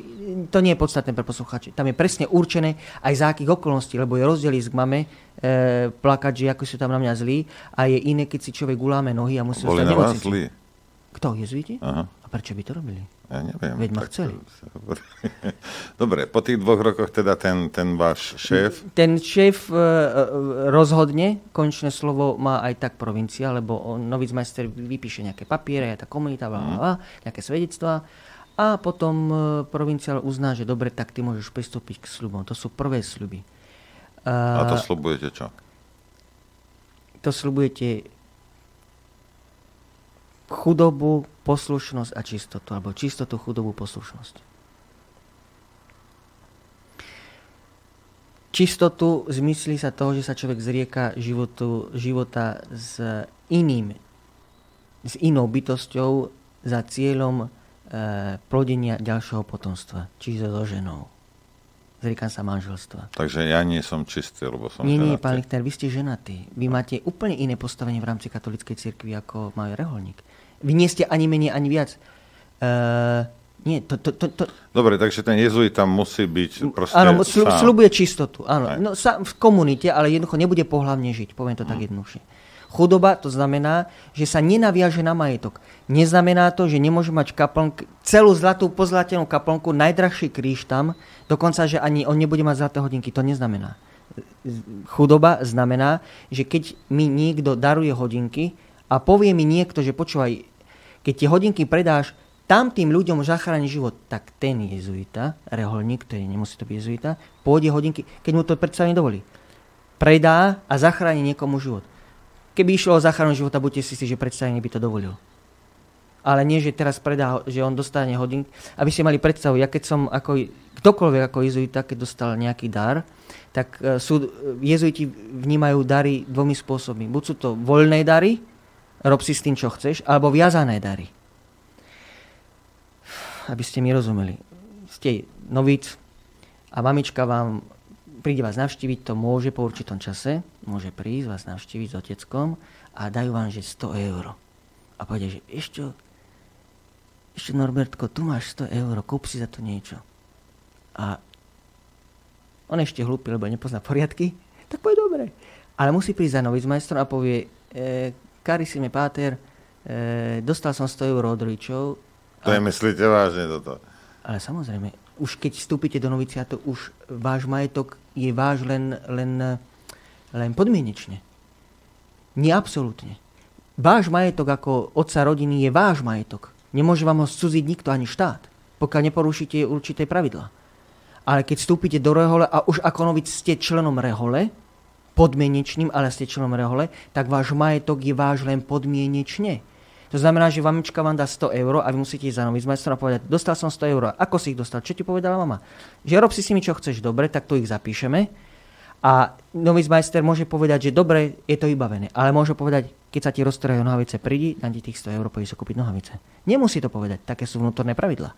to nie je podstatné pre poslucháči, tam je presne určené aj za akých okolností, lebo je rozdiel ísť k mame, e, plakať, že ako sú tam na mňa zlí a je iné, keď si človek uláme nohy a musí Boli na vás zlí. Kto, jezuiti? Aha. A prečo by to robili? Ja neviem. Veď ma chceli. Dobre, po tých dvoch rokoch teda ten, ten váš šéf, Ten šéf e, e, rozhodne, konečné slovo má aj tak provincia, lebo on, novicmajster vypíše nejaké papiere, aj tá komunita, bla, bla, bla, nejaké svedectvá a potom e, provinciál uzná, že dobre, tak ty môžeš pristúpiť k sľubom. To sú prvé sľuby. a to slubujete čo? to sľubujete chudobu, poslušnosť a čistotu. Alebo čistotu, chudobu, poslušnosť. Čistotu zmyslí sa toho, že sa človek zrieka životu, života s iným, s inou bytosťou za cieľom plodenia ďalšieho potomstva, čiže so ženou. Zriekam sa manželstva. Takže ja nie som čistý, lebo som Nie, nie, ženatý. pán Lichtner, vy ste ženatí. Vy máte úplne iné postavenie v rámci katolíckej cirkvi, ako má reholník. Vy nie ste ani menej, ani viac. Uh, nie, to, to, to, to, Dobre, takže ten jezuit tam musí byť proste áno, slu, sám. slubuje čistotu. Áno, Aj. no, sa, v komunite, ale jednoducho nebude pohlavne žiť. Poviem to tak jednoduchšie. Chudoba to znamená, že sa nenaviaže na majetok. Neznamená to, že nemôže mať kaplnk, celú zlatú pozlatenú kaplnku, najdrahší kríž tam, dokonca, že ani on nebude mať zlaté hodinky. To neznamená. Chudoba znamená, že keď mi niekto daruje hodinky a povie mi niekto, že počúvaj, keď tie hodinky predáš, tam tým ľuďom zachráni život, tak ten jezuita, reholník, to je, nemusí to byť jezuita, pôjde hodinky, keď mu to predsa nedovolí. Predá a zachráni niekomu život. Keby išlo o záchranu života, buďte si si, že predstavenie by to dovolil. Ale nie, že teraz predá, že on dostane hodinky. Aby ste mali predstavu, ja keď som ako, ktokoľvek ako jezuita, keď dostal nejaký dar, tak e, sú, jezuiti vnímajú dary dvomi spôsobmi. Buď sú to voľné dary, rob si s tým, čo chceš, alebo viazané dary. Aby ste mi rozumeli. Ste novíc a mamička vám príde vás navštíviť, to môže po určitom čase, môže prísť vás navštíviť s oteckom a dajú vám, že 100 eur. A povedia, že ešte, ešte Norbertko, tu máš 100 eur, kúp si za to niečo. A on ešte hlúpy, lebo nepozná poriadky, tak povie dobre. Ale musí prísť za novicmajstrom a povie, e, Carissime Páter, e, dostal som 100 eur od rodičov, To je myslíte vážne toto. ale samozrejme, už keď vstúpite do noviciátu, už váš majetok je váš len, len, len podmienečne. Nie absolútne. Váš majetok ako otca rodiny je váš majetok. Nemôže vám ho scuziť nikto ani štát, pokiaľ neporušíte určité pravidlá. Ale keď vstúpite do rehole a už ako novic ste členom rehole, podmienečným, ale ste členom rehole, tak váš majetok je váš len podmienečne. To znamená, že mamička vám dá 100 eur a vy musíte ísť za novizmajstrom a povedať, dostal som 100 eur. Ako si ich dostal? Čo ti povedala mama? Že rob si s nimi, čo chceš. Dobre, tak to ich zapíšeme. A novicmajster môže povedať, že dobre, je to vybavené. Ale môže povedať, keď sa ti roztrhajú nohavice, prídi, dám ti tých 100 eur, sa kúpiť nohavice. Nemusí to povedať, také sú vnútorné pravidlá.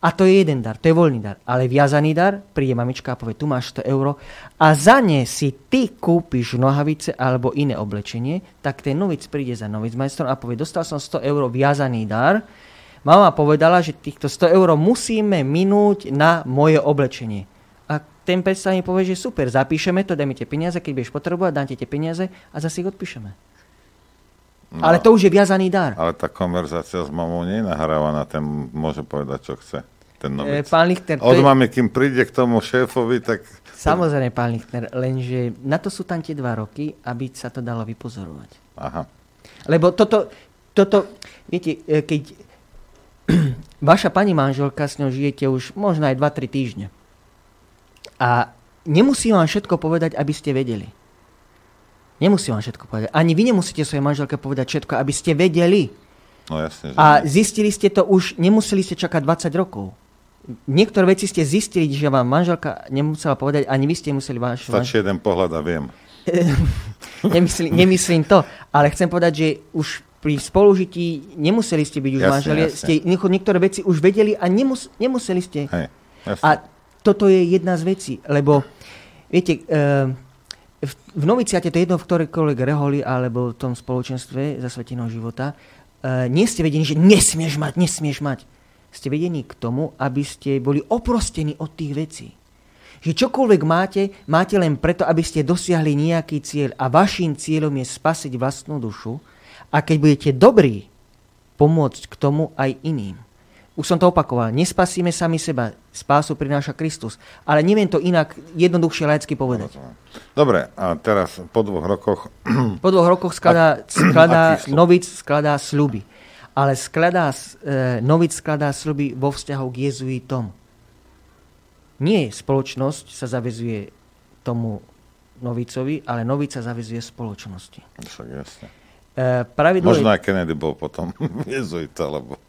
A to je jeden dar, to je voľný dar. Ale viazaný dar, príde mamička a povie, tu máš 100 eur a za ne si ty kúpiš nohavice alebo iné oblečenie, tak ten novic príde za novicmajstrom a povie, dostal som 100 eur viazaný dar, mama povedala, že týchto 100 eur musíme minúť na moje oblečenie. A ten predstavník povie, že super, zapíšeme to, daj mi tie peniaze, keď budeš potrebovať, dám ti tie peniaze a zase ich odpíšeme. No. Ale to už je viazaný dar. Ale tá konverzácia s mamou nie je nahrávaná, ten môže povedať, čo chce. Ten E, pán Lichter, Od je, mamy, kým príde k tomu šéfovi, tak... samozrejme, pán Lichter, lenže na to sú tam tie dva roky, aby sa to dalo vypozorovať. Aha. Lebo toto, toto viete, e, keď vaša pani manželka s ňou žijete už možno aj 2-3 týždne. A nemusí vám všetko povedať, aby ste vedeli. Nemusí vám všetko povedať. Ani vy nemusíte svojej manželke povedať všetko, aby ste vedeli. No jasne, že A nie. zistili ste to už, nemuseli ste čakať 20 rokov. Niektoré veci ste zistili, že vám manželka nemusela povedať, ani vy ste museli váš... Stačí jeden pohľad a viem. nemyslím, nemyslím to, ale chcem povedať, že už pri spolužití nemuseli ste byť už Jasne, manželia, jasne. ste niektoré veci už vedeli a nemus, nemuseli ste. Hej, jasne. A toto je jedna z vecí, lebo viete, eh, v, noviciate, to je jedno v ktorejkoľvek reholi alebo v tom spoločenstve zasveteného života, eh, nie ste vedení, že nesmieš mať, nesmieš mať. Ste vedení k tomu, aby ste boli oprostení od tých vecí. Že čokoľvek máte, máte len preto, aby ste dosiahli nejaký cieľ a vašim cieľom je spasiť vlastnú dušu a keď budete dobrí, pomôcť k tomu aj iným. Už som to opakoval, nespasíme sami seba, spásu prináša Kristus. Ale neviem to inak jednoduchšie laicky povedať. Dobre, a teraz po dvoch rokoch... Po dvoch rokoch skladá, skladá novic skladá sľuby. Ale skladá, e, novic skladá sľuby vo vzťahu k jezuitom. Nie spoločnosť sa zavezuje tomu novicovi, ale novic sa zavezuje spoločnosti. Však jasne. E, pravidlo Možno aj Kennedy bol potom jezuita, lebo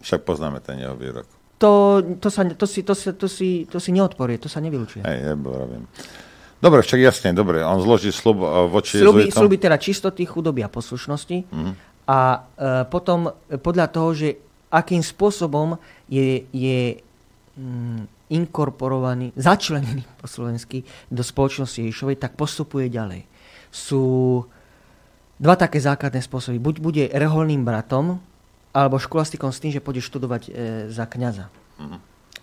však poznáme ten jeho výrok. to, to, sa, to, si, to, si, to, si, to si neodporie, to sa nevylučuje. Hej, vravím. Dobre, však jasne, dobre. On zloží slub eh, voči Sľuby, jezuitom. sľuby teda čistoty, chudoby a poslušnosti. Mhm. A e, potom e, podľa toho, že akým spôsobom je, je mm, inkorporovaný, začlenený po slovensky do spoločnosti Ježišovej, tak postupuje ďalej. Sú dva také základné spôsoby. Buď bude reholným bratom, alebo školastikom s tým, že pôjde študovať e, za kňaza.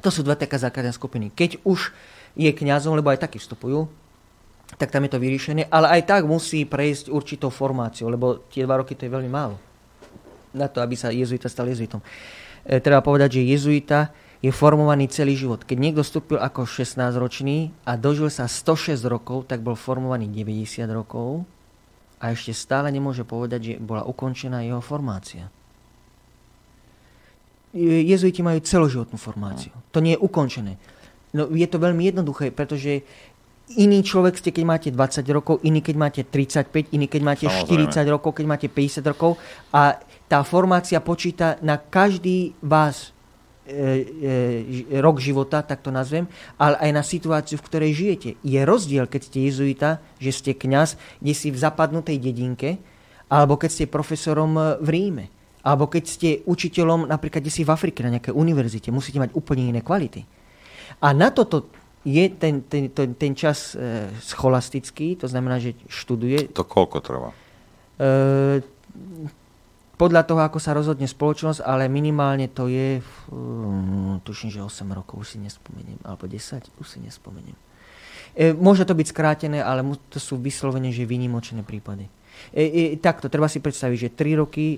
To sú dve také základné skupiny. Keď už je kňazom, lebo aj takí vstupujú, tak tam je to vyriešené, ale aj tak musí prejsť určitou formáciou, lebo tie dva roky to je veľmi málo na to, aby sa jezuita stal jezuitom. E, treba povedať, že jezuita je formovaný celý život. Keď niekto vstúpil ako 16-ročný a dožil sa 106 rokov, tak bol formovaný 90 rokov a ešte stále nemôže povedať, že bola ukončená jeho formácia. Je- Jezuiti majú celoživotnú formáciu. To nie je ukončené. No, je to veľmi jednoduché, pretože iný človek ste, keď máte 20 rokov, iný, keď máte 35, iný, keď máte Samozrejme. 40 rokov, keď máte 50 rokov a tá formácia počíta na každý vás e, e, rok života, tak to nazvem, ale aj na situáciu, v ktorej žijete. Je rozdiel, keď ste jezuita, že ste kňaz, kde si v zapadnutej dedinke, alebo keď ste profesorom v Ríme, alebo keď ste učiteľom napríklad kde si v Afrike na nejakej univerzite, musíte mať úplne iné kvality. A na toto je ten, ten, ten, ten čas e, scholastický, to znamená, že študuje. To koľko trvá? E, podľa toho, ako sa rozhodne spoločnosť, ale minimálne to je, um, tuším, že 8 rokov, už si nespomeniem, alebo 10, už si nespomeniem. E, môže to byť skrátené, ale to sú vyslovene, že výnimočné prípady. E, e, takto, treba si predstaviť, že 3 roky e,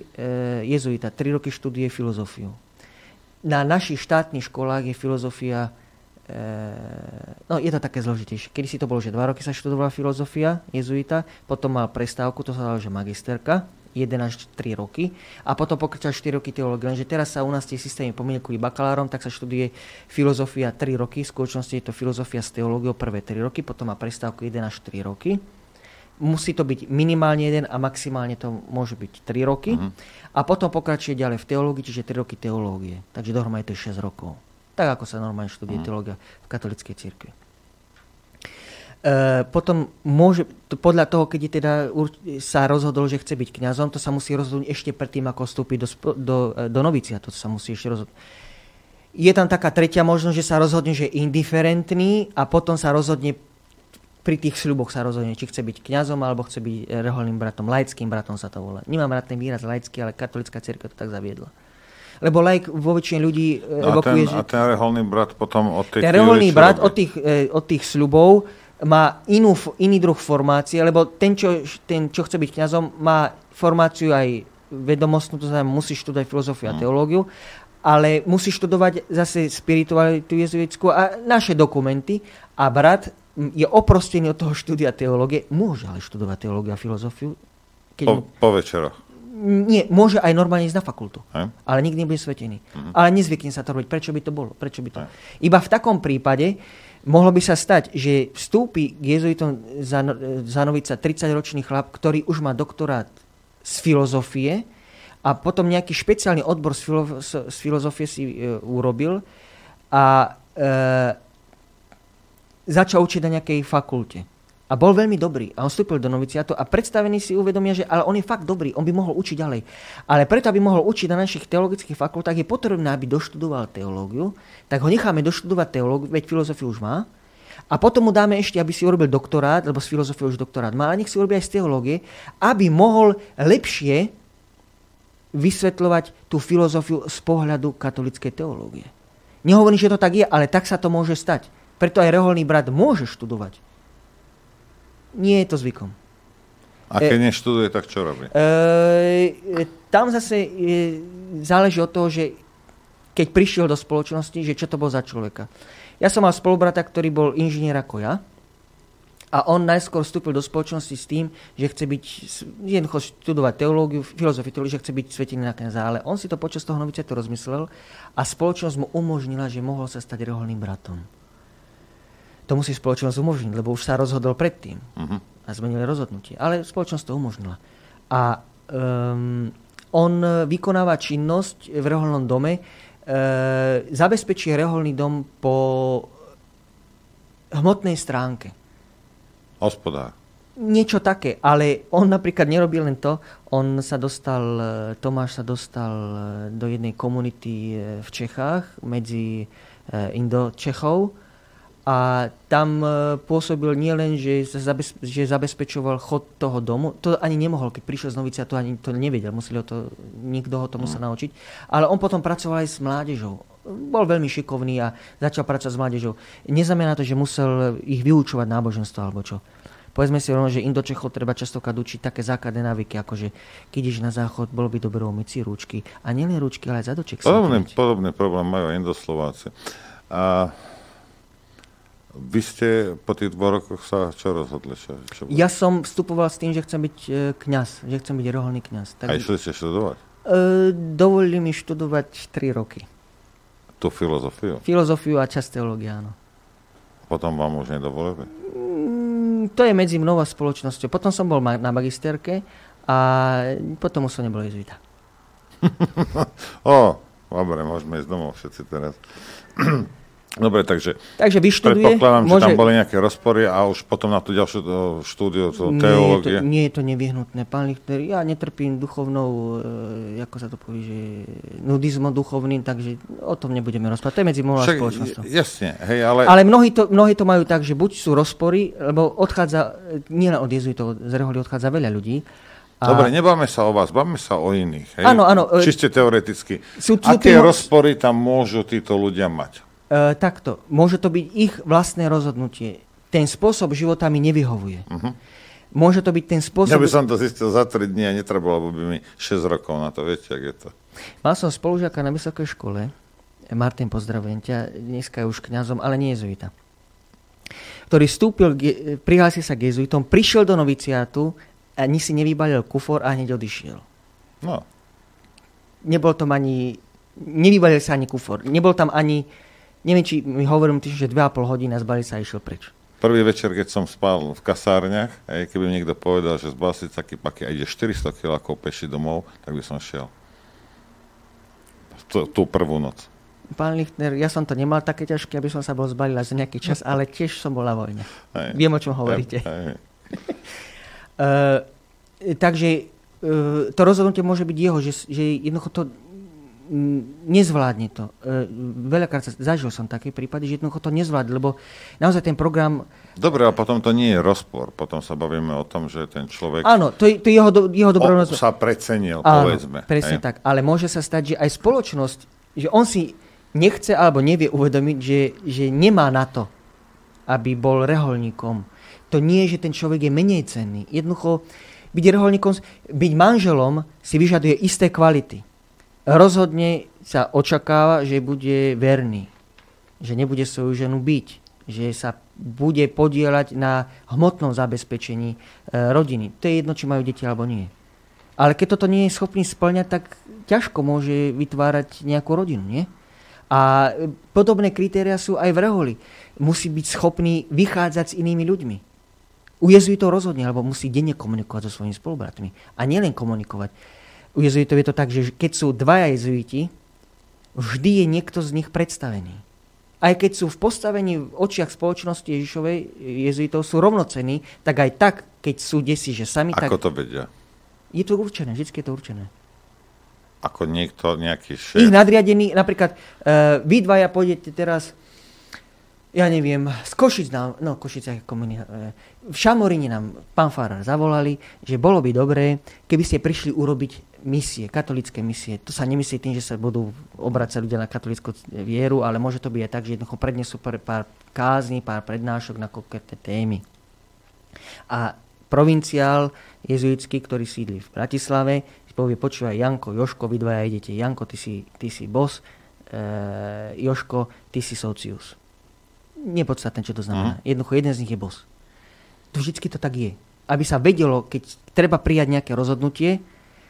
jezuita, 3 roky študuje filozofiu. Na našich štátnych školách je filozofia e, no je to také zložitejšie. Kedy si to bolo, že 2 roky sa študovala filozofia jezuita, potom mal prestávku, to sa dalo, že magisterka, 1 až 3 roky a potom pokračoval 4 roky teológie. Lenže teraz sa u nás tie systémy kvôli bakalárom, tak sa študuje filozofia 3 roky, v skutočnosti je to filozofia s teológiou prvé 3 roky, potom má prestávku 1 až 3 roky. Musí to byť minimálne 1 a maximálne to môže byť 3 roky. A potom pokračuje ďalej v teológii, čiže 3 roky teológie. Takže dohromady to je 6 rokov. Tak ako sa normálne študuje teológia v katolíckej cirkvi. E, potom môže, to podľa toho, keď je teda sa rozhodol, že chce byť kňazom, to sa musí rozhodnúť ešte predtým, ako vstúpi do, do, e, do novicia. To sa musí ešte rozhodnúť. Je tam taká tretia možnosť, že sa rozhodne, že je indiferentný a potom sa rozhodne pri tých sľuboch sa rozhodne, či chce byť kňazom alebo chce byť e, reholným bratom, laickým bratom sa to volá. Nemám rád ten výraz laický, ale katolická cirkev to tak zaviedla. Lebo laik vo väčšine ľudí e, No a, ten, evokuje, a že... ten reholný brat potom od tej Ten reholný brat od tých, e, od tých sľubov má inú, iný druh formácie, lebo ten čo, ten, čo chce byť kňazom, má formáciu aj vedomostnú, to znamená, musí študovať filozofiu a teológiu, ale musí študovať zase spiritualitu jezuitskú a naše dokumenty a brat je oprostený od toho štúdia teológie, môže ale študovať teológiu a filozofiu, keď Po, mu, po večeroch. nie, môže aj normálne ísť na fakultu. Hej? Ale nikdy nebude svetený. Mhm. Ale nezvykne sa to robiť. Prečo by to bolo? Prečo by to? Iba v takom prípade mohlo by sa stať, že vstúpi k jezuitom Zano- Zanovica 30-ročný chlap, ktorý už má doktorát z filozofie a potom nejaký špeciálny odbor z, filo- z filozofie si e, urobil a e, začal učiť na nejakej fakulte. A bol veľmi dobrý. A on vstúpil do noviciátu a predstavení si uvedomia, že ale on je fakt dobrý, on by mohol učiť ďalej. Ale preto, aby mohol učiť na našich teologických fakultách, je potrebné, aby doštudoval teológiu. Tak ho necháme doštudovať teológiu, veď filozofiu už má. A potom mu dáme ešte, aby si urobil doktorát, lebo z filozofie už doktorát má, a nech si urobí aj z teológie, aby mohol lepšie vysvetľovať tú filozofiu z pohľadu katolíckej teológie. Nehovorím, že to tak je, ale tak sa to môže stať. Preto aj reholný brat môže študovať. Nie je to zvykom. A keď neštuduje, tak čo robí? E, tam zase e, záleží od toho, že keď prišiel do spoločnosti, že čo to bol za človeka. Ja som mal spolubrata, ktorý bol inžinier ako ja a on najskôr vstúpil do spoločnosti s tým, že chce byť, jednoducho študovať teológiu, filozofiu, že chce byť svetený na kniaza, ale on si to počas toho noviciatu rozmyslel a spoločnosť mu umožnila, že mohol sa stať reholným bratom. To musí spoločnosť umožniť, lebo už sa rozhodol predtým Mhm. a zmenili rozhodnutie. Ale spoločnosť to umožnila. A um, on vykonáva činnosť v reholnom dome, e, zabezpečí reholný dom po hmotnej stránke. Hospodár. Niečo také, ale on napríklad nerobí len to, on sa dostal, Tomáš sa dostal e, do jednej komunity e, v Čechách medzi e, Indo-Čechov a tam e, pôsobil nielen, že, zabez, že zabezpečoval chod toho domu, to ani nemohol, keď prišiel z novicia, to ani to nevedel, museli ho to, nikto ho to musel naučiť, ale on potom pracoval aj s mládežou. Bol veľmi šikovný a začal pracovať s mládežou. Neznamená to, že musel ich vyučovať náboženstvo alebo čo. Povedzme si rovno, že Indočechov treba častokrát učiť také základné návyky, ako že keď ideš na záchod, bolo by dobre umyť si rúčky. A nielen rúčky, ale aj zadoček Podobný, podobný problém majú Indoslováci. A vy ste po tých dvoch rokoch sa čo rozhodli? Čo, čo bude? Ja som vstupoval s tým, že chcem byť e, kňaz, že chcem byť reholný kňaz. A Tak, išli ste študovať? e, dovolili mi študovať 3 roky. Tú filozofiu? Filozofiu a časť teológia, áno. Potom vám už nedovolili? Mm, to je medzi mnou a spoločnosťou. Potom som bol ma- na magisterke a potom už som nebol jezuita. Ó, dobre, môžeme ísť domov všetci teraz. Dobre, takže Takže vyštuduje, predpokladám, že môže... tam boli nejaké rozpory a už potom na tú ďalšiu štúdiu to Nie je, to, teológie. nie je to nevyhnutné. Pán Lichter, ja netrpím duchovnou, e, ako sa to povie, že nudizmom duchovným, takže o tom nebudeme rozprávať. To je medzi mnou a spoločnosťou. jasne, hej, ale, Ale mnohí to, mnohí to majú tak, že buď sú rozpory, lebo odchádza, nielen od jezuitov, z reholi odchádza veľa ľudí. A Dobre, nebáme sa o vás, báme sa o iných. Hej? Áno, áno, e, Čiste teoreticky. sú- sú Aké tým- rozpory tam môžu títo ľudia mať? E, takto, môže to byť ich vlastné rozhodnutie. Ten spôsob života mi nevyhovuje. Môže to byť ten spôsob... Ja by som to zistil za 3 dní a netrebalo by mi 6 rokov na to, viete, jak je to. Mal som spolužiaka na vysokej škole, Martin, pozdravujem ťa, dneska je už kňazom, ale nie jezuita. Ktorý vstúpil, k- prihlásil sa k jezuitom, prišiel do noviciátu ani si nevybalil kufor a hneď odišiel. No, Nebol tam ani, nevybalil sa ani kufor. Nebol tam ani, neviem, či mi hovorím, že 2,5 hodiny a zbalil sa a išiel preč. prvý večer, keď som spal v kasárniach, aj keby mi niekto povedal, že si taký paky a ide 400 kg peši domov, tak by som šiel. Tú, tú prvú noc. Pán Lichtner, ja som to nemal také ťažké, aby som sa bol zbalila za nejaký čas, ale tiež som bol na vojne. Hej. Viem, o čom hovoríte. Hej, hej. Uh, takže uh, to rozhodnutie môže byť jeho, že, že jednoducho to nezvládne to. Uh, veľakrát sa, zažil som také prípady, že jednoducho to nezvládne, lebo naozaj ten program... Dobre, a potom to nie je rozpor. Potom sa bavíme o tom, že ten človek Áno, to je, to je jeho, do, jeho dobrovoľnosť. sa precenil, Áno, povedzme. presne hej. tak. Ale môže sa stať, že aj spoločnosť, že on si nechce alebo nevie uvedomiť, že, že nemá na to, aby bol reholníkom. To nie je, že ten človek je menej cenný. Jednoducho, byť reholníkom, byť manželom si vyžaduje isté kvality. Rozhodne sa očakáva, že bude verný. Že nebude svoju ženu byť. Že sa bude podielať na hmotnom zabezpečení e, rodiny. To je jedno, či majú deti alebo nie. Ale keď toto nie je schopný splňať, tak ťažko môže vytvárať nejakú rodinu, nie? A podobné kritéria sú aj v reholi. Musí byť schopný vychádzať s inými ľuďmi. U jezuitov rozhodne, alebo musí denne komunikovať so svojimi spolubratmi. A nielen komunikovať. U jezuitov je to tak, že keď sú dvaja jezuiti, vždy je niekto z nich predstavený. Aj keď sú v postavení v očiach spoločnosti Ježišovej jezuitov sú rovnocenní, tak aj tak, keď sú desi, že sami, Ako tak to vedia? je to určené, vždy je to určené. Ako niekto, nejaký Ich šéf? nadriadený, napríklad uh, vy dvaja pôjdete teraz, ja neviem, z Košic nám, no Košice ako komunia, uh, v Šamoríne nám pán Farar zavolali, že bolo by dobré, keby ste prišli urobiť misie, katolické misie. To sa nemyslí tým, že sa budú obracať ľudia na katolickú vieru, ale môže to byť aj tak, že jednoducho prednesú pár, pár kázni, pár prednášok na konkrétne témy. A provinciál jezuitský, ktorý sídli v Bratislave, povie, počúvaj, Janko, Joško, vy dvaja idete. Janko, ty si, ty si boss, e, Joško, ty si socius. Nepodstatné, čo to znamená. Jednoducho, jeden z nich je boss. To vždycky to tak je. Aby sa vedelo, keď treba prijať nejaké rozhodnutie,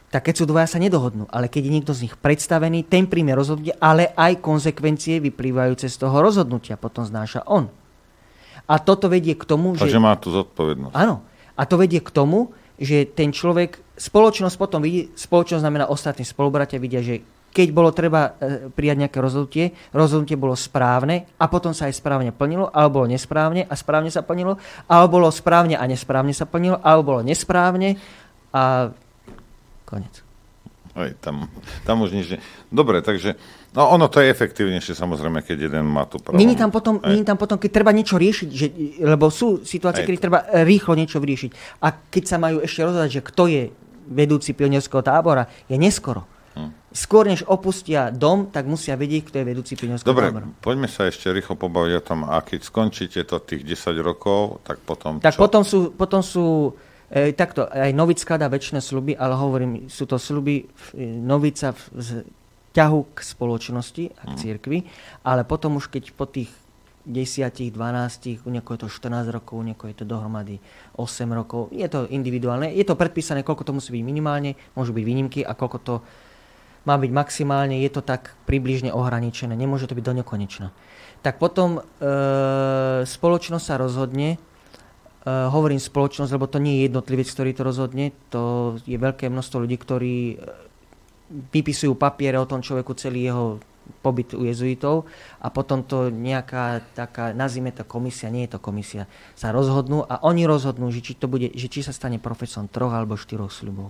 tak keď sú dvaja sa nedohodnú, ale keď je niekto z nich predstavený, ten príjme rozhodnutie, ale aj konsekvencie vyplývajúce z toho rozhodnutia potom znáša on. A toto vedie k tomu, že... Takže má tu zodpovednosť. Áno. A to vedie k tomu, že ten človek, spoločnosť potom vidí, spoločnosť znamená ostatní spolubratia vidia, že keď bolo treba e, prijať nejaké rozhodnutie, rozhodnutie bolo správne a potom sa aj správne plnilo, alebo bolo nesprávne a správne sa plnilo, alebo bolo správne a nesprávne sa plnilo, alebo bolo nesprávne a konec. Hej, tam, tam už nič nie... Dobre, takže... No ono to je efektívnejšie samozrejme, keď jeden má tu pravdu. Není tam, potom, není tam potom, keď treba niečo riešiť, že, lebo sú situácie, kedy treba rýchlo niečo vyriešiť. A keď sa majú ešte rozhodať, že kto je vedúci pionierského tábora, je neskoro. Hm. Skôr než opustia dom, tak musia vedieť, kto je vedúci pionierského Dobre, tábora. poďme sa ešte rýchlo pobaviť o tom, a keď skončíte to tých 10 rokov, tak potom Tak čo? potom sú, potom sú e, takto, aj Novic skladá väčšie sluby, ale hovorím, sú to sluby e, Novica v, z ťahu k spoločnosti a k církvi, ale potom už keď po tých 10, 12, u niekoho je to 14 rokov, u niekoho je to dohromady 8 rokov. Je to individuálne, je to predpísané, koľko to musí byť minimálne, môžu byť výnimky a koľko to má byť maximálne, je to tak približne ohraničené, nemôže to byť do nekonečna. Tak potom e, spoločnosť sa rozhodne, hovorím spoločnosť, lebo to nie je jednotlivec, ktorý to rozhodne, to je veľké množstvo ľudí, ktorí e, vypisujú papiere o tom človeku celý jeho pobyt u jezuitov a potom to nejaká taká, nazvime to komisia, nie je to komisia, sa rozhodnú a oni rozhodnú, že či, to bude, že či sa stane profesorom troch alebo štyroch sľubov.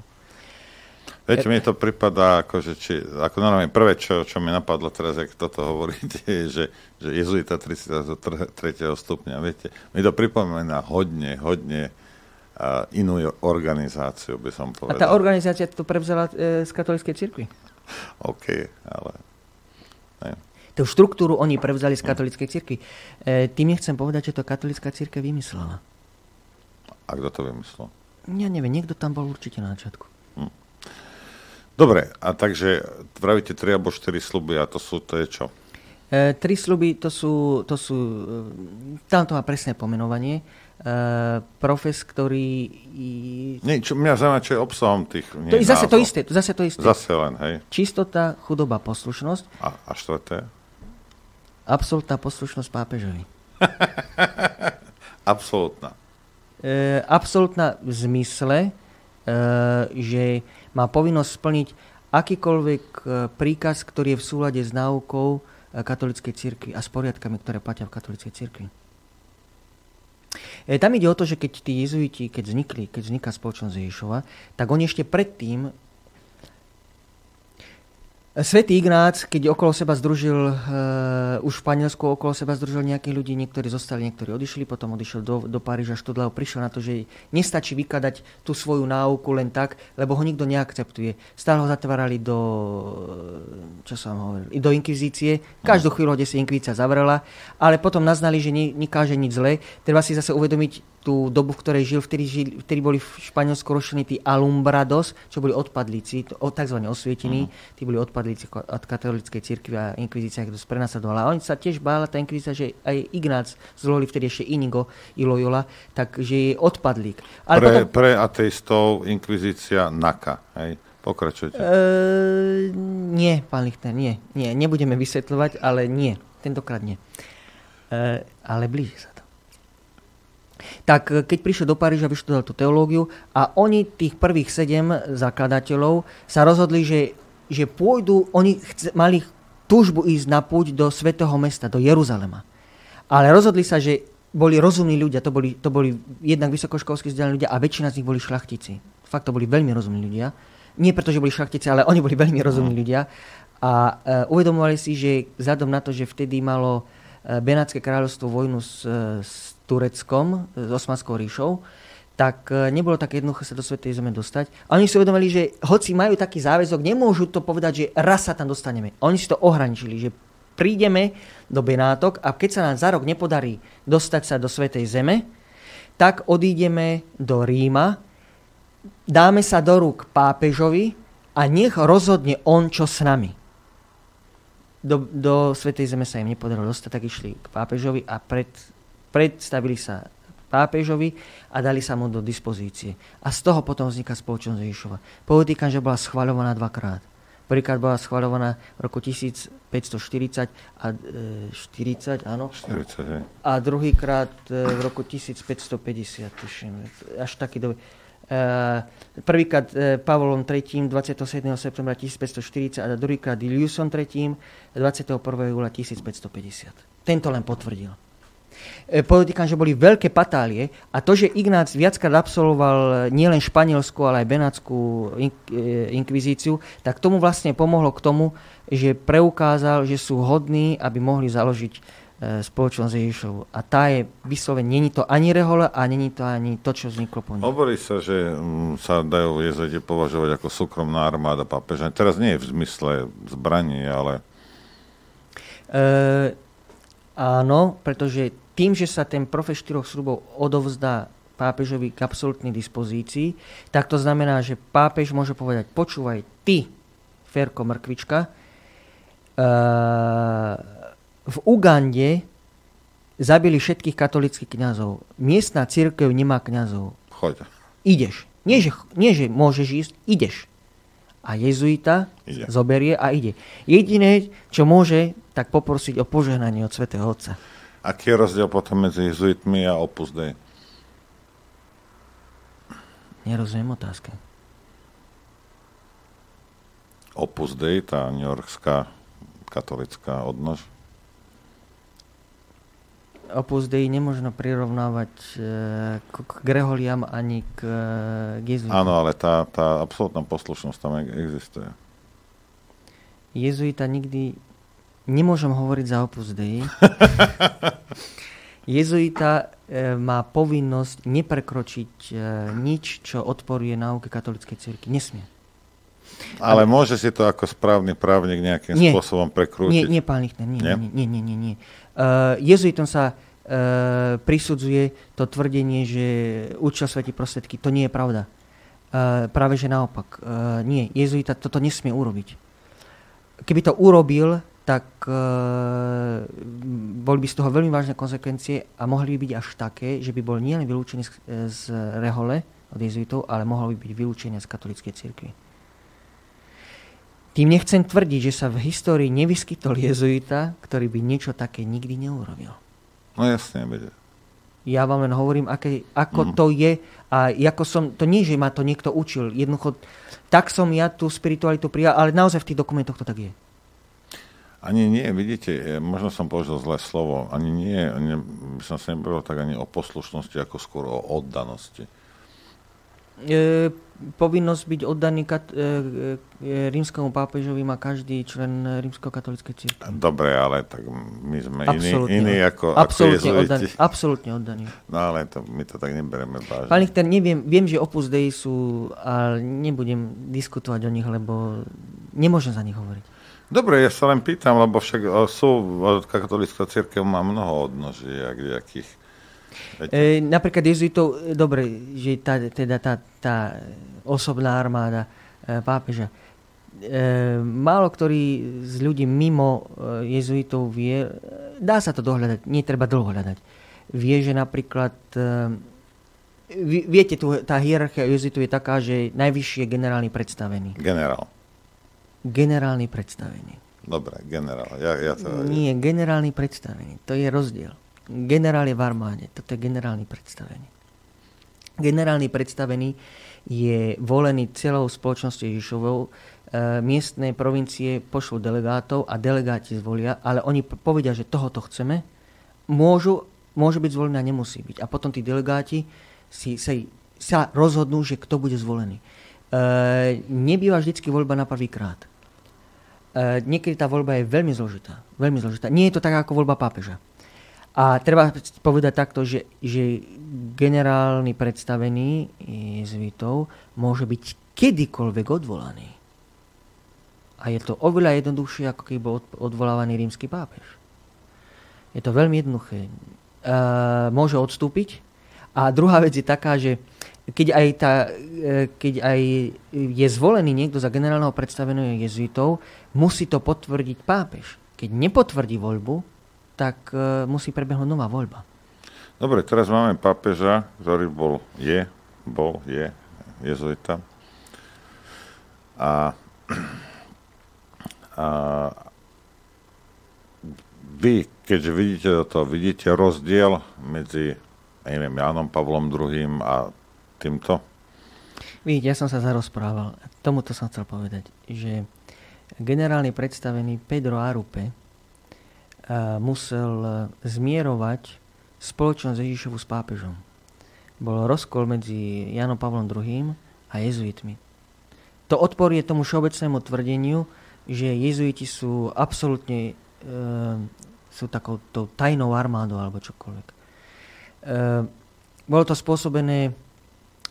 Viete, mi to pripadá, ako, že či, ako normálne prvé, čo, čo mi napadlo teraz, ak toto hovoríte, je, že, že jezuita 33. stupňa, viete, mi to pripomína hodne, hodne uh, inú organizáciu, by som A povedal. tá organizácia to prevzala e, z katolíckej cirkvi. OK, ale... Ne. Tú štruktúru oni prevzali z katolíckej cirkvi. E, tým nechcem povedať, že to katolická cirkev vymyslela. A kto to vymyslel? Ja neviem, niekto tam bol určite na začiatku. Dobre, a takže pravíte 3 alebo 4 sluby a to sú, to je čo? E, tri sluby, to sú, to sú e, tam to má presné pomenovanie. E, profes, ktorý... Nie, čo, mňa zaujíma, čo je obsahom tých To je nie zase to názov. isté, to zase to isté. Zase len, hej. Čistota, chudoba, poslušnosť. A, a štvrté? Absolutná poslušnosť pápežovi. Absolutná. E, absolútna v zmysle, e, že má povinnosť splniť akýkoľvek e, príkaz, ktorý je v súlade s náukou e, katolíckej cirkvi a s poriadkami, ktoré platia v katolíckej cirkvi. E, Tam ide o to, že keď tí jezuiti, keď vznikli, keď vzniká spoločnosť Ježišova, tak oni ešte predtým Svetý Ignác, keď okolo seba združil, uh, už v Španielsku okolo seba združil nejakých ľudí, niektorí zostali, niektorí odišli, potom odišiel do, do Paríža študlal, prišiel na to, že nestačí vykladať tú svoju náuku len tak, lebo ho nikto neakceptuje. Stále ho zatvárali do, čo som hovoril, do inkvizície. Každú chvíľu, kde si inkvizícia zavrela, ale potom naznali, že ne, nekáže nič zlé. Treba si zase uvedomiť tú dobu, v ktorej žil, vtedy, žil, vtedy boli v Španielsku rošení tí alumbrados, čo boli odpadlíci, tzv. osvietení, tí boli odpadlíci ko- od katolíckej cirkvi a inkvizícia ich dosť prenasledovala. A oni sa tiež bála, tá inkvizícia, že aj Ignác zvolili vtedy ešte Inigo i Loyola, takže je odpadlík. Ale Pre, potom, pre ateistov inkvizícia naka. Hej? Pokračujte. e, nie, pán Lichter, nie, nie, nebudeme vysvetľovať, ale nie, tentokrát nie. E, ale blíži sa to. Tak e, keď prišiel do Paríža, vyštudoval tú teológiu a oni, tých prvých sedem zakladateľov, sa rozhodli, že, že pôjdu, oni chce, mali túžbu ísť na púť do svätého mesta, do Jeruzalema. Ale rozhodli sa, že boli rozumní ľudia, to boli, to boli jednak vysokoškolskí vzdelaní ľudia a väčšina z nich boli šlachtici. Fakt to boli veľmi rozumní ľudia. Nie preto, že boli šlachtici, ale oni boli veľmi rozumní ľudia. A e, uvedomovali si, že vzhľadom na to, že vtedy malo e, Benátske kráľovstvo vojnu s, e, s Tureckom, e, s Osmanskou ríšou, tak e, nebolo také jednoduché sa do Svetej Zeme dostať. A oni si uvedomili, že hoci majú taký záväzok, nemôžu to povedať, že raz sa tam dostaneme. Oni si to ohraničili, že prídeme do Benátok a keď sa nám za rok nepodarí dostať sa do Svetej Zeme, tak odídeme do Ríma, dáme sa do rúk pápežovi a nech rozhodne on, čo s nami. Do, do Svetej Zeme sa im nepodarilo dostať, tak išli k pápežovi a pred, predstavili sa pápežovi a dali sa mu do dispozície. A z toho potom vzniká spoločnosť Ježišova. Podotýkam, že bola schvaľovaná dvakrát. Prvýkrát bola schvaľovaná v roku 1540 a e, 40, áno. 40, hej. A druhýkrát e, v roku 1550, tuším. Až taký doby. E, prvýkrát e, Pavlom III. 27. septembra 1540 a druhýkrát Iliusom III. 21. júla 1550. Tento len potvrdil. E, Podotýkam, že boli veľké patálie a to, že Ignác viackrát absolvoval e, nielen španielsku, ale aj benátskú e, inkvizíciu, tak tomu vlastne pomohlo k tomu, že preukázal, že sú hodní, aby mohli založiť spoločnosť Ježišovu. A tá je vyslovene, není to ani rehole a není to ani to, čo vzniklo po nej. Hovorí sa, že mm, sa dajú jezuiti považovať ako súkromná armáda pápeža. Teraz nie je v zmysle zbraní, ale E, áno, pretože tým, že sa ten profes štyroch sľubov odovzdá pápežovi k absolútnej dispozícii, tak to znamená, že pápež môže povedať, počúvaj, ty, Ferko Mrkvička, e, v Ugande zabili všetkých katolických kňazov. Miestna církev nemá kňazov. choď. Ideš. Nie, že, nie, že môžeš ísť, ideš. A jezuita Ide. zoberie a ide. Jediné, čo môže, tak poprosiť o požehnanie od svätého Otca. Aký je rozdiel potom medzi jezuitmi a Opus Dei? Nerozumiem otázke. Opus Dei, tá newyorská katolická odnož. Opus Dei nemôžno prirovnávať e, k, k Greholiam ani k, e, k jezuitom. Áno, ale tá, tá absolútna poslušnosť tam e- existuje. Jezuita nikdy... Nemôžem hovoriť za Opus Dei. Jezuita e, má povinnosť neprekročiť e, nič, čo odporuje náuke katolíckej cirkvi. Nesmie. Ale môže si to ako správny právnik nejakým Nie. spôsobom Nie, prekrútiť? nie, pán Lichtner, nie, Nie? nie, nie, nie, nie, nie. Uh, jezuitom sa uh, prisudzuje to tvrdenie, že učil svetí prostredky. To nie je pravda. Uh, práve že naopak. Uh, nie, jezuita toto nesmie urobiť. Keby to urobil, tak uh, boli by z toho veľmi vážne konsekvencie a mohli by byť až také, že by bol nielen vylúčený z, z rehole od jezuitov, ale mohol by byť vylúčený z katolíckej cirkvi. Tým nechcem tvrdiť, že sa v histórii nevyskytol jezuita, ktorý by niečo také nikdy neurobil. No jasne, veď. Ja vám len hovorím, aké, ako mm. to je a ako som, to nie, že ma to niekto učil, jednoducho tak som ja tú spiritualitu prijal, ale naozaj v tých dokumentoch to tak je. Ani nie, vidíte, e, možno som použil zlé slovo, ani nie, ne, by som sa nebavil tak ani o poslušnosti, ako skôr o oddanosti. E, povinnosť byť oddaný kat, e, e, rímskemu pápežovi má každý člen rímsko-katolíckej cirkvi. Dobre, ale tak my sme iní, iní ako, ako Absolútne oddaný. jezuiti. Absolútne oddaný. No ale to, my to tak nebereme vážne. Pán Lichter, neviem, viem, že Opus Dei sú, ale nebudem diskutovať o nich, lebo nemôžem za nich hovoriť. Dobre, ja sa len pýtam, lebo však o, sú, o, katolická církev má mnoho odnoží, a kdejakých. E, napríklad jezuitov, e, dobre, že tá, teda tá, tá osobná armáda e, pápeža. E, málo ktorý z ľudí mimo e, jezuitov vie, e, dá sa to dohľadať, nie treba dlho hľadať. Vie, že napríklad, e, viete, tu, tá hierarchia jezuitov je taká, že najvyšší je generálny predstavený. generál. Generálny predstavený. Dobre, generál. Ja, ja to, Nie, generálny predstavený. To je rozdiel. Generál je v armáde. Toto je generálny predstavený. Generálny predstavený je volený celou spoločnosťou Ježišovou. E, miestne provincie pošlú delegátov a delegáti zvolia, ale oni povedia, že tohoto chceme. Môžu, môže byť zvolený a nemusí byť. A potom tí delegáti si, sa, sa rozhodnú, že kto bude zvolený. E, nebýva vždycky voľba na prvýkrát. E, niekedy tá voľba je veľmi zložitá. Veľmi zložitá. Nie je to tak ako voľba pápeža. A treba povedať takto, že, že generálny predstavený jezuitov môže byť kedykoľvek odvolaný. A je to oveľa jednoduchšie, ako keby bol od- odvolávaný rímsky pápež. Je to veľmi jednoduché. E, môže odstúpiť. A druhá vec je taká, že keď aj, tá, e, keď aj je zvolený niekto za generálneho predstaveného jezuitov, musí to potvrdiť pápež. Keď nepotvrdí voľbu, tak e, musí prebehnúť nová voľba. Dobre, teraz máme pápeža, ktorý bol, je, bol, je, jezuita. A, a vy, keďže vidíte toto, vidíte rozdiel medzi, neviem, Jánom Pavlom II a týmto? Vidíte, ja som sa zarozprával. Tomuto som chcel povedať, že generálny predstavený Pedro Arupe uh, musel eh, zmierovať spoločnosť Ježišovu s pápežom. Bol rozkol medzi Janom Pavlom II a jezuitmi. To odporuje tomu všeobecnému tvrdeniu, že jezuiti sú absolútne uh, sú takou tajnou armádou alebo čokoľvek. Uh, bolo to spôsobené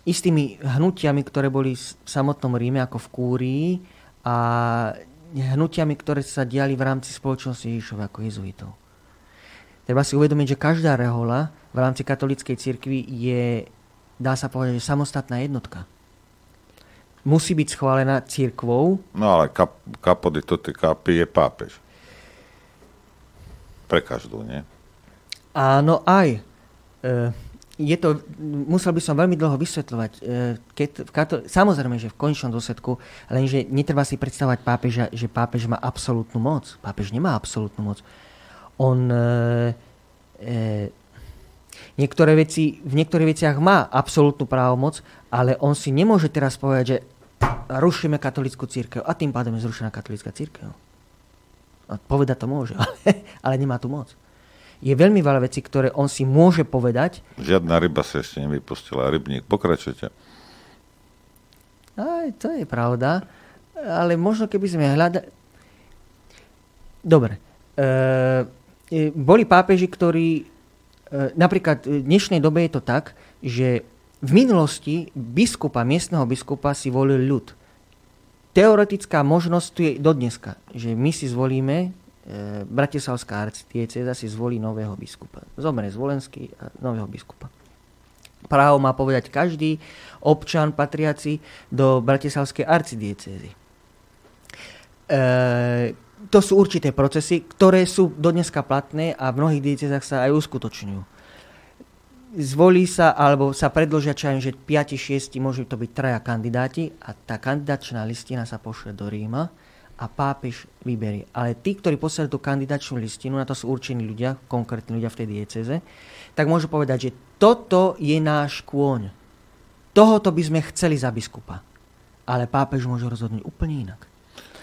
istými hnutiami, ktoré boli v samotnom Ríme, ako v Kúrii, a hnutiami, ktoré sa diali v rámci spoločnosti Ježišova ako jezuitov. Treba si uvedomiť, že každá rehola v rámci katolíckej cirkvi je, dá sa povedať, že samostatná jednotka. Musí byť schválená cirkvou, No ale kap, capo di tutti je pápež. Pre každú, nie? Áno, aj. E, je to, musel by som veľmi dlho vysvetľovať. E, keď v kato, samozrejme, že v končnom dôsledku, lenže netreba si predstavať pápeža, že pápež má absolútnu moc. Pápež nemá absolútnu moc. On e, e, niektoré veci, v niektorých veciach má absolútnu právomoc, ale on si nemôže teraz povedať, že rušíme katolickú církev a tým pádom je zrušená katolická církev. A povedať to môže, ale, ale nemá tu moc. Je veľmi veľa vecí, ktoré on si môže povedať. Žiadna ryba sa ešte nevypustila. Rybník, pokračujte. Aj, to je pravda. Ale možno keby sme hľadali... Dobre. E, e, boli pápeži, ktorí... E, napríklad v dnešnej dobe je to tak, že v minulosti biskupa, miestneho biskupa si volil ľud. Teoretická možnosť tu je dodneska, že my si zvolíme e, Bratislavská arcidieceza si zvolí nového biskupa. Zomre Zvolenský a nového biskupa. Právo má povedať každý občan patriaci do Bratislavskej arcidiecezy. E, to sú určité procesy, ktoré sú dodneska platné a v mnohých diecezách sa aj uskutočňujú. Zvolí sa, alebo sa predložia čajem, že 5-6 môžu to byť traja kandidáti a tá kandidačná listina sa pošle do Ríma a pápež vyberie. Ale tí, ktorí posielajú tú kandidačnú listinu, na to sú určení ľudia, konkrétni ľudia v tej dieceze, tak môžu povedať, že toto je náš kôň. Tohoto by sme chceli za biskupa. Ale pápež môže rozhodnúť úplne inak.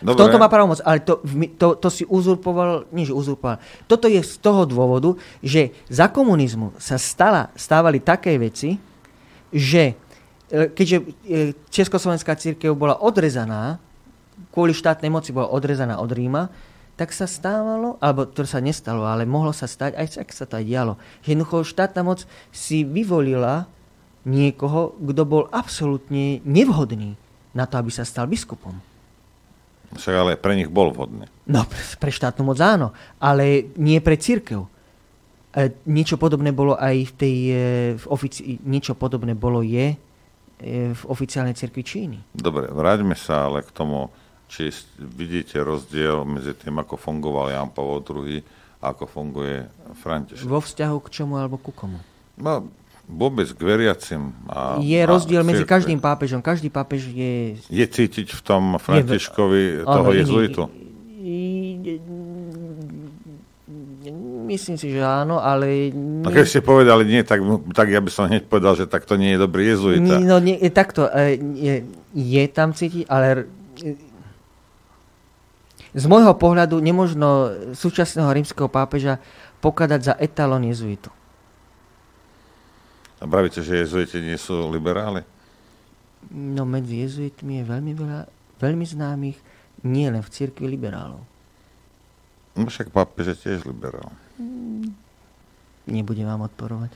V tomto má pravomoc, ale to, to, to si uzurpoval, nie že uzurpoval, toto je z toho dôvodu, že za komunizmu sa stala, stávali také veci, že e, keďže e, Československá církev bola odrezaná, kvôli štátnej moci bola odrezaná od Ríma, tak sa stávalo, alebo to sa nestalo, ale mohlo sa stať, aj tak sa to aj dialo, že jednoducho štátna moc si vyvolila niekoho, kto bol absolútne nevhodný na to, aby sa stal biskupom. Však ale pre nich bol vhodný. No, pre, pre štátnu moc áno, ale nie pre církev. E, niečo podobné bolo aj v tej, e, v ofici- niečo podobné bolo je e, v oficiálnej cirkvi Číny. Dobre, vráťme sa ale k tomu, či vidíte rozdiel medzi tým, ako fungoval Jan Pavol II a ako funguje František. Vo vzťahu k čomu alebo ku komu. No, vôbec k veriacim. A, Je a rozdiel medzi cirkvi. každým pápežom. Každý pápež je... Je cítiť v tom Františkovi toho áno, jezuitu? Myslím si, že áno, ale... No nie- keď ste povedali nie, tak, tak ja by som hneď povedal, že tak to nie je dobrý jezuita. No nie, je takto, e, je, je tam cítiť, ale z môjho pohľadu nemožno súčasného rímskeho pápeža pokladať za etalon jezuitu. A pravíte, že jezuiti nie sú liberáli? No medzi jezuitmi je veľmi veľa, veľmi známych, nie len v cirkvi liberálov. No však pápež je tiež liberál. Nebudem vám odporovať.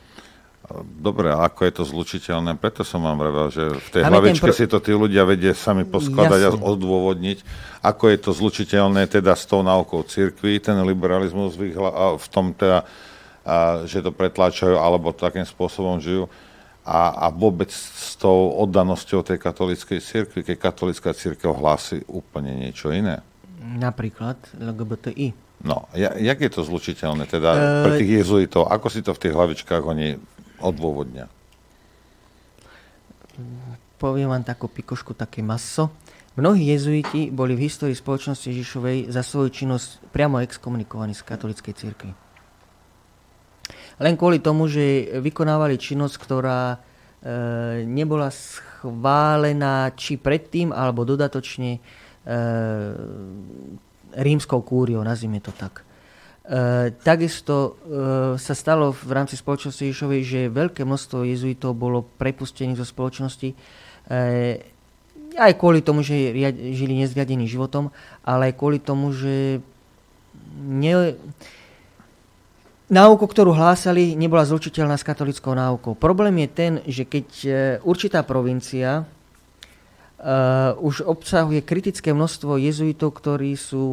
Dobre, a ako je to zlučiteľné? Preto som vám vravel, že v tej ten hlavičke pro- si to tí ľudia vedia sami poskladať a Jasne. odôvodniť, ako je to zlučiteľné teda s tou náukou cirkvi, ten liberalizmus v, a v tom teda, a, že to pretláčajú alebo takým spôsobom žijú a, a vôbec s tou oddanosťou tej katolíckej cirkvi, keď katolická cirkev hlási úplne niečo iné. Napríklad LGBTI. No, ja, jak je to zlučiteľné teda pre Eh, tých jezuitov? Ako si to v tých hlavičkách oni odôvodnia? Poviem vám takú pikošku, také maso. Mnohí jezuiti boli v histórii spoločnosti Ježišovej za svoju činnosť priamo exkomunikovaní z katolíckej cirkvi. Len kvôli tomu, že vykonávali činnosť, ktorá e, nebola schválená či predtým, alebo dodatočne e, rímskou kúriou, nazvime to tak. E, takisto e, sa stalo v rámci spoločnosti Ježišovej, že veľké množstvo jezuitov bolo prepustených zo spoločnosti e, aj kvôli tomu, že žili nezriadeným životom, ale aj kvôli tomu, že ne, náuku, ktorú hlásali, nebola zlučiteľná s katolickou náukou. Problém je ten, že keď určitá provincia Uh, už obsahuje kritické množstvo jezuitov, ktorí sú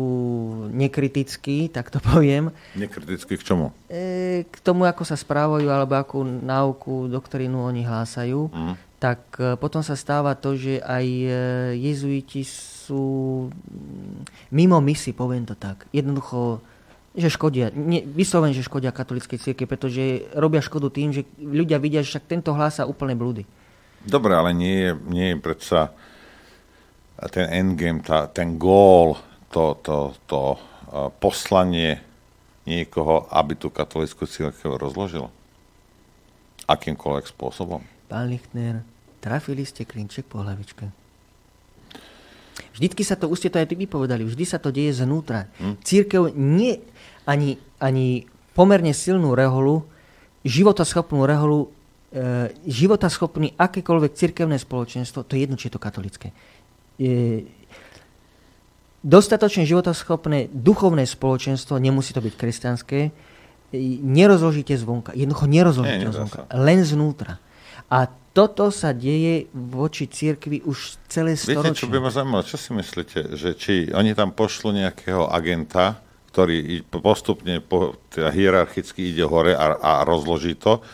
nekritickí, tak to poviem, Nekriticky k čomu? e, k tomu, ako sa správajú, alebo akú náuku, doktrínu oni hlásajú, Mm. tak e, potom sa stáva to, že aj e, jezuiti sú mm, mimo misi, poviem to tak. Jednoducho, že škodia, nie, vyslovene, že škodia katolíckej cirke, pretože robia škodu tým, že ľudia vidia, že však tento hlása úplne blúdy. Dobre, ale nie je, nie je predsa ten endgame, tá, ten gól, to, to, to poslanie niekoho, aby tú katolickú církev rozložil? Akýmkoľvek spôsobom? Pán Lichtner, trafili ste klinček po hlavičke. Vždycky sa to, už ste to aj ty vypovedali, vždy sa to deje znútra. Hm? Církev nie ani, ani pomerne silnú reholu, životaschopnú reholu, e, životaschopný akékoľvek cirkevné spoločenstvo, to je jedno, či je to katolické, dostatočne životaschopné duchovné spoločenstvo, nemusí to byť kresťanské, e, nerozložíte zvonka. Jednoducho nerozložíte Nie, zvonka. sa. Len znútra. A toto sa deje voči cirkvi už celé Viete, čo storočie. by ma zaujímalo? Čo si myslíte? Že či oni tam pošlu nejakého agenta, ktorý postupne po, teda hierarchicky ide hore a, a rozloží to,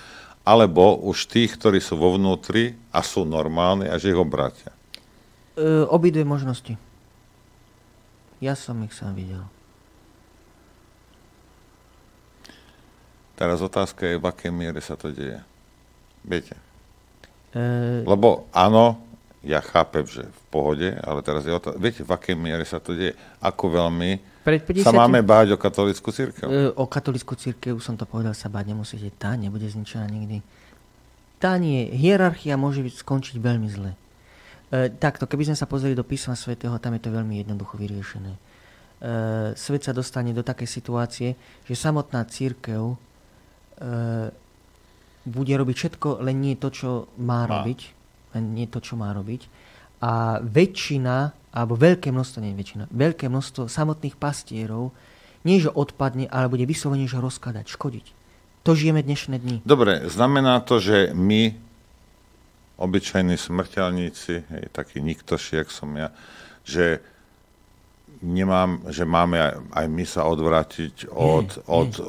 alebo už tých, ktorí sú vo vnútri a sú normálni a že ich obrátia. E, obidve možnosti. Ja som ich sám videl. Teraz otázka je, v akej miere sa to deje. Viete? E, Lebo áno, ja chápem, že v pohode, ale teraz je otázka, viete, v akej miere sa to deje? Ako veľmi pred 50 sa máme báť o katolickú církev? E, o katolickú církev som to povedal, sa báť nemusíte. Tá nebude zničená nikdy. Tá nie. Hierarchia môže skončiť veľmi zle. E, takto, keby sme sa pozreli do písma svätého, tam je to veľmi jednoducho vyriešené. E, svet sa dostane do takej situácie, že samotná církev e, bude robiť všetko, len nie to, čo má, Má. robiť. Len nie to, čo má robiť. A väčšina, alebo veľké množstvo, nie väčšina, veľké množstvo samotných pastierov nie, že odpadne, ale bude vyslovene, že rozkladať, škodiť. To žijeme dnešné dni. Dobre, znamená to, že my, obyčajní smrteľníci, hej, taký niktoši, jak som ja, že nemám, že máme aj, aj my sa odvrátiť od, Nie, od o,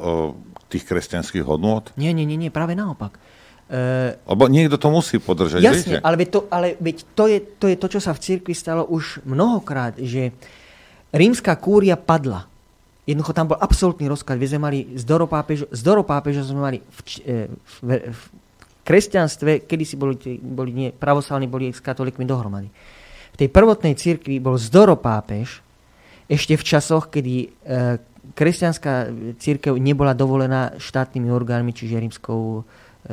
tých kresťanských hodnôt? Nie, nie, nie, nie práve naopak. E, Lebo niekto to musí podržať, Jasne, viete? ale, veď to, ale veď to, je, to je to, čo sa v cirkvi stalo už mnohokrát, že rímska kúria padla. Jednoducho tam bol absolútny rozklad. My sme mali z doropápeža, z doropápeža sme mali v, e, v, v kresťanstve, kedy si boli, boli nie, pravoslavní boli s katolíkmi dohromady. V tej prvotnej cirkvi bol zdoropápež ešte v časoch, kedy e, kresťanská církev nebola dovolená štátnymi orgánmi, čiže rímskou, e,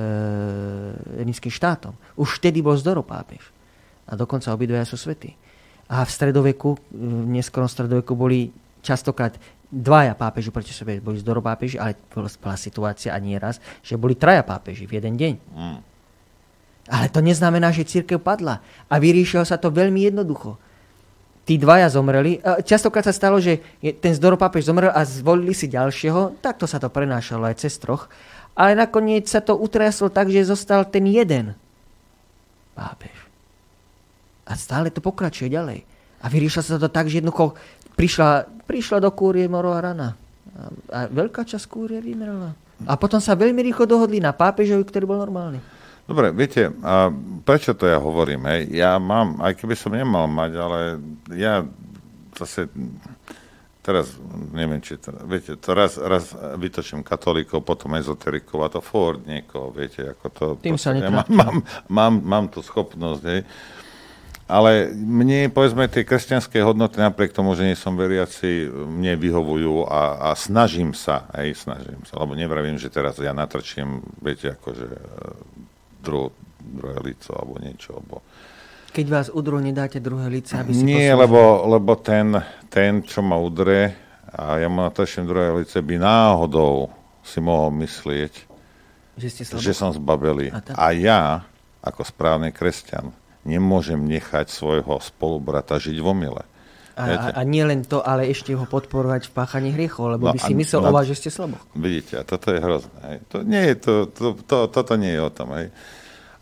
rímským štátom. Už vtedy bol zdoropápež. A dokonca obidvaja sú svätí. A v stredoveku, v neskorom stredoveku boli častokrát dvaja pápeži proti sebe, boli zdoropápeži, ale bola situácia a nie raz, že boli traja pápeži v jeden deň. Mm. Ale to neznamená, že církev padla. A vyriešilo sa to veľmi jednoducho. Tí dvaja zomreli. Častokrát sa stalo, že ten zdoropápež zomrel a zvolili si ďalšieho. Takto sa to prenášalo aj cez troch. Ale nakoniec sa to utriaslo tak, že zostal ten jeden pápež. A stále to pokračuje ďalej. A vyriešilo sa to tak, že jednoducho prišla, prišla do kúrie morová rana. A, a veľká časť kúrie vymrela. A potom sa veľmi rýchlo dohodli na pápežovi, ktorý bol normálny. Dobre, viete, a prečo to ja hovorím? Hej? Ja mám, aj keby som nemal mať, ale ja zase teraz, neviem, či to, viete, to raz, raz vytočím katolíkov, potom ezoterikov a to Ford niekoho, viete, ako to... Tým sa ja mám, mám, mám, mám tú schopnosť, hej. Ale mne, povedzme, tie kresťanské hodnoty, napriek tomu, že nie som veriaci, mne vyhovujú a, a snažím sa, hej, snažím sa, lebo nevravím, že teraz ja natrčím, viete, akože dru, druhé lico alebo niečo, alebo... Keď vás udru, nedáte druhé lice, aby si Nie, poslúžil. lebo, lebo ten, ten, čo ma udre, a ja mu natrčím druhé lice, by náhodou si mohol myslieť, Že ste že som zbabelý. A tak- A ja, ako správny kresťan, nemôžem nechať svojho spolubrata žiť v omyle. A, a, a nie len to, ale ešte ho podporovať v páchaní hriechov, lebo No by si myslel no- o vás, že ste slabo. Vidíte, a toto je hrozné. Hej. To nie je to, to, to, toto nie je o tom. Hej.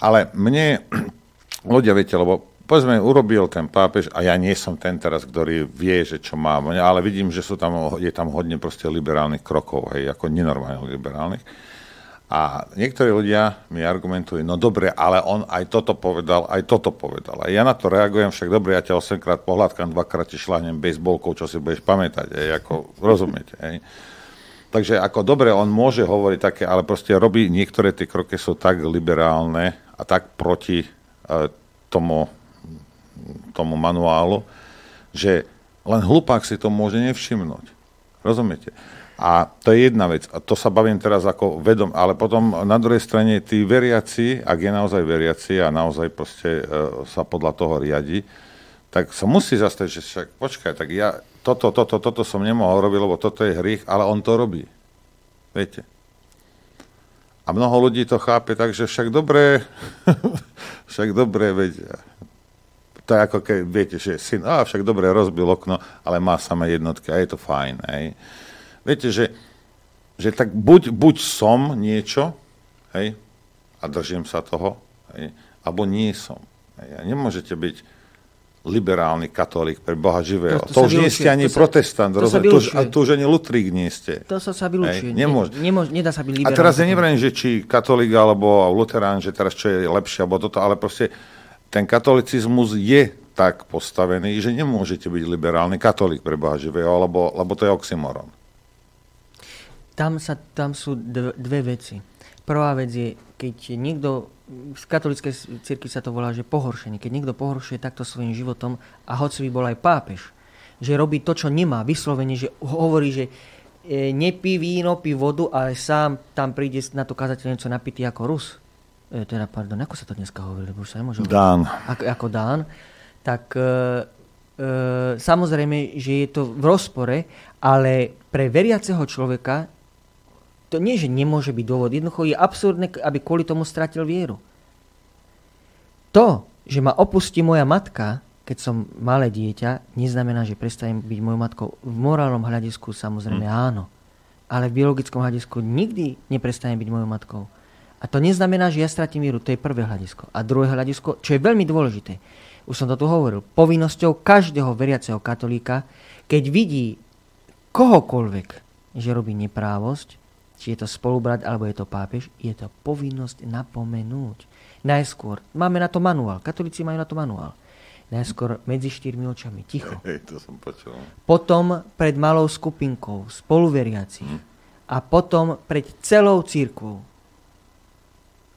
Ale mne, ľudia, viete, lebo povedzme, urobil ten pápež a ja nie som ten teraz, ktorý vie, že čo mám, ale vidím, že sú tam, je tam hodne proste liberálnych krokov, hej, ako nenormálne liberálnych. A niektorí ľudia mi argumentujú, no dobre, ale on aj toto povedal, aj toto povedal. A ja na to reagujem, však dobre, ja ťa 8 krát pohľadkám, dvakrát ti šláhnem baseballkou, čo si budeš pamätať, hej, ako, rozumiete, hej. Takže ako dobre, on môže hovoriť také, ale proste robí, niektoré tie kroky sú tak liberálne a tak proti e, tomu, tomu manuálu, že len hlupák si to môže nevšimnúť. Rozumiete? A to je jedna vec. A to sa bavím teraz ako vedom, ale potom na druhej strane tí veriaci, ak je naozaj veriaci a naozaj proste e, sa podľa toho riadi, tak sa musí zastaviť, že však počkaj, tak ja toto, toto, toto som nemohol robiť, lebo toto je hriech, ale on to robí. Viete? A mnoho ľudí to chápe tak, že však dobre, však dobre, veď, to je ako keď viete, že syn, a však dobre, rozbil okno, ale má samé jednotky a je to fajn. Hej. Viete, že, že tak buď, buď som niečo, hej, a držím sa toho, hej, alebo nie som. Hej. A nemôžete byť liberálny katolík pre Boha živého. To- To, to už nie ste ani to protestant, to to, už, a tu už ani lutrík nie ste. To sa sa vylúčuje. Hej, nemôže. Ne, nemôže, nedá sa byť A liberálny. teraz ja nevriem, že či katolík alebo luterán, že teraz čo je lepšie, alebo toto, ale proste ten katolicizmus je tak postavený, že nemôžete byť liberálny katolík pre Boha živého, lebo, lebo to je oxymoron. Tam, sa, tam sú dve, dve veci. Prvá vec je, keď niekto, v katolíckej cirkvi sa to volá, že pohoršenie. Keď niekto pohoršuje takto svojim životom a hoci by bol aj pápež, že robí to, čo nemá, vyslovene, že hovorí, že e, nepí víno, pí vodu, ale sám tam príde na to kazateľ niečo napitý ako Rus. E, teda, pardon, ako sa to dneska hovorí, lebo sa nemôže. Dán. ako, ako Dán, tak e, e, samozrejme, že je to v rozpore, ale pre veriaceho človeka to nie, že nemôže byť dôvod. Jednoducho je absurdné, aby kvôli tomu stratil vieru. To, že ma opustí moja matka, keď som malé dieťa, neznamená, že prestanem byť mojou matkou. V morálnom hľadisku samozrejme mm. áno. Ale v biologickom hľadisku nikdy neprestanem byť mojou matkou. A to neznamená, že ja stratím vieru. To je prvé hľadisko. A druhé hľadisko, čo je veľmi dôležité, už som to tu hovoril, povinnosťou každého veriaceho katolíka, keď vidí kohokoľvek, že robí neprávosť, či je to spolubrat alebo je to pápež, je to povinnosť napomenúť. Najskôr, máme na to manuál, katolíci majú na to manuál. Najskôr medzi štyrmi očami, ticho. Hej, to som počul. Potom pred malou skupinkou, spoluveriacich. Hm. A potom pred celou církvou.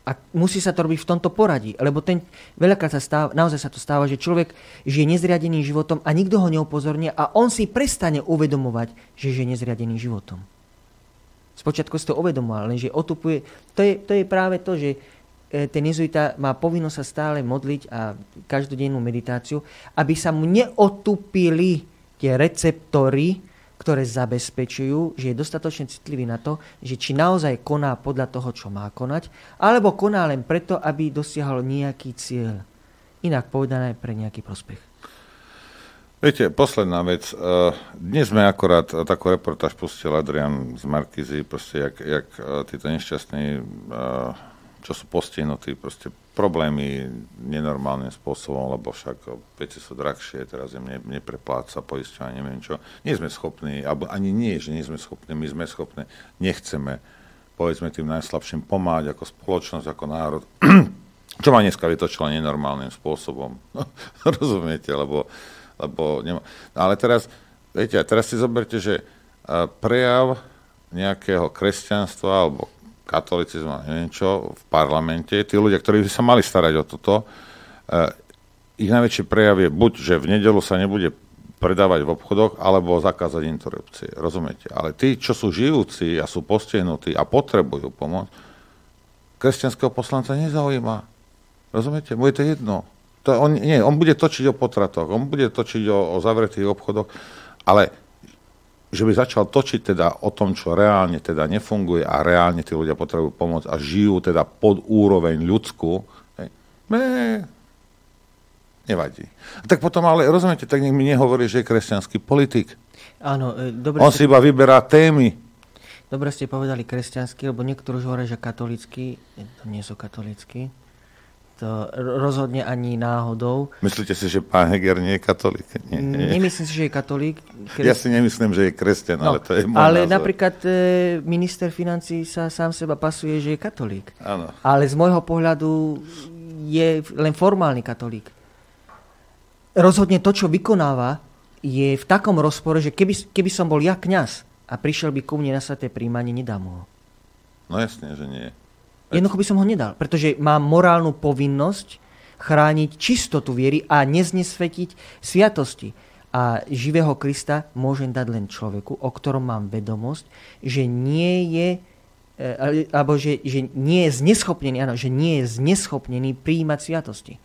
A musí sa to robiť v tomto poradí, lebo ten, veľakrát sa stáva, naozaj sa to stáva, že človek žije nezriadeným životom a nikto ho neupozornia a on si prestane uvedomovať, že žije nezriadeným životom. Spočiatku si to uvedomoval, lenže otupuje. To je, to je práve to, že e, ten jezuita má povinnosť sa stále modliť a každodennú meditáciu, aby sa mu neotupili tie receptory, ktoré zabezpečujú, že je dostatočne citlivý na to, že či naozaj koná podľa toho, čo má konať, alebo koná len preto, aby dosiahol nejaký cieľ. Inak povedané pre nejaký prospech. Viete, posledná vec. Eh, Dnes sme akorát takú reportáž pustil Adrian z Markizy, proste jak, jak eh, títo nešťastní, eh, čo sú postihnutí, proste problémy nenormálnym spôsobom, lebo však veci sú drahšie, teraz im ne, neprepláca poisťovanie, neviem čo. Nie sme schopní, alebo ani nie, že nie sme schopní, my sme schopní, nechceme, povedzme tým najslabším pomáhať ako spoločnosť, ako národ. čo ma dneska vytočilo nenormálnym spôsobom. Rozumiete, lebo lebo nema... no, ale teraz, viete, teraz si zoberte, že prejav nejakého kresťanstva alebo katolicizmu, neviem čo, v parlamente, tí ľudia, ktorí by sa mali starať o toto, ich najväčší prejav je buď, že v nedelu sa nebude predávať v obchodoch, alebo zakázať interrupcie. Rozumiete? Ale tí, čo sú žijúci a sú postihnutí a potrebujú pomoc, kresťanského poslanca nezaujíma. Rozumiete? Bude to jedno. To on, nie, on bude točiť o potratoch, on bude točiť o, o zavretých obchodoch, ale že by začal točiť teda o tom, čo reálne teda nefunguje a reálne tí ľudia potrebujú pomoc a žijú teda pod úroveň ľudskú, hej, ne, nevadí. A tak potom ale, rozumiete, tak nech mi nehovorí, že je kresťanský politik. Áno, e, dobre On si iba vyberá témy. dobre ste povedali kresťanský, lebo niektorí už hovoria, že katolícky, to nie sú katolícky. To rozhodne ani náhodou. Myslíte si, že pán Heger nie je katolík? Nie, nie. Nemyslím si, že je katolík. Ja si nemyslím, že je kresťan, ale to je môj No, ale názor. napríklad e, minister financí sa sám seba pasuje, že je katolík. Áno. Ale z môjho pohľadu je len formálny katolík. Rozhodne to, čo vykonáva, je v takom rozpore, že keby, keby som bol ja kňaz a prišiel by ku mne na sveté príjmanie, nedám ho. No jasne, že nie. Jednoducho by som ho nedal, pretože mám morálnu povinnosť chrániť čistotu viery a neznesvetiť sviatosti. A živého Krista môžem dať len človeku, o ktorom mám vedomosť, že nie je e, ale- alebo že, že nie je zneschopnený, áno, že nie je zneschopnený prijímať sviatosti.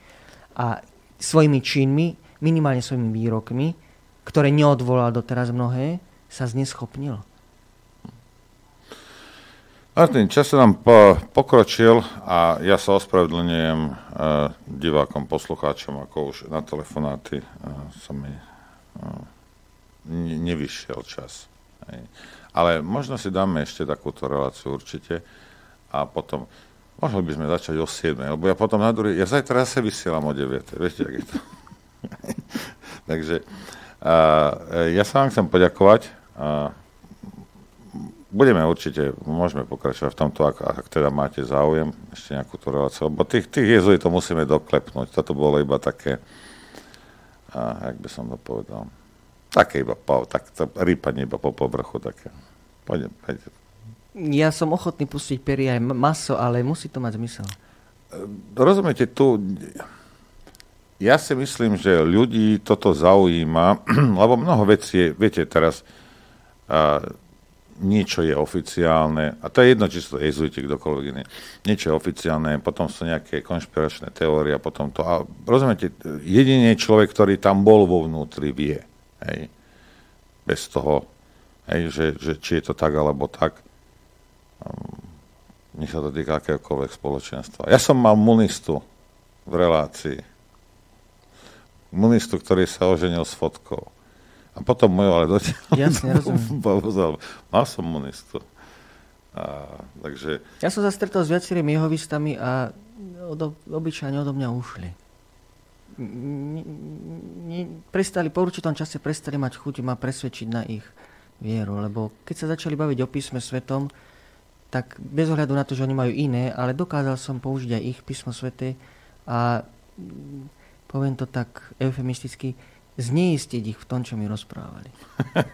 A svojimi činmi, minimálne svojimi výrokmi, ktoré neodvolal doteraz mnohé, sa zneschopnil. Martin, čas sa nám po, pokročil a ja sa ospravedlňujem uh, divákom, poslucháčom, ako už na telefonáty uh, sa mi uh, ne, nevyšiel čas. Hej. Ale možno si dáme ešte takúto reláciu určite a potom mohli by sme začať o 7, lebo ja potom na druhý, ja zajtra zase vysielam o 9, viete, jak je to. Takže uh, ja sa vám chcem poďakovať. Uh, budeme určite, môžeme pokračovať v tomto, ak, ak teda máte záujem, ešte nejakú tú reláciu, lebo tých, tých jezuitov musíme doklepnúť. Toto bolo iba také, a, jak by som to povedal, také iba, po, tak, to rýpanie iba po povrchu, také. Poďme, poďme. Ja som ochotný pustiť pery aj maso, ale musí to mať zmysel. Rozumiete, tu, ja si myslím, že ľudí toto zaujíma, lebo mnoho vecí, je- viete, teraz, a, niečo je oficiálne, a to je jedno, či sú to jezuiti, kdokoľvek iný, niečo je oficiálne, potom sú nejaké konšpiračné teórie a potom to. A rozumiete, jedine človek, ktorý tam bol vo vnútri, vie. Hej. Bez toho, hej, že, že či je to tak alebo tak. Um, nech sa to týka akéhokoľvek spoločenstva. Ja som mal munistu v relácii. Munistu, ktorý sa oženil s fotkou. A potom môj ale dotiaľ. Jasne, rozumiem. Mal som munistu. A, takže... Ja som sa stretol s viacerými jehovistami a od, obyčajne odo mňa ušli. N- n- prestali, po určitom čase prestali mať chuť ma presvedčiť na ich vieru, lebo keď sa začali baviť o písme svetom, tak bez ohľadu na to, že oni majú iné, ale dokázal som použiť aj ich písmo svete a mm, poviem to tak eufemisticky, zneistiť ich v tom, čo mi rozprávali.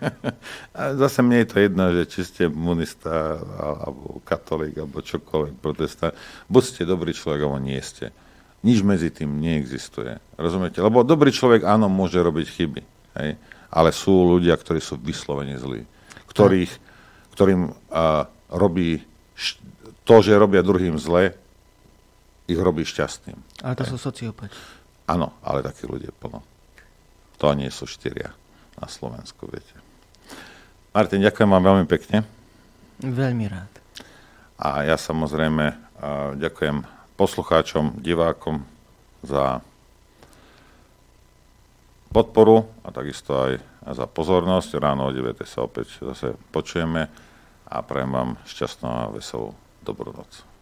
A zase mne je to jedno, že či ste monista, alebo katolík, alebo čokoľvek, protestant. Buď ste dobrý človek, alebo nie ste. Nič medzi tým neexistuje. Rozumiete? Lebo dobrý človek, áno, môže robiť chyby. Hej? Ale sú ľudia, ktorí sú vyslovene zlí. Ktorých, ktorým a, robí š- to, že robia druhým zle, ich robí šťastným. Ale to sú sociopati. Áno, ale takí ľudia plno. To nie sú štyria na Slovensku, viete. Martin, ďakujem vám veľmi pekne. Veľmi rád. A ja samozrejme ďakujem poslucháčom, divákom za podporu a takisto aj za pozornosť. Ráno o 9. sa opäť zase počujeme a prajem vám šťastnú a veselú dobrú noc.